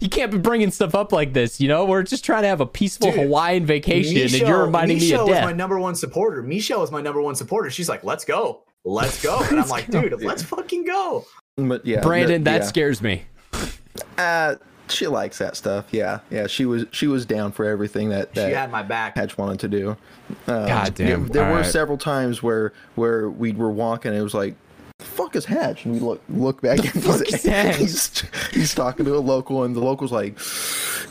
You can't be bringing stuff up like this, you know? We're just trying to have a peaceful Dude, Hawaiian vacation, and Michelle- you're reminding me of death. Michelle of was my number one supporter. Michelle was my number one supporter. She's like, let's go, let's go, and I'm like, dude, let's fucking go. but yeah, Brandon, that yeah. scares me. Uh, she likes that stuff. Yeah, yeah. She was she was down for everything that She had my back. Hatch wanted to do. Um, God damn. There, there All were right. several times where where we were walking. and It was like, "The "Fuck is Hatch?" And we look look back. and fuck he's, is Hatch? he's he's talking to a local, and the local's like,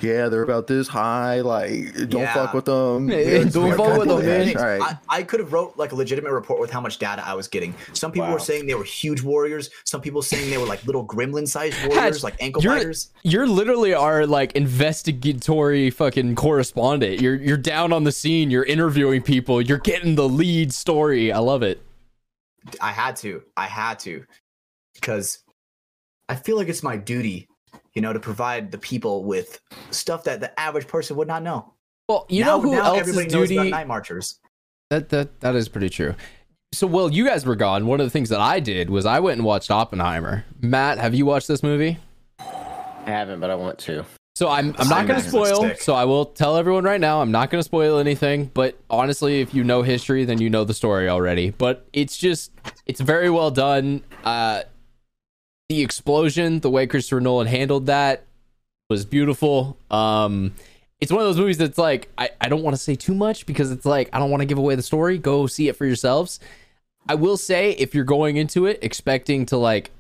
"Yeah, they're about this high. Like, don't Yeah. fuck with them. Yeah, don't fuck with them, man. All right. I, I could have wrote like a legitimate report with how much data I was getting. Some people Wow. were saying they were huge warriors. Some people saying they were like little gremlin-sized warriors, like ankle you're, biters. You're literally our like investigatory fucking correspondent. You're you're down on the scene. You're interviewing people. You're getting the lead story. I love it. I had to. I had to. Because I feel like it's my duty, you know, to provide the people with stuff that the average person would not know. Well, you now, know who now else's everybody knows duty? about night marchers. That that that is pretty true. So, well, you guys were gone. One of the things that I did was I went and watched Oppenheimer. Matt, have you watched this movie? I haven't, but I want to. So I'm I'm not going to spoil. So I will tell everyone right now. I'm not going to spoil anything. But honestly, if you know history, then you know the story already. But it's just it's very well done. Uh, the explosion, the way Christopher Nolan handled that was beautiful. Um, it's one of those movies that's like I, I don't want to say too much because it's like I don't want to give away the story. Go see it for yourselves. I will say if you're going into it expecting to like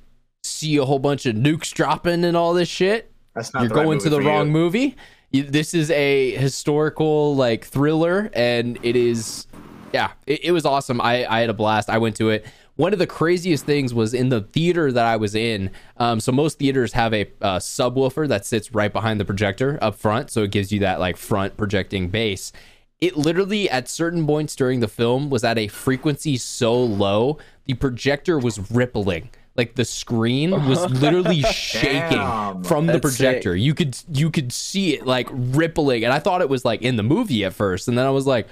see a whole bunch of nukes dropping and all this shit, That's not you're going to the wrong you. movie. You, this is a historical like thriller, and it is, yeah, it, it was awesome. I I had a blast. I went to it. One of the craziest things was in the theater that I was in. Um, so most theaters have a uh, subwoofer that sits right behind the projector up front, so it gives you that like front projecting bass. It literally at certain points during the film was at a frequency so low the projector was rippling. Like the screen was literally shaking Damn. from the projector. You could you could see it like rippling, and I thought it was like in the movie at first, and then I was like,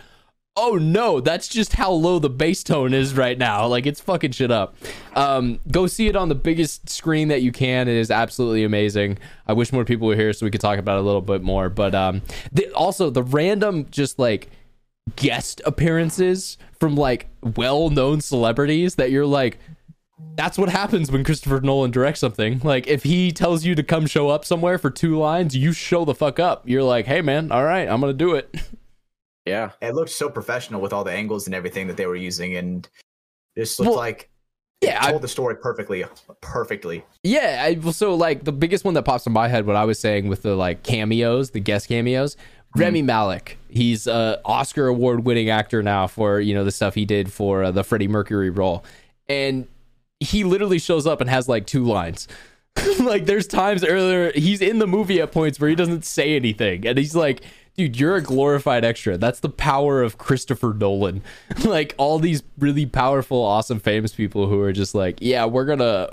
"Oh no, that's just how low the bass tone is right now. Like it's fucking shit up." Um, go see it on the biggest screen that you can. It is absolutely amazing. I wish more people were here so we could talk about it a little bit more. But um, the, also the random just like guest appearances from like well-known celebrities that you're like that's what happens when Christopher Nolan directs something. Like if he tells you to come show up somewhere for two lines, you show the fuck up. You're like, "Hey man, all right, I'm going to do it." Yeah. It looked so professional with all the angles and everything that they were using, and this looked Well, like yeah, it I- told the story perfectly, perfectly. Yeah, I, well, so like the biggest one that pops in my head, what I was saying with the like cameos, the guest cameos, Rami Malek. He's a Oscar award winning actor now for you know the stuff he did for uh, the Freddie Mercury role, and he literally shows up and has like two lines. like there's times earlier he's in the movie at points where he doesn't say anything, and he's like. Dude, you're a glorified extra. That's the power of Christopher Nolan. like all these really powerful, awesome, famous people who are just like, yeah, we're gonna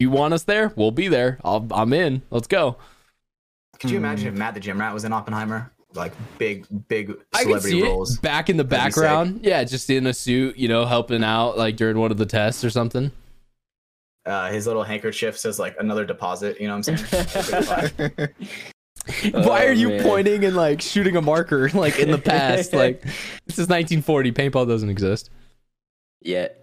you want us there? We'll be there. I'll, I'm in. Let's go. Could you imagine if Matt the Gym Rat was in Oppenheimer? Like big, big I celebrity roles. back in the That'd be sick. background. Yeah, just in a suit, you know, helping out like during one of the tests or something. Uh, his little handkerchief says like another deposit. You know what I'm saying? Why are you man. pointing and like shooting a marker like in the past? like this is 1940. Paintball doesn't exist, Yet.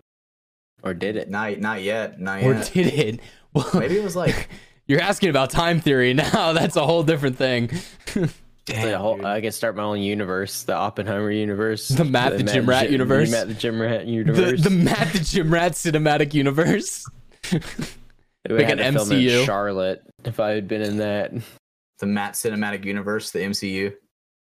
Or did it? not, not yet. Not or yet. did it? Well, Maybe it was like you're asking about time theory now. That's a whole different thing. It's damn, a whole. I can start my own universe, the Oppenheimer universe, The Matt the Gym Rat Gy- universe? Matt the Gym Rat The, universe. the Matt the Gym Rat cinematic universe. We like had an to film in MCU. Charlotte. If I had been in that, the Matt Cinematic Universe, the MCU.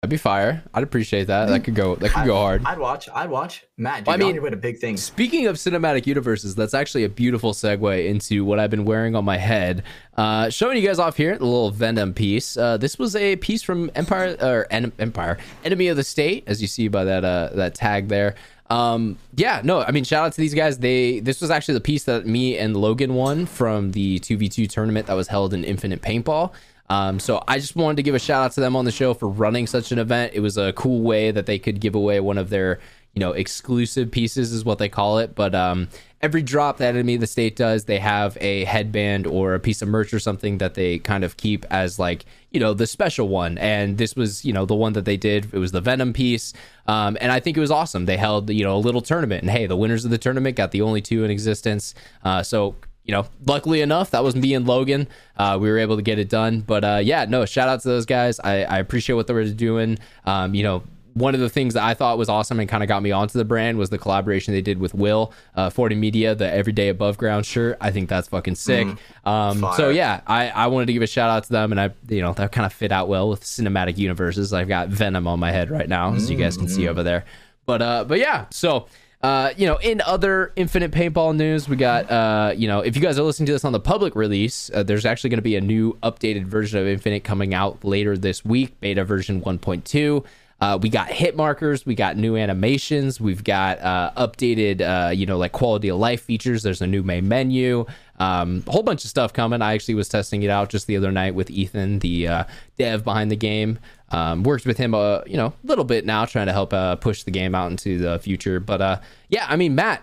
That'd be fire. I'd appreciate that. That could go. That could go hard. I'd watch. I'd watch. Matt, dude, Well, I you're mean- on your way big thing. Speaking of cinematic universes, that's actually a beautiful segue into what I've been wearing on my head. Uh, showing you guys off here the little Venom piece. Uh, this was a piece from Empire or En- Empire Enemy of the State, as you see by that uh, that tag there. Um, yeah, no, I mean, shout out to these guys. They this was actually the piece that me and Logan won from the two v two tournament that was held in Infinite Paintball. Um, so I just wanted to give a shout out to them on the show for running such an event. It was a cool way that they could give away one of their, you know, exclusive pieces is what they call it. But um, every drop that Enemy of the State does, they have a headband or a piece of merch or something that they kind of keep as like, you know, the special one. And this was, you know, the one that they did. It was the Venom piece. Um, and I think it was awesome. They held, you know, a little tournament, and hey, the winners of the tournament got the only two in existence. Uh, so you know, luckily enough, that was me and Logan. Uh, we were able to get it done. But uh, yeah, no, shout out to those guys. I, I appreciate what they were doing. Um, you know, one of the things that I thought was awesome and kind of got me onto the brand was the collaboration they did with Will, uh, 40 Media, the Everyday Above Ground shirt. I think that's fucking sick. um, so yeah, I, I wanted to give a shout out to them, and I, you know, that kind of fit out well with cinematic universes. I've got Venom on my head right now, as you guys can see over there. But uh, but yeah, so uh, you know, in other Infinite Paintball news, we got, uh, you know, if you guys are listening to this on the public release, uh, there's actually going to be a new updated version of Infinite coming out later this week, beta version 1.2. Uh, we got hit markers, we got new animations, we've got uh, updated, uh, you know, like quality of life features. There's a new main menu, um, a whole bunch of stuff coming. I actually was testing it out just the other night with Ethan, the uh, dev behind the game. Um, worked with him, uh, you know, a little bit now, trying to help uh, push the game out into the future. But yeah, I mean, Matt,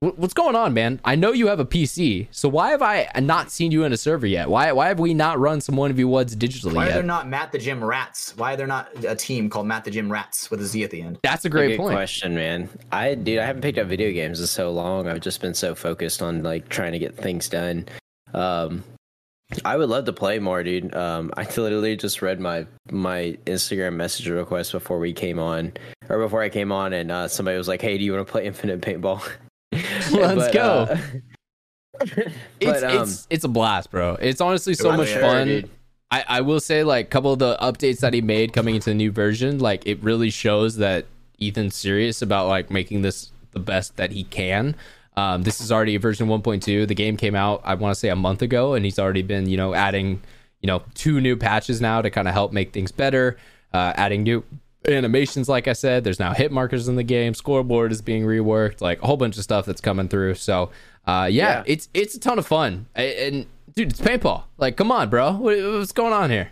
what's going on, man? I know you have a PC, so why have I not seen you in a server yet? Why why have we not run some one v ones digitally Why are there not Matt the Gym Rats? Why are there not a team called Matt the Gym Rats with a Z at the end? That's a great good point. question, man. I dude, I haven't picked up video games in so long. I've just been so focused on like trying to get things done. Um, I would love to play more, dude. Um, I literally just read my my Instagram message request before we came on, or before I came on, and uh, somebody was like, "Hey, do you want to play Infinite Paintball?" Let's But, go. uh, It's but, um, it's it's a blast, bro. It's honestly so much is, fun. dude. I, I will say like a couple of the updates that he made coming into the new version, like it really shows that Ethan's serious about like making this the best that he can. Um, this is already version 1.2. The game came out, I want to say a month ago, and he's already been, you know, adding, you know, two new patches now to kind of help make things better. Uh, adding new animations, like I said. There's now hit markers in the game. Scoreboard is being reworked. Like a whole bunch of stuff that's coming through. So, uh, yeah, Yeah. it's it's a ton of fun. A- And dude, it's paintball. Like, come on, bro. What, what's going on here?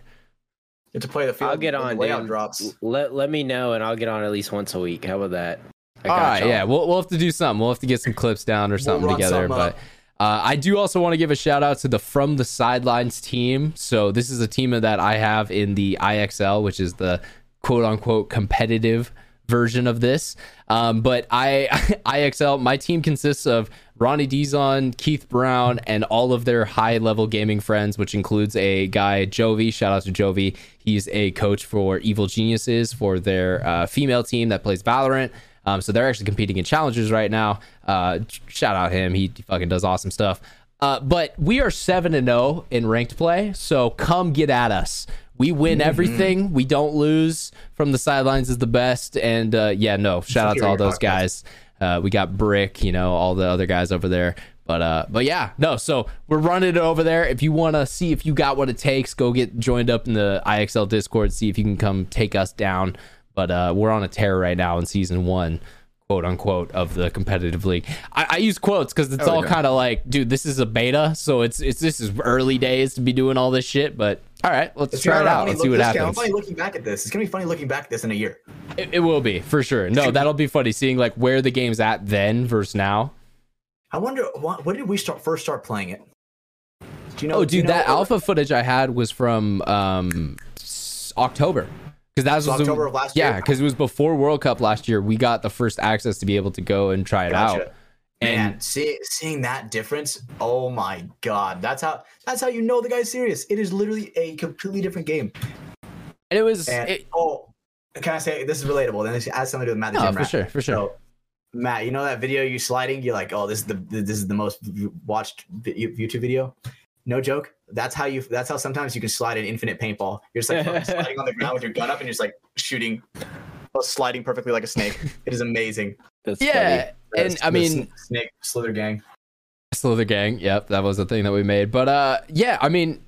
Get to play the field. I'll get when the on, layout dude. drops. Let let me know, and I'll get on at least once a week. How about that? I All y'all. yeah, we'll we'll have to do something. We'll have to get some clips down or something run together. some but uh, I do also want to give a shout out to the From the Sidelines team. So this is a team that I have in the IXL, which is the quote unquote competitive version of this. Um, but I IXL, my team consists of Ronnie Dizon, Keith Brown, and all of their high level gaming friends, which includes a guy Jovi. Shout out to Jovi. He's a coach for Evil Geniuses for their uh, female team that plays Valorant. Um, so they're actually competing in challenges right now. Uh, shout out him. He fucking does awesome stuff. Uh, but we are seven and zero in ranked play. So come get at us. We win everything. We don't lose. From the sidelines is the best. And uh, yeah, no. Shout out to all those podcast. guys. Uh, we got Brick. You know all the other guys over there. But uh, but yeah, no. So we're running it over there. If you want to see if you got what it takes, go get joined up in the IXL Discord. See if you can come take us down. But uh, we're on a tear right now in season one, quote unquote, of the competitive league. I, I use quotes because it's Oh, all kind of like, dude, this is a beta, so it's it's this is early days to be doing all this shit. But all right, let's It's try it out. Let's see what look- it's gonna be happens. funny looking back at this. It's gonna be funny looking back at this in a year. It, it will be for sure. No, that'll be funny seeing like where the game's at then versus now. I wonder what, when did we start first start playing it? Do you know? Oh, do you dude, know that alpha footage I had was from um October because that was the- October of last yeah, year? because it was before World Cup last year. We got the first access to be able to go and try it Gotcha. out. And Man, see, seeing that difference, oh my god, that's how that's how you know the guy's serious. It is literally a completely different game. and it was And it, oh, can I say this is relatable? Then this has something to do with Matt the no, Gym for Rat. sure, for sure. So, Matt, you know that video you sliding? You're like, oh, this is the this is the most watched YouTube video. No joke. That's how you. That's how sometimes you can slide an infinite paintball. You're just like sliding on the ground with your gun up, and you're just like shooting, well, sliding perfectly like a snake. It is amazing. That's yeah, and The- I mean, snake slither gang. Slither Gang. Yep, that was the thing that we made. But uh, yeah, I mean,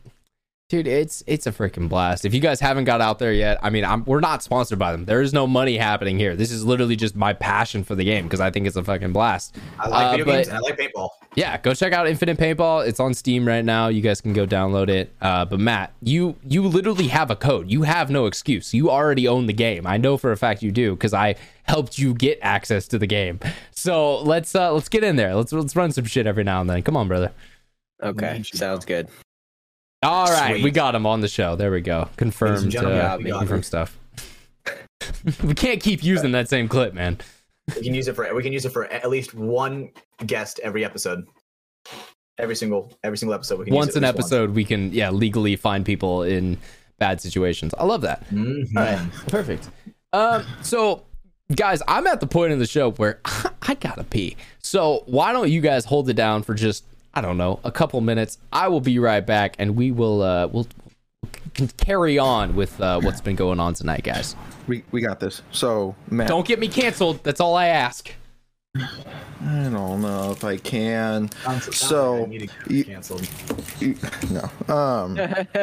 dude, it's it's a freaking blast. If you guys haven't got out there yet, I mean, I'm, we're not sponsored by them. There is no money happening here. This is literally just my passion for the game because I think it's a fucking blast. I like Uh, video but- games and I like paintball. Yeah, go check out Infinite Paintball. It's on Steam right now. You guys can go download it. Uh, but Matt, you you literally have a code. You have no excuse. You already own the game. I know for a fact you do because I helped you get access to the game. So let's uh, let's get in there. Let's let's run some shit every now and then. Come on, brother. Okay, sounds good. All right, we got him on the show. There we go. Confirmed. Uh, we got confirmed stuff. we can't keep using that same clip, man. We can use it for we can use it for at least one guest every episode. Every single every single episode. We can Once use an it at least episode, we can yeah legally find people in bad situations. I love that. once. Mhm. All right, perfect. Um, so guys, I'm at the point in the show where I gotta pee. So why don't you guys hold it down for just I don't know a couple minutes? I will be right back, and we will uh we'll carry on with uh, what's been going on tonight, guys. We we got this. So Matt, Don't get me canceled. That's all I ask. I don't know if I can. Sounds- sounds So, like I need to get canceled. You- No. Um.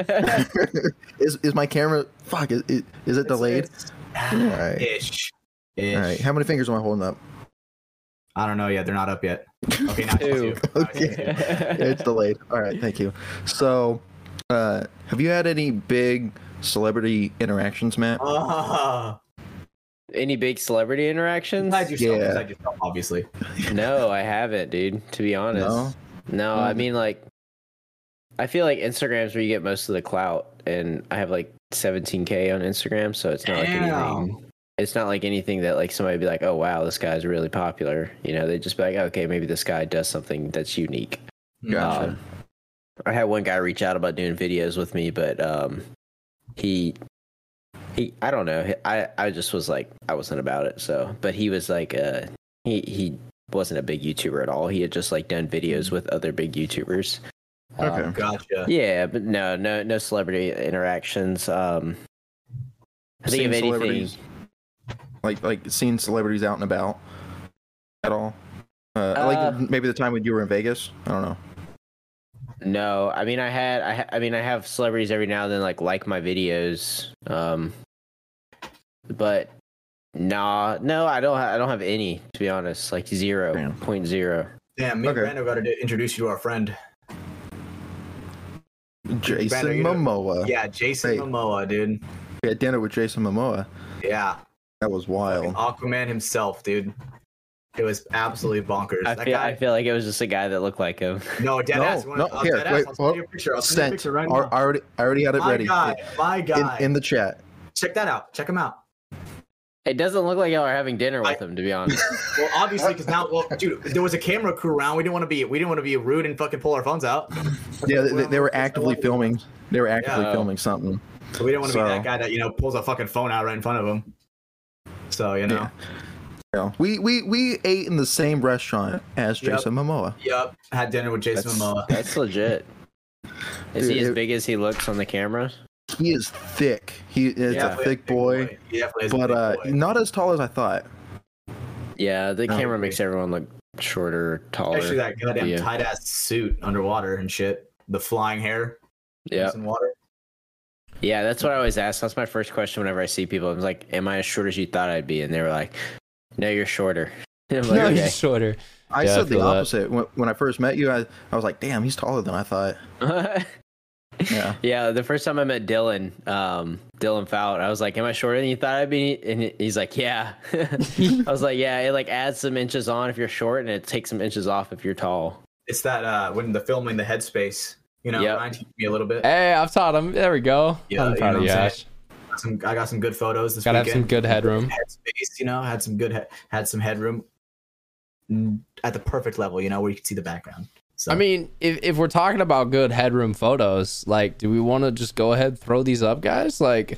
is is my camera? Fuck. Is is, is it delayed? It's- All right. Ish. Ish. All right. How many fingers am I holding up? I don't know yet. They're not up yet. Okay, now Two. it's two. Now it's two. it's delayed. All right. Thank you. So, uh, have you had any big celebrity interactions, Matt? Ah, Any big celebrity interactions? besides yourself, Yeah. besides yourself, obviously. No, I haven't, dude. To be honest, No? no. I mean, like, I feel like Instagram's where you get most of the clout, and I have like 17k on Instagram, so it's not like anything. Damn. It's not like anything that like somebody would be like, oh wow, this guy's really popular. You know, they just be like, okay, maybe this guy does something that's unique. Gotcha. Um, I had one guy reach out about doing videos with me, but um, he he I don't know. I I just was like I wasn't about it. So, but he was like uh he he wasn't a big YouTuber at all. He had just like done videos with other big YouTubers. Okay. Um, Gotcha. yeah, but no, no, no celebrity interactions. Um, I think Seen if anything, celebrities, like like seeing celebrities out and about at all. Uh, Uh, like maybe the time when you were in Vegas. I don't know. no. I mean, I had, I, ha- I mean, I have celebrities every now and then like like my videos. Um, but nah, no, I don't. Ha- I don't have any to be honest. Like zero Damn. point zero. Damn, me Okay. and Brando got to introduce you to our friend. Jason Brandon, Momoa. Yeah, Jason Hey. Momoa, dude. We had dinner with Jason Momoa. Yeah, That was wild. Aquaman himself, dude. It was absolutely bonkers. I that feel, guy, I feel like it was just a guy that looked like him. no, dead No, ass. No, I'll here, dead wait, ass. I'll send oh, you a oh, picture. I'll send you a picture right now. I already, I already had it my ready guy, my in, guy. in the chat. Check that out. Check him out. It doesn't look like y'all are having dinner with I- him, to be honest. Well, obviously, because now, well, dude, there was a camera crew around. We didn't want to be, we didn't want to be rude and fucking pull our phones out. Yeah, they, they were actively filming. They were actively Yeah. filming something. So we didn't want to So- be that guy that you know pulls a fucking phone out right in front of him. So you know, Yeah. Yeah. We we we ate in the same restaurant as Yep. Jason Momoa. yep, had dinner with Jason That's, Momoa. that's legit. Is Dude, he as big as he looks on the camera? He is thick. He is Yeah. a thick boy, He definitely is a but uh, boy. not as tall as I thought. Yeah, the No. camera makes everyone look shorter, taller. Especially that goddamn Yeah. tight ass suit underwater and shit. The flying hair. Yeah, in water. Yeah, that's what I always ask. That's my first question whenever I see people. I'm like, "Am I as short as you thought I'd be?" And they were like, "No, you're shorter." And I'm like, no, okay. he's shorter. I Yeah, I said the feel that. opposite when, when I first met you. I, I was like, "Damn, he's taller than I thought." Yeah, yeah, the first time I met Dylan, um, Dylan Fout, I was like, "Am I shorter than you thought I'd be?" And he's like, "Yeah." I was like, "Yeah." It like adds some inches on if you're short, and it takes some inches off if you're tall. It's that uh when the filming the headspace. You know, Yep. Ryan teach me a little bit. Hey, I've taught him. There we go. Yeah, I'm you know of you, what I'm Some, I got some good photos this Gotta have some good headroom. Headspace, you know, had some good had some headroom mm, at the perfect level. You know, where you can see the background. So I mean, if, if we're talking about good headroom photos, like, do we want to just go ahead and throw these up, guys? Like,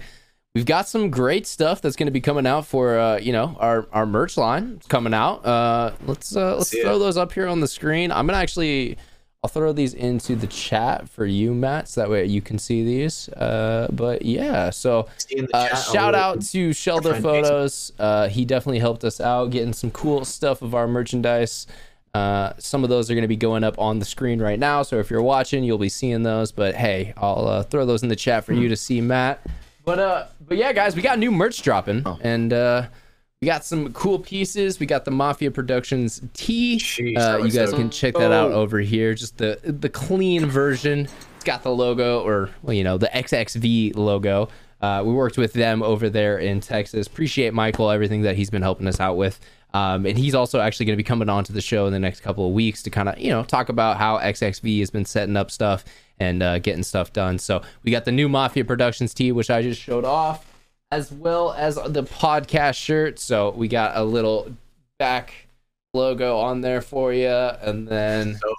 we've got some great stuff that's going to be coming out for, uh, you know, our, our merch line coming out. Uh, let's uh, let's See throw it. those up here on the screen. I'm gonna actually, I'll throw these into the chat for you, Matt, so that way you can see these. Uh, but yeah, so see in the uh, shout out to Shelter. Photos. Uh, he definitely helped us out getting some cool stuff of our merchandise. Uh, some of those are going to be going up on the screen right now. So if you're watching, you'll be seeing those. But hey, I'll uh, throw those in the chat for you to see, Matt. But uh, but yeah, guys, we got new merch dropping, Oh. and uh, we got some cool pieces. We got the Mafia Productions. Sheesh, Uh, you guys so- can check that out over here. Just the the clean version. It's got the logo, or well, you know, the XXV logo. Uh, we worked with them over there in Texas. Appreciate Michael everything that he's been helping us out with. Um, and he's also actually going to be coming on to the show in the next couple of weeks to kind of you know talk about how XXV has been setting up stuff and uh, getting stuff done. So we got the new Mafia Productions tee, which I just showed off, as well as the podcast shirt. So we got a little back logo on there for you, and then so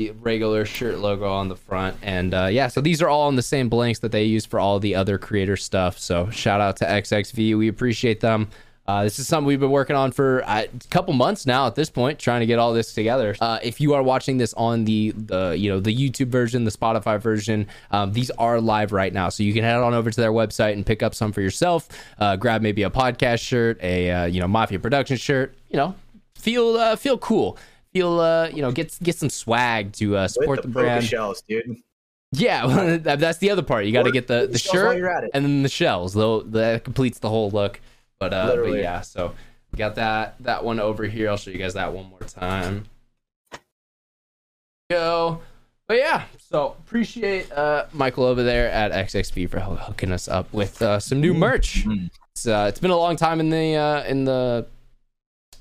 the regular shirt logo on the front. And uh, yeah, so these are all in the same blanks that they use for all the other creator stuff. So shout out to XXV. We appreciate them. Uh, this is something we've been working on for uh, a couple months now at this point, trying to get all this together. Uh, if you are watching this on the the you know the YouTube version, the Spotify version, um, these are live right now, so you can head on over to their website and pick up some for yourself. Uh, grab maybe a podcast shirt, a uh, you know Mafia Production shirt. You know, feel uh, feel cool. Feel uh, you know get get some swag to uh, support the, the, brand. shells, dude. Yeah, well, that's the other part. You got to get the, the the shells while shirt you're at it. and then the shells. Though that completes the whole look. But uh, but yeah, so got that that one over here. I'll show you guys that one more time. Go. But yeah, so appreciate uh, Michael over there at XXV for hooking us up with uh, some new merch. Mhm. It's uh, it's been a long time in the uh, in the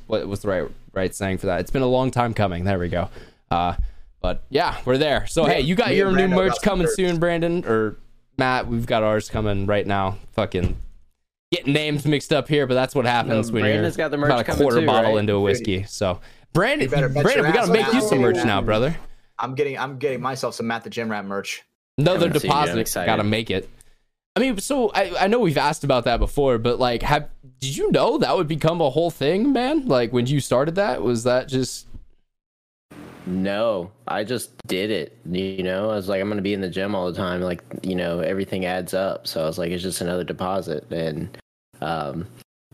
what was the right right saying for that? It's been a long time coming. There we go. Uh, but yeah, we're there. So Me- hey, you got your new merch coming soon, Brandon or Matt. We've got ours coming right now. Fucking getting names mixed up here, but that's what happens No, when Brandon's you're got the merch about a quarter too, bottle right? into a whiskey. So Brandon, You Brandon, we gotta make on you some merch now, brother. I'm getting I'm getting myself some Matt the Gym Rat merch. Another Haven't seen. I'm deposit. Gotta make it. I mean, so I, I know we've asked about that before, but like, have did you know that would become a whole thing, man? Like when you started that, was that just No, I just did it. You know, I was like, I'm gonna be in the gym all the time. Like, you know, everything adds up. So I was like, it's just another deposit. And um,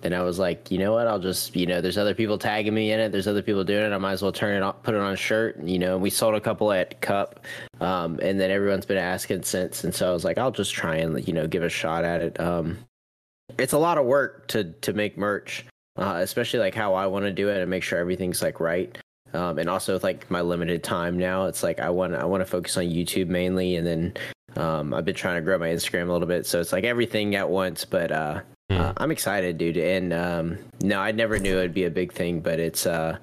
then I was like, you know what? I'll just, you know, there's other people tagging me in it. There's other people doing it. I might as well turn it on, put it on a shirt. You know, we sold a couple at Cup, um, and then everyone's been asking since. And so I was like, I'll just try and, you know, give a shot at it. Um, it's a lot of work to to make merch, uh, especially like how I want to do it and make sure everything's like right um, and also with like my limited time now it's like i want to i want to focus on youtube mainly and then um, i've been trying to grow my instagram a little bit so it's like everything at once but uh, Hmm. uh, i'm excited dude and um, no i never knew it'd be a big thing but it's uh,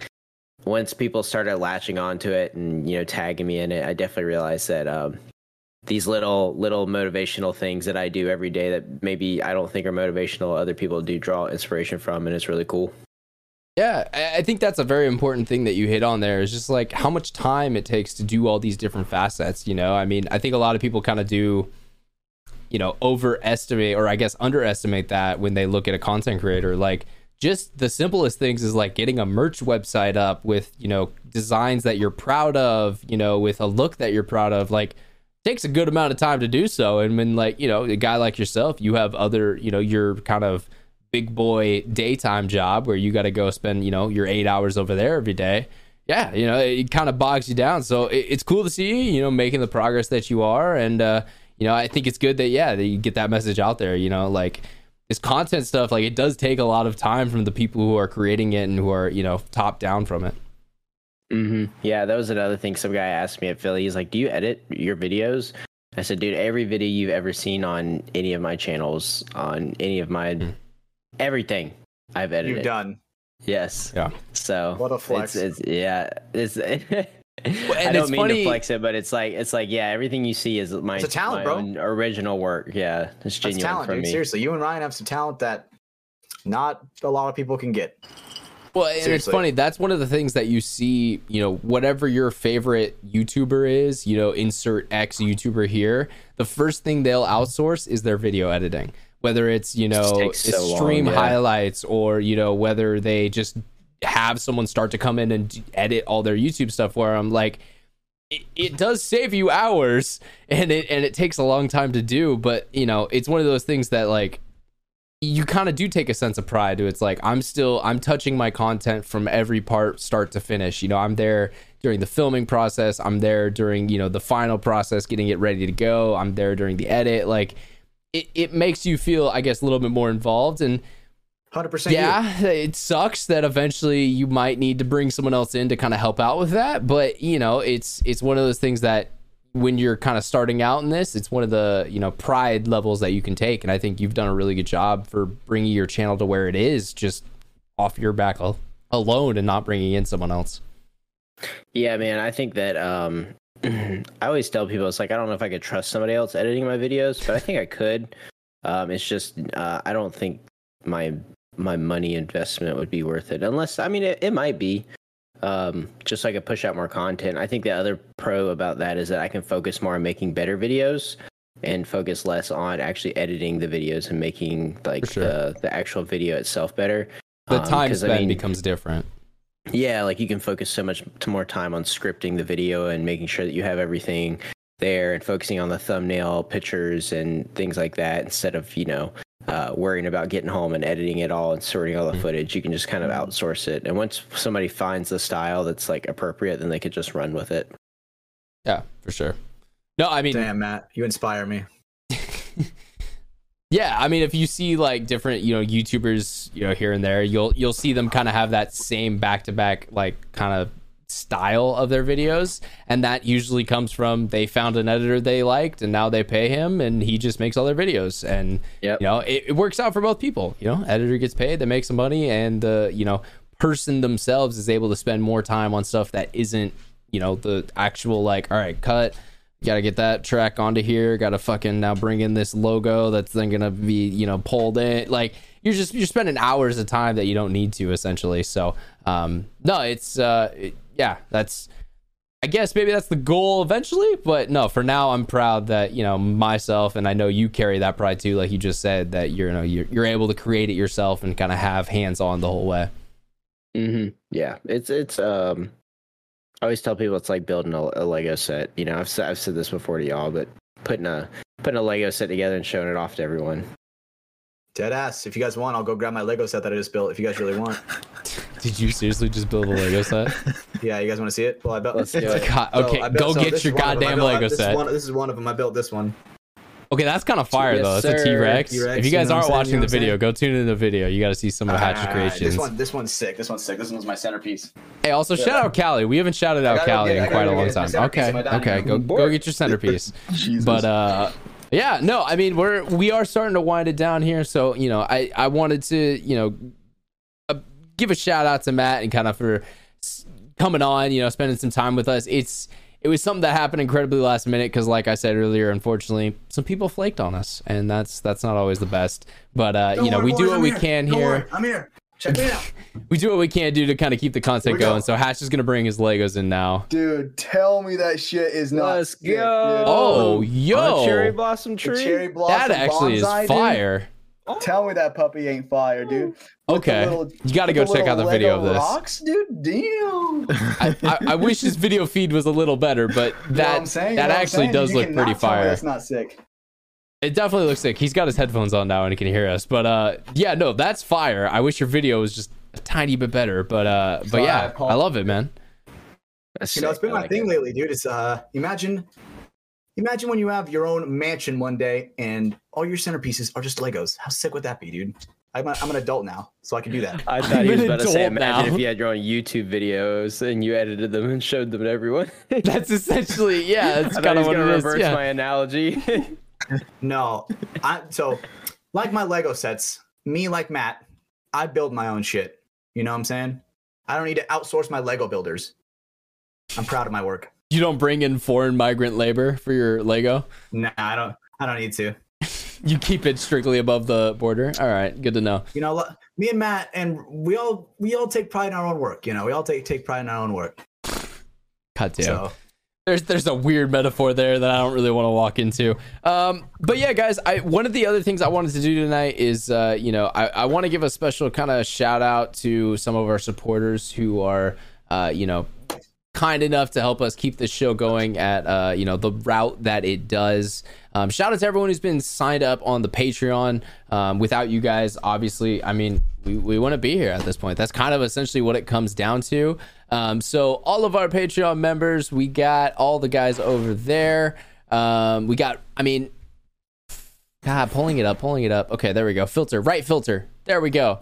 once people started latching onto it and you know tagging me in it i definitely realized that um, these little little motivational things that i do every day that maybe i don't think are motivational other people do draw inspiration from and it's really cool Yeah, I think that's a very important thing that you hit on there. Is just like how much time it takes to do all these different facets. You know, I mean, I think a lot of people kind of do, you know, overestimate or I guess underestimate that when they look at a content creator. Like just the simplest things is like getting a merch website up with you know designs that you're proud of. You know, with a look that you're proud of. Like takes a good amount of time to do so. And when like you know a guy like yourself, you have other you know you're kind of big boy daytime job where you got to go spend you know your eight hours over there every day yeah you know it kind of bogs you down so it, it's cool to see you know making the progress that you are and uh you know i think it's good that yeah that you get that message out there you know like this content stuff like it does take a lot of time from the people who are creating it and who are you know top down from it hmm Yeah, that was another thing. Some guy asked me at Philly. He's like, "Do you edit your videos?" I said, "Dude, every video you've ever seen on any of my channels, on any of my Hmm. Everything, I've edited. You've done. Yes. Yeah. So What a flex. It's, it's yeah. It's. I and don't it's mean funny- to flex it, but it's like it's like yeah. Everything you see is my, It's a talent, my bro. own original work. Yeah, it's That's genuine talent, from dude. me. Seriously, you and Ryan have some talent that not a lot of people can get. Well, and it's funny. That's one of the things that you see. You know, whatever your favorite YouTuber is, you know, insert X YouTuber here. The first thing they'll outsource is their video editing. Whether it's you know takes so long, stream yeah. highlights or you know whether they just have someone start to come in and edit all their YouTube stuff Where I'm Like it, it does save you hours and it and it takes a long time to do. But you know, it's one of those things that like you kind of do take a sense of pride to it's like i'm still i'm touching my content from every part start to finish you know i'm there during the filming process i'm there during you know the final process getting it ready to go i'm there during the edit like it, it makes you feel i guess a little bit more involved and Hundred percent. yeah it sucks that eventually you might need to bring someone else in to kind of help out with that but you know it's it's one of those things that when you're kind of starting out in this it's one of the you know pride levels that you can take and i think you've done a really good job for bringing your channel to where it is just off your back alone and not bringing in someone else Yeah, man. I think that um, I always tell people it's like I don't know if I could trust somebody else editing my videos, but I think I could. Um, it's just uh, I don't think my my money investment would be worth it unless I mean it, it might be. Um, just so I could push out more content. I think the other pro about that is that I can focus more on making better videos and focus less on actually editing the videos and making like sure. the the actual video itself better. the Um, time 'cause, I spent mean- becomes different yeah, like you can focus so much t- more time on scripting the video and making sure that you have everything there and focusing on the thumbnail pictures and things like that instead of, you know, uh, worrying about getting home and editing it all and sorting all the footage. You can just kind of outsource it. And once somebody finds the style that's like appropriate, then they could just run with it. yeah for sure no i mean Damn, Matt, you inspire me. Yeah, I mean, if you see like different, you know, YouTubers, you know, here and there, you'll you'll see them kind of have that same back to back like kind of style of their videos, and that usually comes from they found an editor they liked, and now they pay him, and he just makes all their videos, and Yep. you know, it, it works out for both people. You know, editor gets paid, they make some money, and the you know person themselves is able to spend more time on stuff that isn't you know the actual like all right cut got to get that track onto here got to fucking now bring in this logo that's then gonna be you know pulled in like you're just you're spending hours of time that you don't need to essentially so um no it's uh it- yeah that's I guess maybe that's the goal eventually, but no, for now I'm proud that, you know, myself and I know you carry that pride too, like you just said, that you're you know you're, you're able to create it yourself and kind of have hands on the whole way. hmm Yeah, it's it's um. I always tell people it's like building a, a Lego set. You know, I've said I've said this before to y'all, but putting a putting a Lego set together and showing it off to everyone. Dead ass. If you guys want, I'll go grab my Lego set that I just built. If you guys really want. Did you seriously just build a Lego set? Yeah, you guys want to see it? Well, I bet. Let's do it. God, okay, I built- go so get your is one of them. I goddamn built- Lego this set. One, this is one of them. I built this one. Okay, that's kind of fire Yes, though. That's a sir. T-Rex. T-Rex, If you you guys know aren't watching the you know what I'm video, go tune in the video. You got to see some of Hatch's Alright, creations. This one, this one's sick. This one's sick. This one's my centerpiece. Hey, also Yeah. shout out Callie. We haven't shouted out Callie in quite a long time. Okay, in my dining okay, go go get your centerpiece. But uh, yeah, no, I mean we're we are starting to wind it down here. So you know, I I wanted to you know uh, give a shout out to Matt and kind of for s- coming on. You know, spending some time with us. It's it was something that happened incredibly last minute because, like I said earlier, unfortunately, some people flaked on us, and that's that's not always the best. But uh, you know, we do what we can here. I'm here. Check me out. We do what we can do to kind of keep the content we go. going. So Hatch is gonna bring his Legos in now. Dude, tell me that shit is not. Let's sick, go. dude. Oh, On a yo, cherry blossom The tree. cherry blossom that actually is bonsai, dude. fire. Tell me that puppy ain't fire, dude. With the Okay, little- you got to go check out the little video of this. Rocks, dude. Damn. I, I, I wish his video feed was a little better, but You know what that saying? You that know actually does You look pretty fire. That's not sick. It definitely looks sick. He's got his headphones on now and he can hear us. But uh, yeah, no, that's fire. I wish your video was just a tiny bit better. But uh, but Sorry, yeah, Paul. I love it, man. That's You know, it's sick. been my like thing it. lately, dude. It's uh, imagine, imagine when you have your own mansion one day and all your centerpieces are just Legos. How sick would that be, dude? I'm, a, I'm an adult now, so I can do that. I thought I'm he was about to say, imagine now. if you had your own YouTube videos and you edited them and showed them to everyone. That's essentially yeah. That's I thought kind of was gonna reverse Yeah. my analogy. No, I so like my Lego sets. Me like Matt, I build my own shit. You know what I'm saying? I don't need to outsource my Lego builders. I'm proud of my work. You don't bring in foreign migrant labor for your Lego. Nah, I don't. I don't need to. You keep it strictly above the border. All right, good to know. You know, me and Matt, and we all we all take pride in our own work. You know, we all take take pride in our own work. Cut damn. So there's there's a weird metaphor there that I don't really want to walk into. Um, but yeah, guys, I one of the other things I wanted to do tonight is uh, you know I, I want to give a special kind of shout out to some of our supporters who are uh, you know kind enough to help us keep the show going at uh, you know the route that it does. Um, shout out to everyone who's been signed up on the Patreon. Um, without you guys, obviously, I mean, we, we wouldn't be here at this point. That's kind of essentially what it comes down to. Um, so all of our Patreon members, we got all the guys over there. Um, we got, I mean, God, pulling it up, pulling it up. Okay, there we go. Filter, right filter. There we go.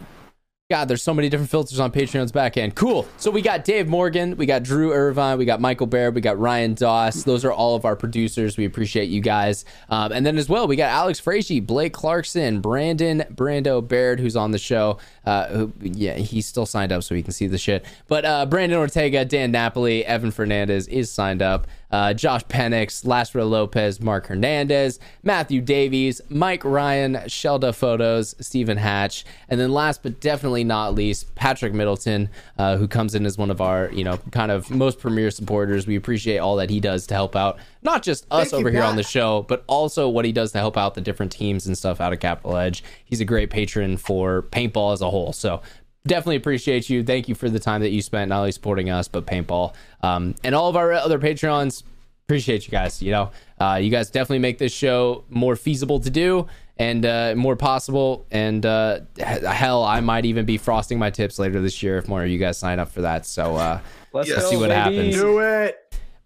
God, there's so many different filters on Patreon's back end. Cool. So we got Dave Morgan, we got Drew Irvine, we got Michael Baird, we got Ryan Doss. Those are all of our producers. We appreciate you guys. Um, and then as well, we got Alex Frazee, Blake Clarkson, Brandon Brando Baird, who's on the show. Uh, who, yeah, he's still signed up so he can see the shit. But uh, Brandon Ortega, Dan Napoli, Evan Fernandez is signed up. Uh, Josh Penix, Lasro Lopez, Mark Hernandez, Matthew Davies, Mike Ryan, Shelda Photos, Stephen Hatch, and then last but definitely not least, Patrick Middleton, uh, who comes in as one of our, you know, kind of most premier supporters. We appreciate all that he does to help out not just us Thank over here on the show, but also what he does to help out the different teams and stuff out of Capital Edge. He's a great patron for paintball as a whole. So definitely appreciate you. Thank you for the time that you spent not only supporting us but paintball um, and all of our other patrons. Appreciate you guys. You know, uh, you guys definitely make this show more feasible to do and uh, more possible. And uh, hell, I might even be frosting my tips later this year if more of you guys sign up for that. So uh, Let's Yes. go, see what baby. happens. do it.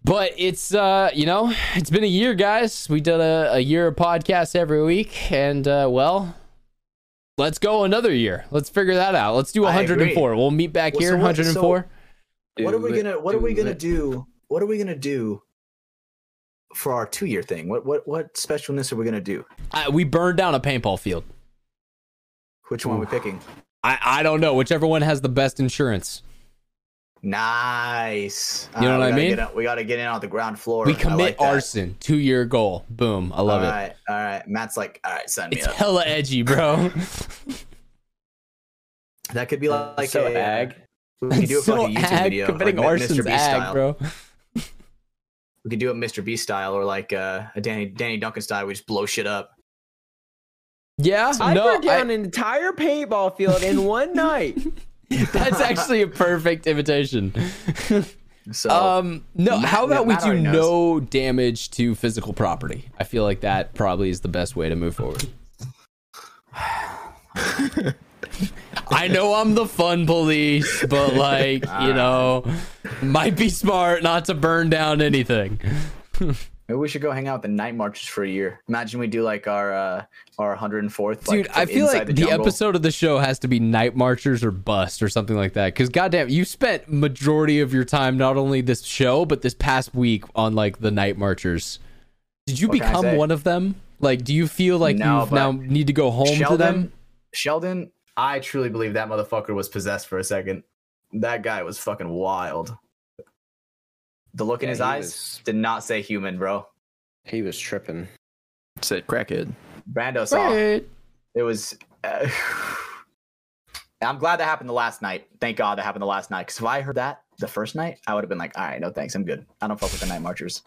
But it's uh, you know, it's been a year, guys. We did a, a year of podcasts every week, and uh, well, let's go another year. Let's figure that out. Let's do 104. We'll meet back Well, here, so what- 104. What are we gonna What are we gonna do? What are we gonna do for our two year thing? What what what specialness are we gonna do? I, we burned down a paintball field. Which one are we picking? I, I don't know. Whichever one has the best insurance. Nice. You know Uh, what I mean? get we got to get in on the ground floor. We commit like arson. Two year goal. Boom. I love all it. right, all right. Matt's like, all right, sign me It's up. hella edgy, bro. That could be like so a, ag. We could do it for so like a YouTube ag, video, committing like Mi- Mr. Beast ag, style. bro. We could do it Mr. Beast style or like uh, a Danny Danny Duncan style. We just blow shit up. Yeah, I no, broke down I- an entire paintball field in one night. that's actually a perfect invitation. So Um, no, Matt- how about we do no damage to physical property? I feel like that probably is the best way to move forward. I know I'm the fun police, but like, you know, might be smart not to burn down anything. maybe we should go hang out with the night marches for a year. Imagine we do like our uh, our 104th. Dude, like, I feel like the, jungle. episode of the show has to be Night Marchers or Bust or something like that. Because goddamn, you spent majority of your time not only this show but this past week on like the Night Marchers. Did you What become one of them? Like, do you feel like No, you've now need to go home Sheldon, to them? Sheldon, I truly believe that motherfucker was possessed for a second. That guy was fucking wild. The look in his eyes was- did not say human, bro. He was tripping. Said crackhead. Brando saw Right. it was. Uh, I'm glad that happened the last night. Thank God that happened the last night. Because if I heard that the first night, I would have been like, all right, no thanks, I'm good. I don't fuck with the night marchers.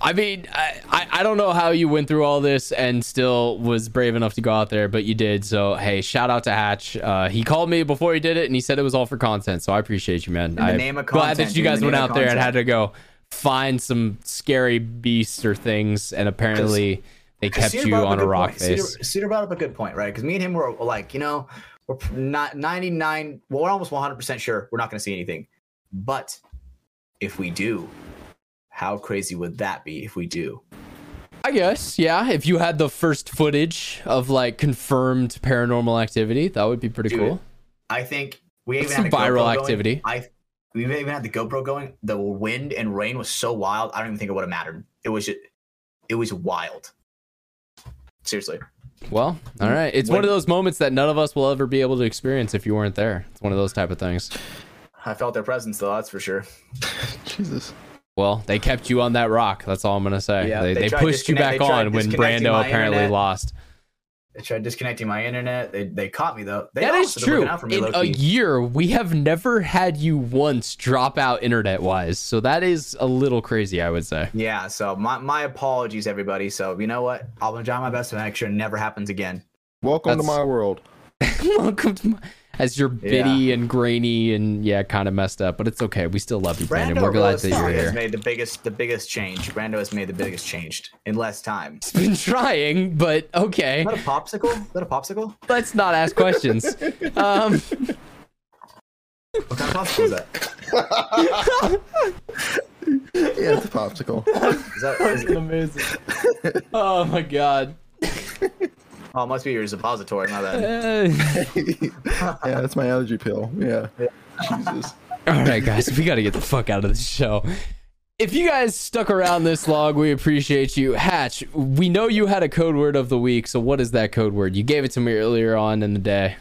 I mean, I, I, don't know how you went through all this and still was brave enough to go out there, but you did. So, hey, shout out to Hatch. Uh, he called me before he did it and he said it was all for content. So I appreciate you, man. the I'm name of glad that you guys went out there and had to go find some scary beasts or things. And apparently they kept Cedar you on a good rock point. face. Cedar, Cedar brought up a good point, right? Because me and him were like, you know, we're not 99, well, we're almost 100% sure we're not going to see anything. But if we do, how crazy would that be if we do? I guess, yeah. If you had the first footage of like confirmed paranormal activity, that would be pretty Dude, cool. I think we It's even had some GoPro viral going. activity. I we even had the GoPro going. The wind and rain was so wild. I don't even think it would have mattered. It was just, it was wild. Seriously. Well, all right. It's one of those moments that none of us will ever be able to experience if you weren't there. It's one of those type of things. I felt their presence though, that's for sure. Jesus. Well, they kept you on that rock. That's all I'm gonna say. Yeah, they, they they, pushed you back on when Brando apparently internet. lost. They tried disconnecting my internet. They they caught me though. They That is true. out for me, In a year, we have never had you once drop out internet wise. So that is a little crazy, I would say. Yeah, so my, my apologies, everybody. So you know what? I'll try my best to make sure it never happens again. Welcome That's- to my world. Welcome to my as you're bitty and grainy and yeah, kind of messed up, but it's okay. We still love you, Brandon. Brando We're glad that you're realistically has made the biggest the biggest change. Brando has made the biggest change in less time. Is Been trying, but okay. Is that a popsicle? Is that a popsicle? Let's not ask questions. Um, What kind of popsicle is that? Yeah, it's a popsicle. Is that is it, amazing. Oh my god. oh, it must be your suppository. My bad. Yeah, that's my allergy pill. Yeah. Jesus. All right, guys, we got to get the fuck out of this show. If you guys stuck around this long, we appreciate you. Hatch, we know you had a code word of the week, so what is that code word? You gave it to me earlier on in the day.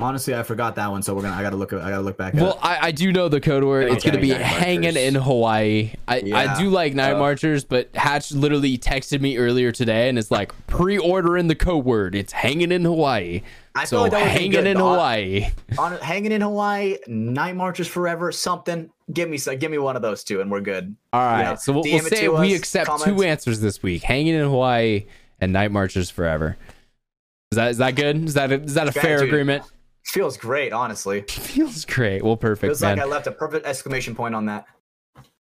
Honestly, I forgot that one, so we're gonna. I gotta look. I gotta look back. At Well, it. I, I do know the code word. It's going to be Night Marchers. hanging in Hawaii. I, I do like Night Uh, Marchers, but Hatch literally texted me earlier today and is like, pre-ordering the code word. It's hanging in Hawaii. I feel So like would be hanging in Hawaii. On hanging in Hawaii, night Marchers forever, something. Give me give me one of those two, and we're good. All right, Yeah. so we'll, we'll say we us, accept two answers this week: hanging in Hawaii and night marchers forever. Is that is that good? Is that a, is that a fair agreement? Feels great, honestly. Feels great. Well, perfect, Feels man. like I left a perfect exclamation point on that.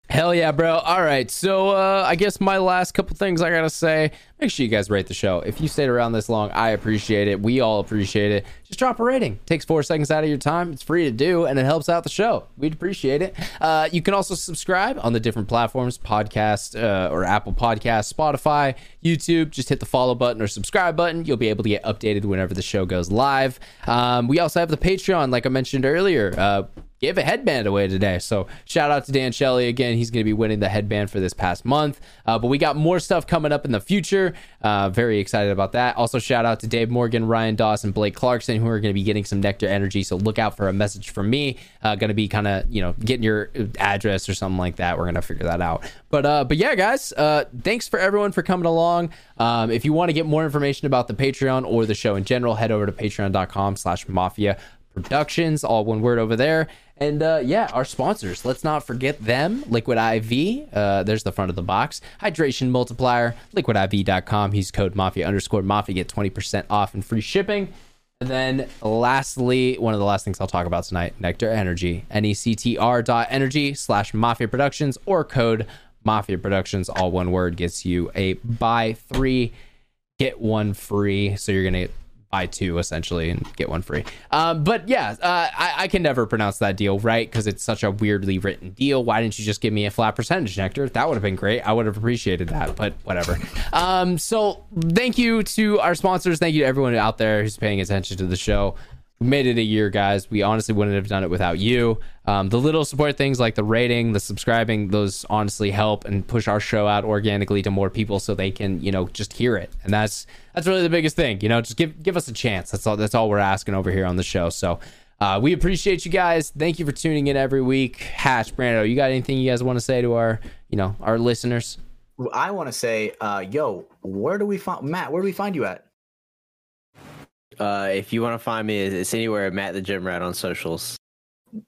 Hell yeah, bro. All right. So uh, I guess my last couple things I gotta say. Make sure you guys rate the show. If you stayed around this long, I appreciate it. We all appreciate it. Just drop a rating. takes four seconds out of your time. It's free to do, and it helps out the show. We'd appreciate it. Uh, you can also subscribe on the different platforms: podcast uh, or Apple Podcast, Spotify, YouTube. Just hit the follow button or subscribe button. You'll be able to get updated whenever the show goes live. Um, we also have the Patreon, like I mentioned earlier. Uh, gave a headband away today. So shout out to Dan Shelley again. He's going to be winning the headband for this past month. Uh, but we got more stuff coming up in the future. Uh, very excited about that. Also shout out to Dave Morgan, Ryan Dawson, and Blake Clarkson, who are going to be getting some Nectar Energy. So look out for a message from me. Uh, going to be kind of you know getting your address or something like that. We're going to figure that out. But uh, but yeah, guys, uh, thanks for everyone for coming along. Um, if you want to get more information about the Patreon or the show in general, head over to patreon.com/mafia Productions, all one word over there. And uh, yeah, our sponsors. Let's not forget them. Liquid IV. Uh, there's the front of the box. Hydration Multiplier. LiquidIV.com. Use code Mafia underscore Moffitt. Get 20% off and free shipping. And then lastly, one of the last things I'll talk about tonight, Nectar Energy. N-E-C-T-R dot energy slash Mafia Productions or code Mafia Productions, all one word, gets you a buy three, get one free. So you're gonna buy two essentially and get one free. Um, but yeah, uh, I, I can never pronounce that deal right because it's such a weirdly written deal. Why didn't you just give me a flat percentage, Nectar? That would have been great. I would have appreciated that, but whatever. Um, so thank you to our sponsors. Thank you to everyone out there who's paying attention to the show. We made it a year, guys. We honestly wouldn't have done it without you. Um, the little support things like the rating, the subscribing, those honestly help and push our show out organically to more people so they can, you know, just hear it. And that's that's really the biggest thing. You know, just give give us a chance. That's all. That's all we're asking over here on the show. So. Uh, we appreciate you guys. Thank you for tuning in every week. Hatch, Brando, you got anything you guys want to say to our, you know, our listeners? I want to say, uh, yo, where do we find Matt? Where do we find you at? Uh, if you want to find me, it's anywhere at Matt the Gym Rat on socials.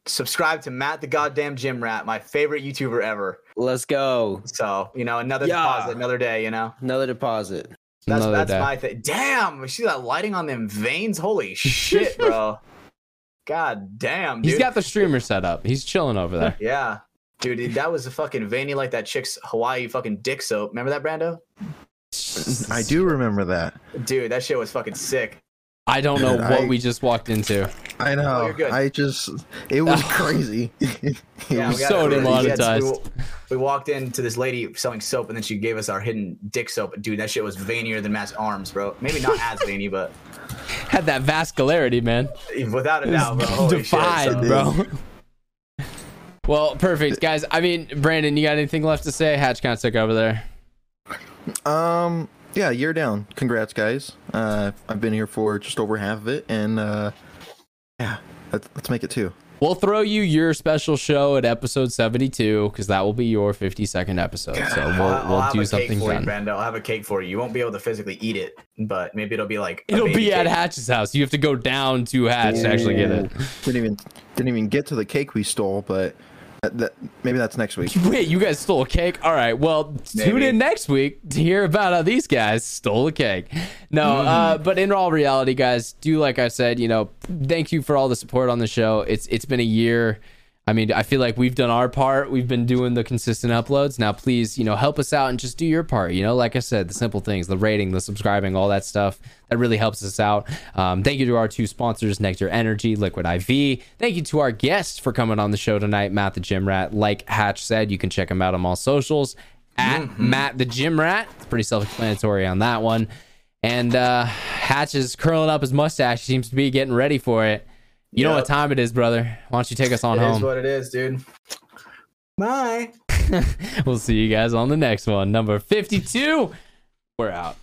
Subscribe to Matt the goddamn Gym Rat, my favorite YouTuber ever. Let's go. So you know, another Yeah. deposit, another day. You know, Another deposit. that's Another that's day. my thing. Damn, you see that lighting on them veins? Holy shit, bro! God damn, dude. He's got the streamer set up. He's chilling over there. yeah, dude, that was a fucking veiny like that chick's Hawaii fucking dick soap. Remember that, Brando? I do remember that. Dude, that shit was fucking sick. I don't know Dude, what I- we just walked into. I know. Oh. I just, it was crazy. It Yeah, was we got- so we- we demonetized. We, we walked into this lady selling soap, and then she gave us our hidden dick soap. Dude, that shit was veinier than Matt's arms, bro. Maybe not as veiny, but Had that vascularity, man. without a doubt, bro. was Holy defined, shit, so- bro. Well, perfect, guys. I mean, Brandon, you got anything left to say? Hatch kind of took over there. Um, yeah, year down. Congrats, guys. Uh, I've been here for just over half of it, and uh, yeah, let's, let's make it two. We'll throw you your special show at episode 72 because that will be your 50 second episode. So we'll, I'll, I'll we'll do something for fun. you, Brando. I'll have a cake for you. You won't be able to physically eat it, but maybe it'll be like a It'll baby be at. Hatch's house. You have to go down to Hatch to actually get it. Didn't even didn't even get to the cake we stole, but that, that, maybe that's next week. Wait, you guys stole a cake? All right. Well, tune in next week to hear about how these guys stole a cake. No, Mm-hmm. uh, but in all reality, guys, do like I said, you know, thank you for all the support on the show. It's it's been a year. I mean, I feel like we've done our part. We've been doing the consistent uploads. Now, please, you know, help us out and just do your part. You know, like I said, the simple things, the rating, the subscribing, all that stuff, that really helps us out. Um, thank you to our two sponsors, Nectar Energy, Liquid IV. Thank you to our guests for coming on the show tonight, Matt the Gym Rat. Like Hatch said, you can check him out on all socials at Matt the Gym Rat. It's pretty self-explanatory on that one. And uh, Hatch is curling up his mustache. He seems to be getting ready for it. You know what time it is, brother. Why don't you take us on It is home? what it is, dude. Bye. we'll see you guys on the next one. Number 52. We're out.